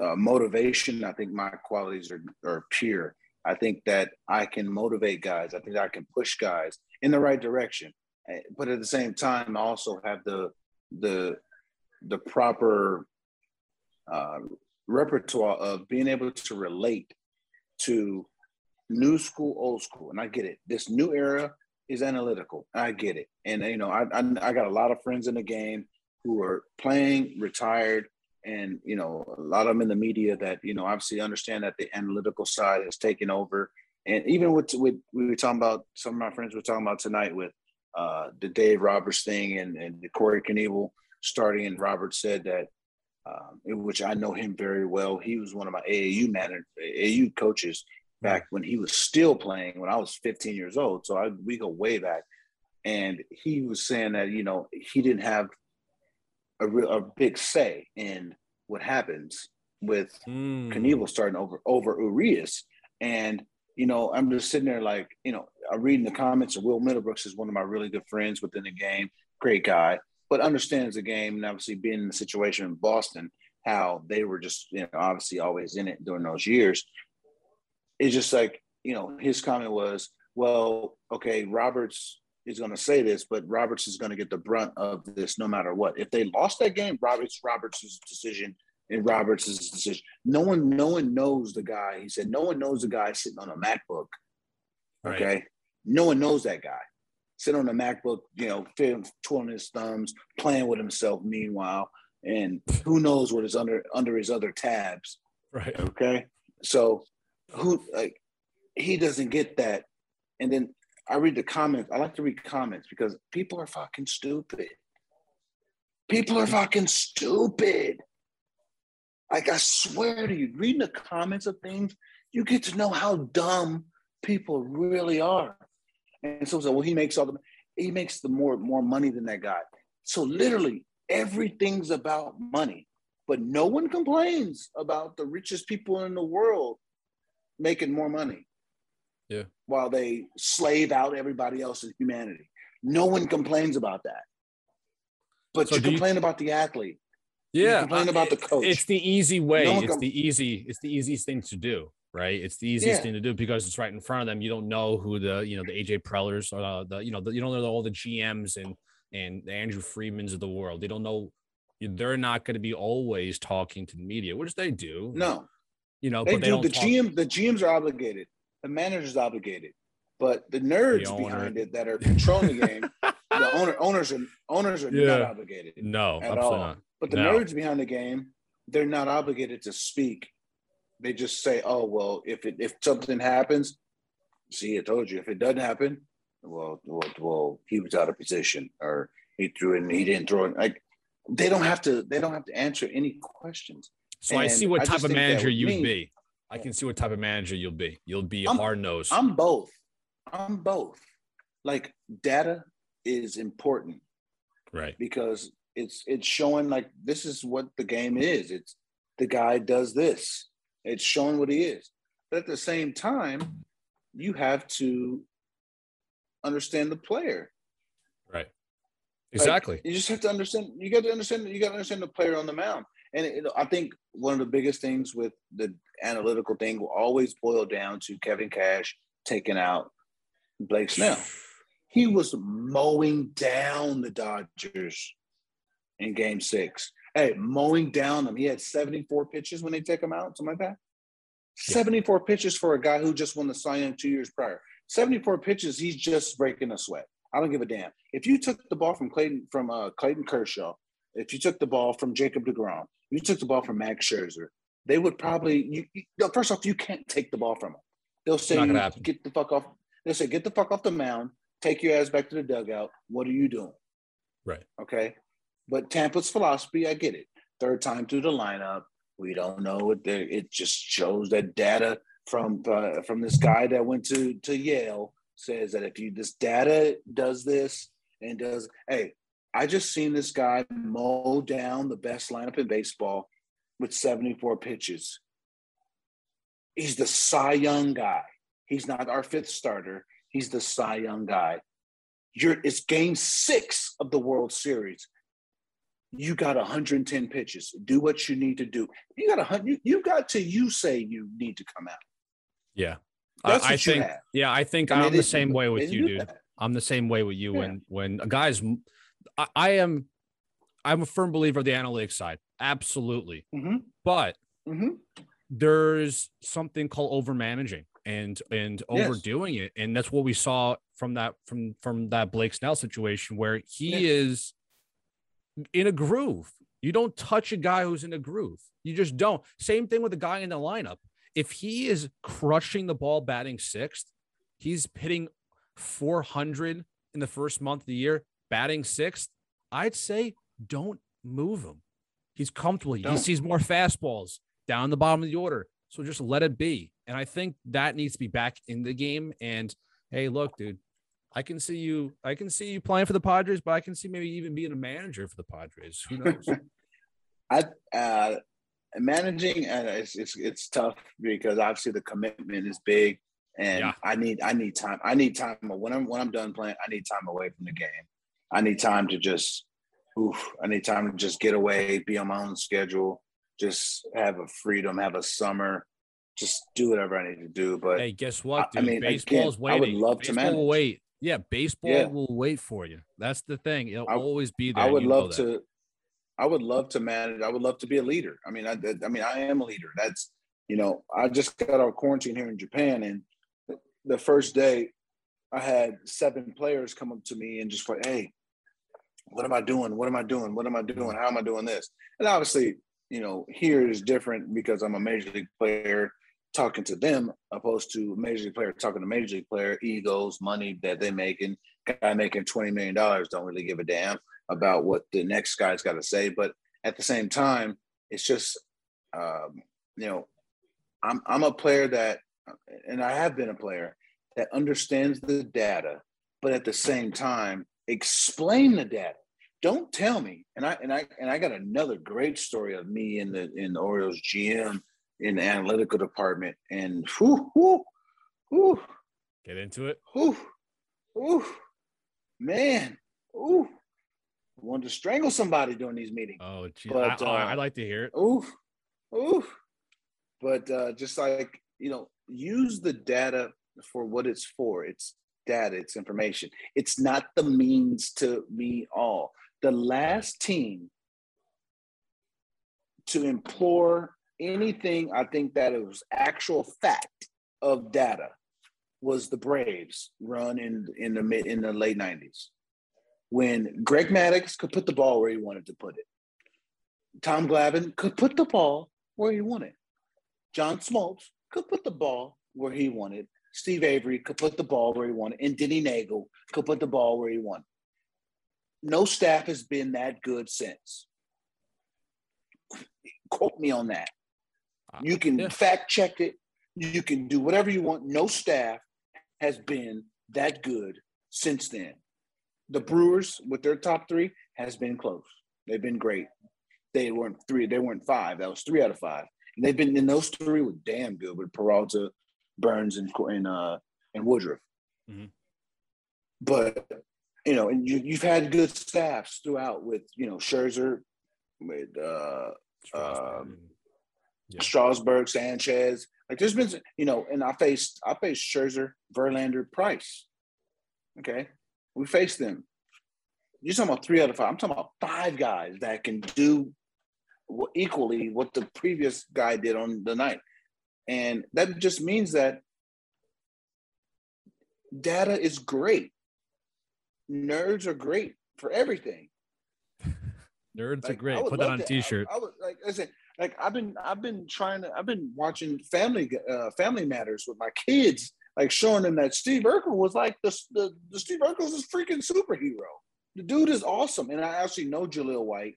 uh, motivation, I think my qualities are, are pure. I think that I can motivate guys. I think I can push guys in the right direction. Eh, But at the same time, I also have the the the proper uh, repertoire of being able to relate to new school, old school. And I get it. This new era is analytical. I get it. And you know, I, I I got a lot of friends in the game who are playing, retired, and you know, a lot of them in the media that you know obviously understand that the analytical side has taken over. And even with with we were talking about some of my friends were talking about tonight with uh, the Dave Roberts thing and and the Corey Knebel starting. And Robert said that, um, which I know him very well. He was one of my AAU manager, AAU coaches back when he was still playing when I was 15 years old. So I, we go way back. And he was saying that, you know, he didn't have a, real, a big say in what happens with Mm. Knebel starting over over Urias. And, you know, I'm just sitting there like, you know, I'm reading the comments and Will Middlebrooks is one of my really good friends within the game, great guy, but understands the game and obviously being in the situation in Boston, how they were just, you know, obviously always in it during those years it's just like you know his comment was well okay roberts is going to say this but roberts is going to get the brunt of this no matter what if they lost that game roberts roberts' decision and roberts' decision no one no one knows the guy he said no one knows the guy sitting on a macbook Right. okay no one knows that guy sitting on a macbook you know twirling his thumbs playing with himself meanwhile and who knows what is under under his other tabs Right. Okay. So who like he doesn't get that. And then I read the comments. I like to read comments because people are fucking stupid. People are fucking stupid. Like I swear to you, reading the comments of things, you get to know how dumb people really are. And so, so well, he makes all the he makes the more more money than that guy. So literally everything's about money but no one complains about the richest people in the world making more money. Yeah. While they slave out everybody else in humanity. No one complains about that. But So you do you- complain about the athlete. Yeah. complain uh, about the coach. It's the easy way. No it's com- the easy, it's the easiest thing to do, right? It's the easiest Yeah. thing to do because it's right in front of them. You don't know who the, you know, the AJ Prellers or the, the you know, the, you don't know all the GMs and and the Andrew Friedmans of the world. They don't know they're not going to be always talking to the media, which they do. No, you know, they but they do. don't The talk- GM, the GMs are obligated. The manager's obligated. But the nerds owner. behind it that are controlling the game, the owner owners are owners are not obligated. No, at all. not. But the No. nerds behind the game, they're not obligated to speak. They just say, "Oh well, if it, if something happens, see, I told you. If it doesn't happen, well, well, well, he was out of position, or he threw it and he didn't throw it." Like they don't have to. They don't have to answer any questions. So I see what type of manager you'd be. I can see what type of manager you'll be. You'll be hard nosed. I'm both. I'm both. Like data is important Right. because it's it's showing like this is what the game is. It's the guy does this. It's showing what he is. But at the same time, you have to understand the player. Right. Like, Exactly. you just have to understand. You got to understand. You got to understand the player on the mound. And it, I think one of the biggest things with the analytical thing will always boil down to Kevin Cash taking out Blake Snell. He was mowing down the Dodgers in Game Six. Hey, mowing down them. He had seventy-four pitches when they take him out, something like that. Yeah. Seventy-four pitches for a guy who just won the Cy Young two years prior. Seventy-four pitches. He's just breaking a sweat. I don't give a damn. If you took the ball from Clayton from uh, Clayton Kershaw, if you took the ball from Jacob Degrom, you took the ball from Max Scherzer, they would probably. You, you, no, first off, you can't take the ball from them. They'll say, Not gonna happen. "Get the fuck off." They'll say, "Get the fuck off the mound. Take your ass back to the dugout. What are you doing?" Right. Okay. But Tampa's philosophy, I get it. Third time through the lineup, we don't know what they It just shows that data from uh, from this guy that went to to Yale says that if you this data does this and does hey, I just seen this guy mow down the best lineup in baseball with 74 pitches. He's the Cy Young guy. He's not our fifth starter. He's the Cy Young guy. You're it's game six of the World Series. You got 110 pitches. Do what you need to do. You got a hundred. You, you got to you say you need to come out. Yeah. That's I, I think have. yeah, I think And I'm the same way with you, dude. that. I'm the same way with you Yeah. when when guys I, I am I'm a firm believer of the analytics side. Absolutely. Mhm. But Mhm. there's something called over managing and and Yes. overdoing it and that's what we saw from that from from that Blake Snell situation where he Yeah. is in a groove. You don't touch a guy who's in a groove. You just don't. Same thing with the guy in the lineup. If he is crushing the ball batting sixth, he's hitting 400 in the first month of the year, batting sixth. I'd say don't move him. He's comfortable. He sees more fastballs down the bottom of the order. So just let it be. And I think that needs to be back in the game. And hey, look, dude, I can see you. I can see you playing for the Padres, but I can see maybe even being a manager for the Padres. Who knows? I uh, managing and it's, it's it's tough because obviously the commitment is big, and Yeah. I need I need time. I need time when I'm when I'm done playing. I need time away from the game. I need time to just, oof. I need time to just get away, be on my own schedule, just have a freedom, have a summer, just do whatever I need to do. But hey, guess what, I- I mean, Baseball's again, I would love to Baseball will manage. wait. Yeah, baseball Yeah. will wait for you. That's the thing. It'll I- always be there. I would love to. I would love to manage. I would love to be a leader. I mean, I, I mean, I am a leader. That's you know, I just got out of quarantine here in Japan, and the first day, I had seven players come up to me and just like, "Hey, what am I doing? What am I doing? What am I doing? How am I doing this?" And obviously, you know, here is different because I'm a major league player talking to them, opposed to major league player talking to major league player. Egos, money that they making, guy making twenty million dollars don't really give a damn about what the next guy's got to say. But at the same time, it's just, um, you know, I'm I'm a player that, and I have been a player that understands the data, but at the same time, explain the data. Don't tell me. And I and I and I got another great story of me in the in the Orioles GM in the analytical department, and whoo, whoo, whoo, Get into it. whoo, whoo, man, whoo. Wanted to strangle somebody during these meetings. Oh, gee. But, I, I, uh, I'd like to hear it. Oof, oof. But uh, just like you know, use the data for what it's for. It's data. It's information. It's not the means to me all. The last team to implore anything, I think that it was actual fact of data was the Braves run in in the mid in the late 90s when Greg Maddux could put the ball where he wanted to put it. Tom Glavine could put the ball where he wanted. John Smoltz could put the ball where he wanted. Steve Avery could put the ball where he wanted. And Denny Neagle could put the ball where he wanted. No staff has been that good since. Quote me on that. You can yeah. fact check it. You can do whatever you want. No staff has been that good since then. The Brewers, with their top three, has been close. They've been great. They weren't three, they weren't five. That was three out of five. And they've been in those three were damn good with Peralta, Burnes, and and uh and Woodruff. Mm-hmm. But you know, and you, you've had good staffs throughout with you know Scherzer, with uh, Strasburg. Um, yeah. Strasburg, Sanchez. Like there's been, you know, and I faced I faced Scherzer, Verlander, Price. Okay, we faced them. You're talking about three out of five. I'm talking about five guys that can do equally what the previous guy did on the night, and that just means that data is great. Nerds are great for everything. Nerds like, are great. Put that on a t-shirt. I, I was like I said, like I've been I've been trying to I've been watching Family uh, Family Matters with my kids, like showing them that Steve Urkel was like the the, the Steve Urkel's is freaking superhero. The dude is awesome, and I actually know Jaleel White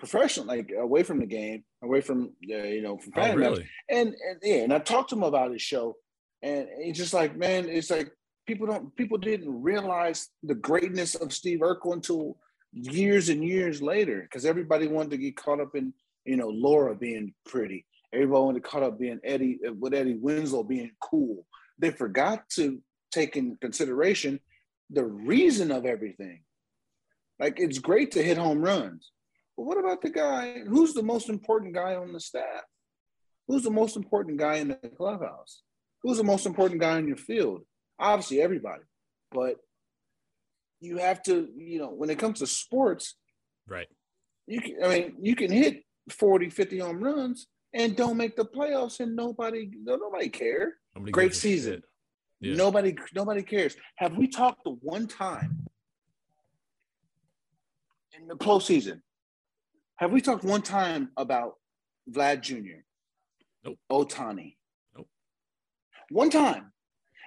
professional, like away from the game, away from uh, you know from family oh, really? and and yeah, and I talked to him about his show, and he's just like, man, it's like people don't people didn't realize the greatness of Steve Urkel until years and years later because everybody wanted to get caught up in you know, Laura being pretty. Everybody wanted to caught up being Eddie with Eddie Winslow being cool. They forgot to take in consideration the reason of everything. Like it's great to hit home runs, but what about the guy? Who's the most important guy on the staff? Who's the most important guy in the clubhouse? Who's the most important guy in your field? Obviously, everybody, but you have to, you know, when it comes to sports, right? You can, I mean, you can hit 40, 50 home runs and don't make the playoffs and nobody nobody care. Nobody Great season. Yeah. Nobody nobody cares. Have we talked the one time in the postseason? Have we talked one time about Vlad Jr. Nope. Ohtani? Nope. One time.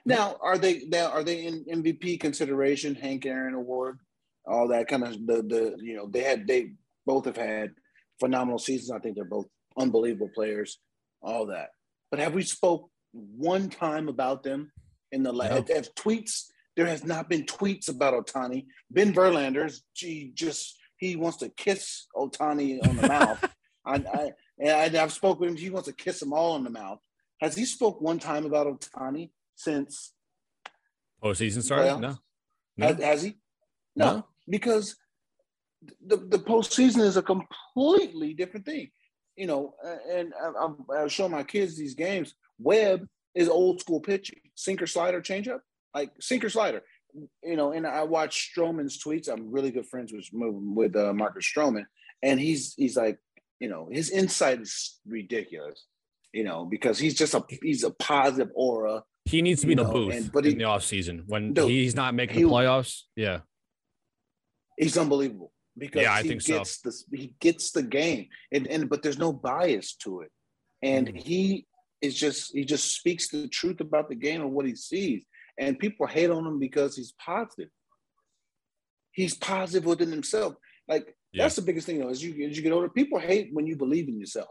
Now, are they now are they in MVP consideration? Hank Aaron Award, all that kind of the the you know they had they both have had phenomenal seasons. I think they're both unbelievable players, all that. But have we spoke one time about them in the last no. tweets? There has not been tweets about Ohtani. Ben Verlander's, gee, just he wants to kiss Ohtani on the mouth. I, I and I've spoken with him. He wants to kiss them all in the mouth. Has he spoke one time about Ohtani since oh, postseason started? No. no. Has, has, he? No, no, because the, the postseason is a completely different thing. You know, and I, I, I show my kids these games. Webb is old school pitching, sinker slider changeup, like sinker slider. You know, and I watch Stroman's tweets. I'm really good friends with with uh, Marcus Stroman, and he's he's like, you know, his insight is ridiculous. You know, because he's just a he's a positive aura. He needs to be in the booth and, but he, in the off season when dude, he's not making he, the playoffs. Yeah, he's unbelievable because yeah, I he think gets so. the he gets the game and, and but there's no bias to it. And mm. he is just he just speaks the truth about the game and what he sees. And people hate on him because he's positive. He's positive within himself. Like yeah. that's the biggest thing though, as you as you get older, people hate when you believe in yourself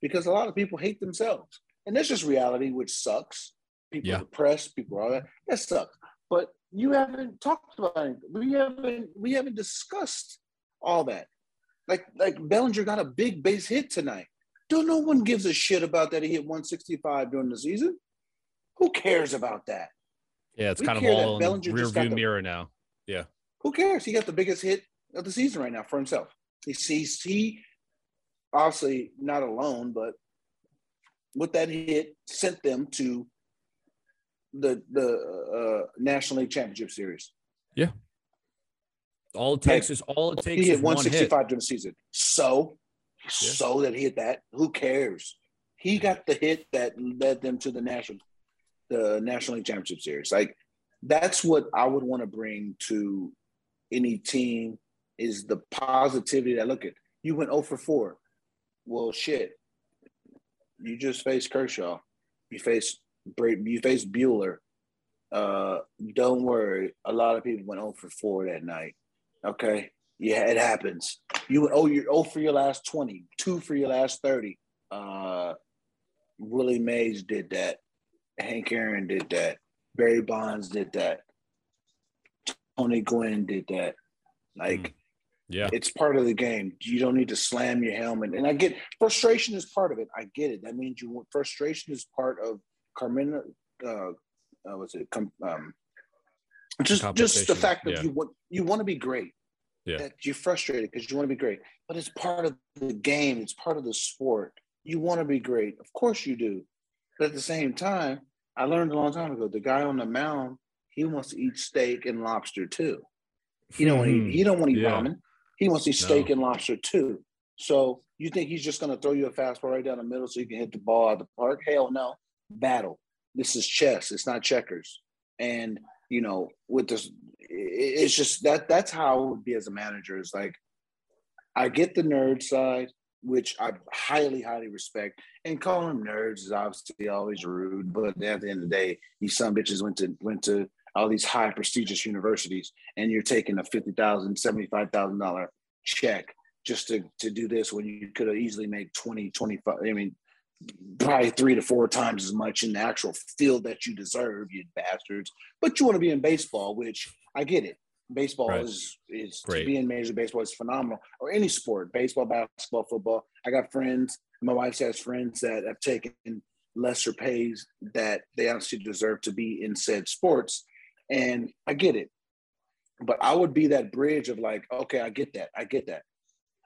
because a lot of people hate themselves. And that's just reality, which sucks. People yeah. are depressed, people are all that. That sucks. But you haven't talked about it. We haven't we haven't discussed all that. Like like Bellinger got a big base hit tonight. Don't no one gives a shit about that he hit 165 during the season. Who cares about that? Yeah, it's we kind of all in the rear view mirror now. Yeah. Who cares? He got the biggest hit of the season right now for himself. He sees he obviously not alone, but with that hit sent them to the the uh, National League Championship Series. Yeah, all it takes is all it takes. He hit 165 during the season. So So that he hit that. Who cares? He got the hit that led them to the national, the National League Championship Series. Like that's what I would want to bring to any team is the positivity that look at you went 0 for 4. Well, shit. You just faced Kershaw. You faced you faced Buehler. Uh, don't worry. A lot of people went 0 for 4 that night. Okay. Yeah, it happens. You went, oh, you're 0 for your last 20, two for your last 30. Uh, Willie Mays did that. Hank Aaron did that. Barry Bonds did that. Tony Gwynn did that. Like, mm. yeah, it's part of the game. You don't need to slam your helmet. And I get frustration is part of it. I get it. That means you want frustration is part of Carmina. Uh, uh, what's it? Com, um, just just the fact that yeah. you want you want to be great. Yeah. That you're frustrated because you want to be great, but it's part of the game. It's part of the sport. You want to be great, of course you do. But at the same time, I learned a long time ago. The guy on the mound, he wants to eat steak and lobster too. He don't want to eat, he don't want to eat hmm, yeah. ramen. He wants to eat steak no. and lobster too. So you think he's just going to throw you a fastball right down the middle so you can hit the ball out of the park? Hell no. Battle. This is chess. It's not checkers. And you know, with this, it's just that that's how it would be as a manager. Is like, I get the nerd side, which I highly, highly respect. And calling them nerds is obviously always rude, but at the end of the day, these some bitches went to went to all these high prestigious universities, and you're taking a fifty thousand, seventy five thousand dollar check just to to do this when you could have easily made 20, 25. I mean, probably three to four times as much in the actual field that you deserve, you bastards. But you want to be in baseball, which I get it. Baseball right. is is Great. to be in major baseball is phenomenal, or any sport, baseball, basketball, football. I got friends. My wife has friends that have taken lesser pays that they honestly deserve to be in said sports, and I get it. But I would be that bridge of like, okay, I get that, I get that,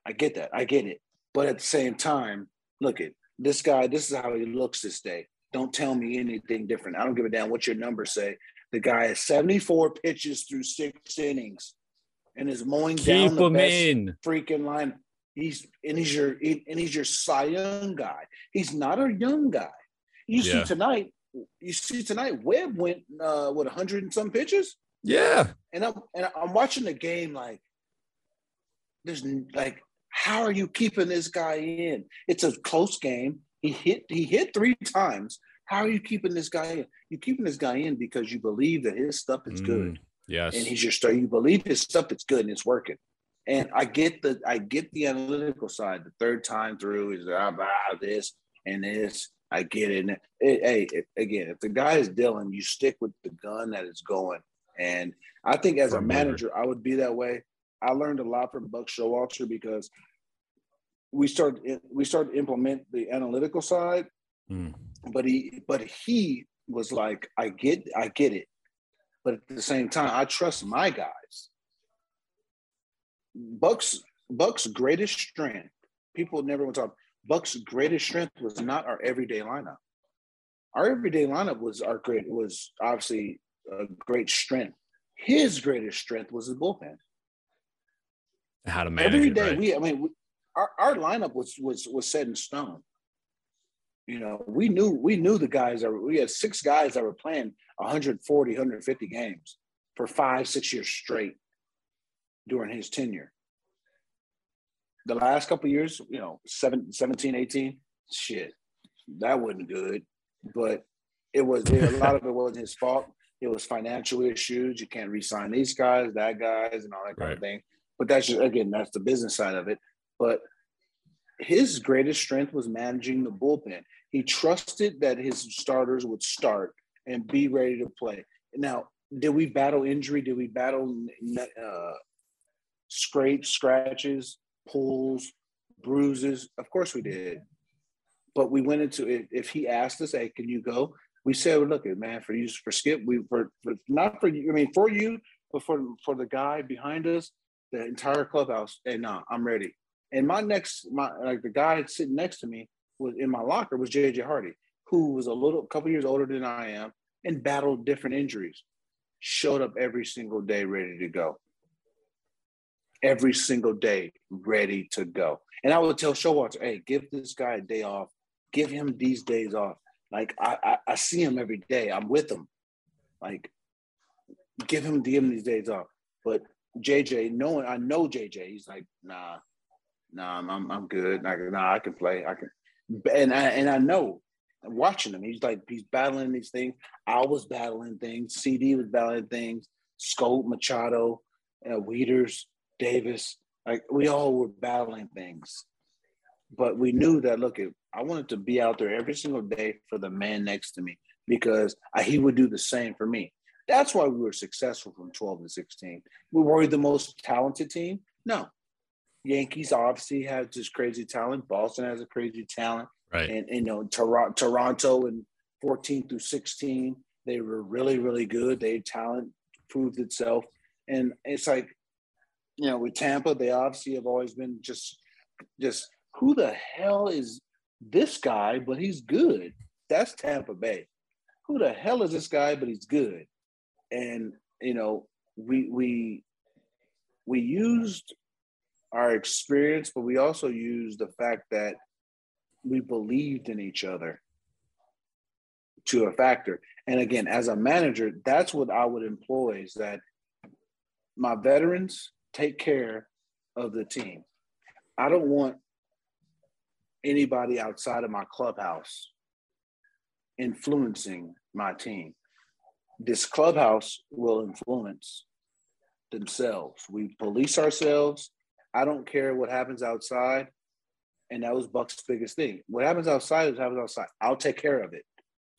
I get that, I get it. But at the same time, look at this guy. This is how he looks this day. Don't tell me anything different. I don't give a damn what your numbers say. The guy has 74 pitches through six innings and is mowing Keep down the best in. freaking line. He's and he's your and he's your Cy Young guy. He's not a young guy. You yeah. see tonight. You see tonight. Webb went uh, what 100 and some pitches. Yeah. And I'm and I'm watching the game like there's like how are you keeping this guy in? It's a close game. He hit he hit three times. How are you keeping this guy in? You're keeping this guy in because you believe that his stuff is mm, good. Yes. And he's your star. You believe his stuff is good and it's working. And I get the I get the analytical side. The third time through is ah, this and this. I get it. it hey, again, if the guy is Dylan, you stick with the gun that is going. And I think as a manager, I would be that way. I learned a lot from Buck Showalter because we started we started to implement the analytical side Mm. But he but he was like, I get I get it. But at the same time, I trust my guys. Buck's Buck's greatest strength, people never want to talk. Buck's greatest strength was not our everyday lineup. Our everyday lineup was our great was obviously a great strength. His greatest strength was his bullpen. How to manage every day. it. Right? We, I mean, we, our, our lineup was was was set in stone you know, we knew we knew the guys that were, we had six guys that were playing 140, 150 games for five, six years straight during his tenure. The last couple years, you know, seven, 17, 18, shit, that wasn't good. But it was a lot of it wasn't his fault. It was financial issues. You can't re-sign these guys, that guys, and all that kind right. of thing. But that's just again, that's the business side of it. But his greatest strength was managing the bullpen. He trusted that his starters would start and be ready to play. Now, did we battle injury? Did we battle uh, scrapes, scratches, pulls, bruises? Of course we did. But we went into it. If he asked us, "Hey, can you go?" We said, well, "Look, man, for you, for Skip, we for, for not for you. I mean, for you, but for for the guy behind us, the entire clubhouse. Hey, nah, I'm ready." And my next, my like the guy sitting next to me was in my locker was JJ Hardy, who was a little couple years older than I am and battled different injuries. Showed up every single day ready to go. every single day, ready to go. And I would tell Showalter, hey, give this guy a day off. Give him these days off. Like I, I, I see him every day. I'm with him. Like, give him him these days off. But JJ, knowing I know JJ, he's like, nah, nah, I'm I'm, good. Like, nah, I can play. I can, and I and I know watching him. He's like he's battling these things. I was battling things. CD was battling things. Schoop, Machado, uh, Wieters, Davis. Like we all were battling things, but we knew that. Look, I wanted to be out there every single day for the man next to me because I, he would do the same for me. That's why we were successful from 12 to 16. We were the most talented team? No. Yankees obviously have this crazy talent. Boston has a crazy talent. Right. And, and you know, Tor- Toronto in 14 through 16, they were really, really good. Their talent proved itself. And it's like, you know, with Tampa, they obviously have always been just, just who the hell is this guy? But he's good. That's Tampa Bay. Who the hell is this guy? But he's good. And you know, we we we used our experience, but we also used the fact that we believed in each other to a factor. And again, as a manager, that's what I would employ is that my veterans take care of the team. I don't want anybody outside of my clubhouse influencing my team. This clubhouse will influence themselves. We police ourselves. I don't care what happens outside. And that was Buck's biggest thing. What happens outside is happens outside. I'll take care of it.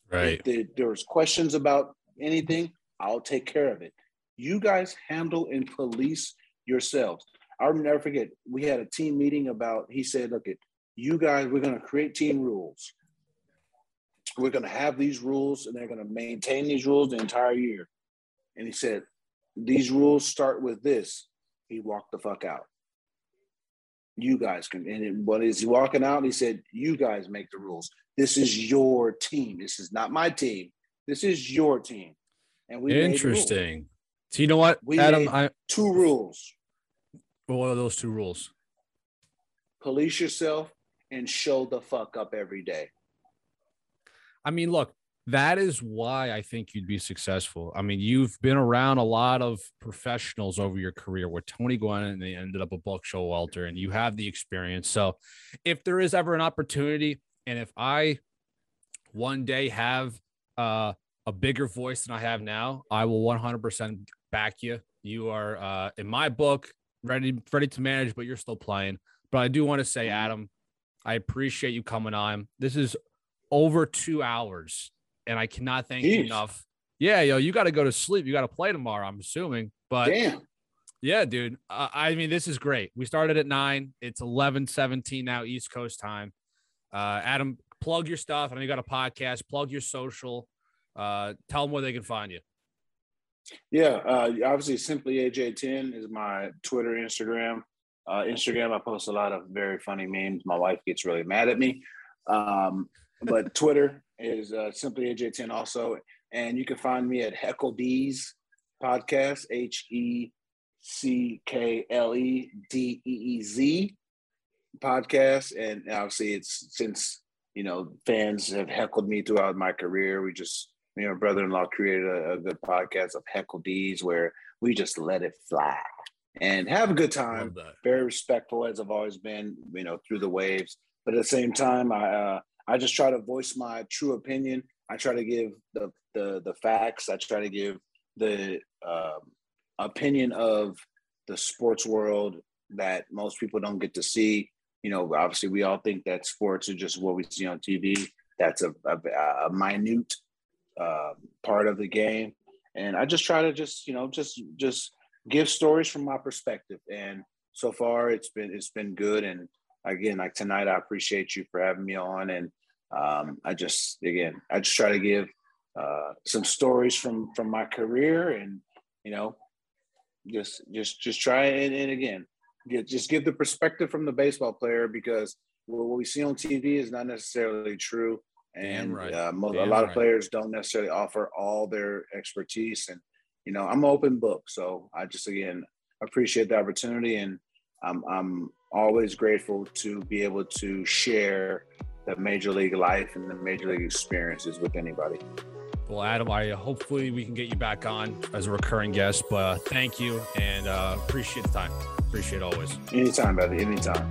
Right. If there's questions about anything, I'll take care of it. You guys handle and police yourselves. I'll never forget. We had a team meeting about. He said, "Look, it you guys, we're going to create team rules. We're going to have these rules, and they're going to maintain these rules the entire year." And he said, "These rules start with this." He walked the fuck out. You guys can. And what is he walking out? He said, "You guys make the rules. This is your team. This is not my team. This is your team." And we interesting. So you know what, we Adam? I two rules. What are those two rules? Police yourself and show the fuck up every day. I mean, look, that is why I think you'd be successful. I mean, you've been around a lot of professionals over your career where Tony Gwynn and they ended up a Buck Showalter, and you have the experience. So if there is ever an opportunity, and if I one day have uh, a bigger voice than I have now, I will 100% back you. You are uh, in my book ready ready to manage, but you're still playing. But I do want to say, Adam, I appreciate you coming on. This is over two hours, and I cannot thank Jeez. you enough. Yeah, yo, you got to go to sleep. You got to play tomorrow. I'm assuming, but damn. Yeah, dude. Uh, I mean, this is great. We started at nine. It's 11 17 now, East Coast time. Uh, Adam, plug your stuff. I know you got a podcast. Plug your social. Uh, tell them where they can find you. Yeah, uh, obviously, simply AJ10 is my Twitter, Instagram. Uh, Instagram, I post a lot of very funny memes. My wife gets really mad at me. Um, but Twitter is uh, simply AJ10 also. And you can find me at Heckle Deez podcast, H E C K L E D E E Z podcast. And obviously, it's since, you know, fans have heckled me throughout my career. We just me and my brother-in-law created a, a good podcast of Heckle Deez where we just let it fly and have a good time. Very respectful as I've always been, you know, through the waves. But at the same time, I uh, I just try to voice my true opinion. I try to give the the, the facts. I try to give the uh, opinion of the sports world that most people don't get to see. You know, obviously, we all think that sports are just what we see on TV. That's a, a, a minute uh, part of the game, and I just try to just you know just just give stories from my perspective. And so far, it's been it's been good. And again, like tonight, I appreciate you for having me on. And um, I just again, I just try to give uh, some stories from from my career, and you know, just just just try and, and again, get, just give the perspective from the baseball player because what we see on TV is not necessarily true and right. uh, a lot right. of players don't necessarily offer all their expertise and you know i'm an open book so i just again appreciate the opportunity, and I'm I'm always grateful to be able to share the major league life and the major league experiences with anybody. Well, Adam, I hopefully we can get you back on as a recurring guest. But uh, thank you and uh, appreciate the time. Appreciate it always. Anytime, buddy. Anytime.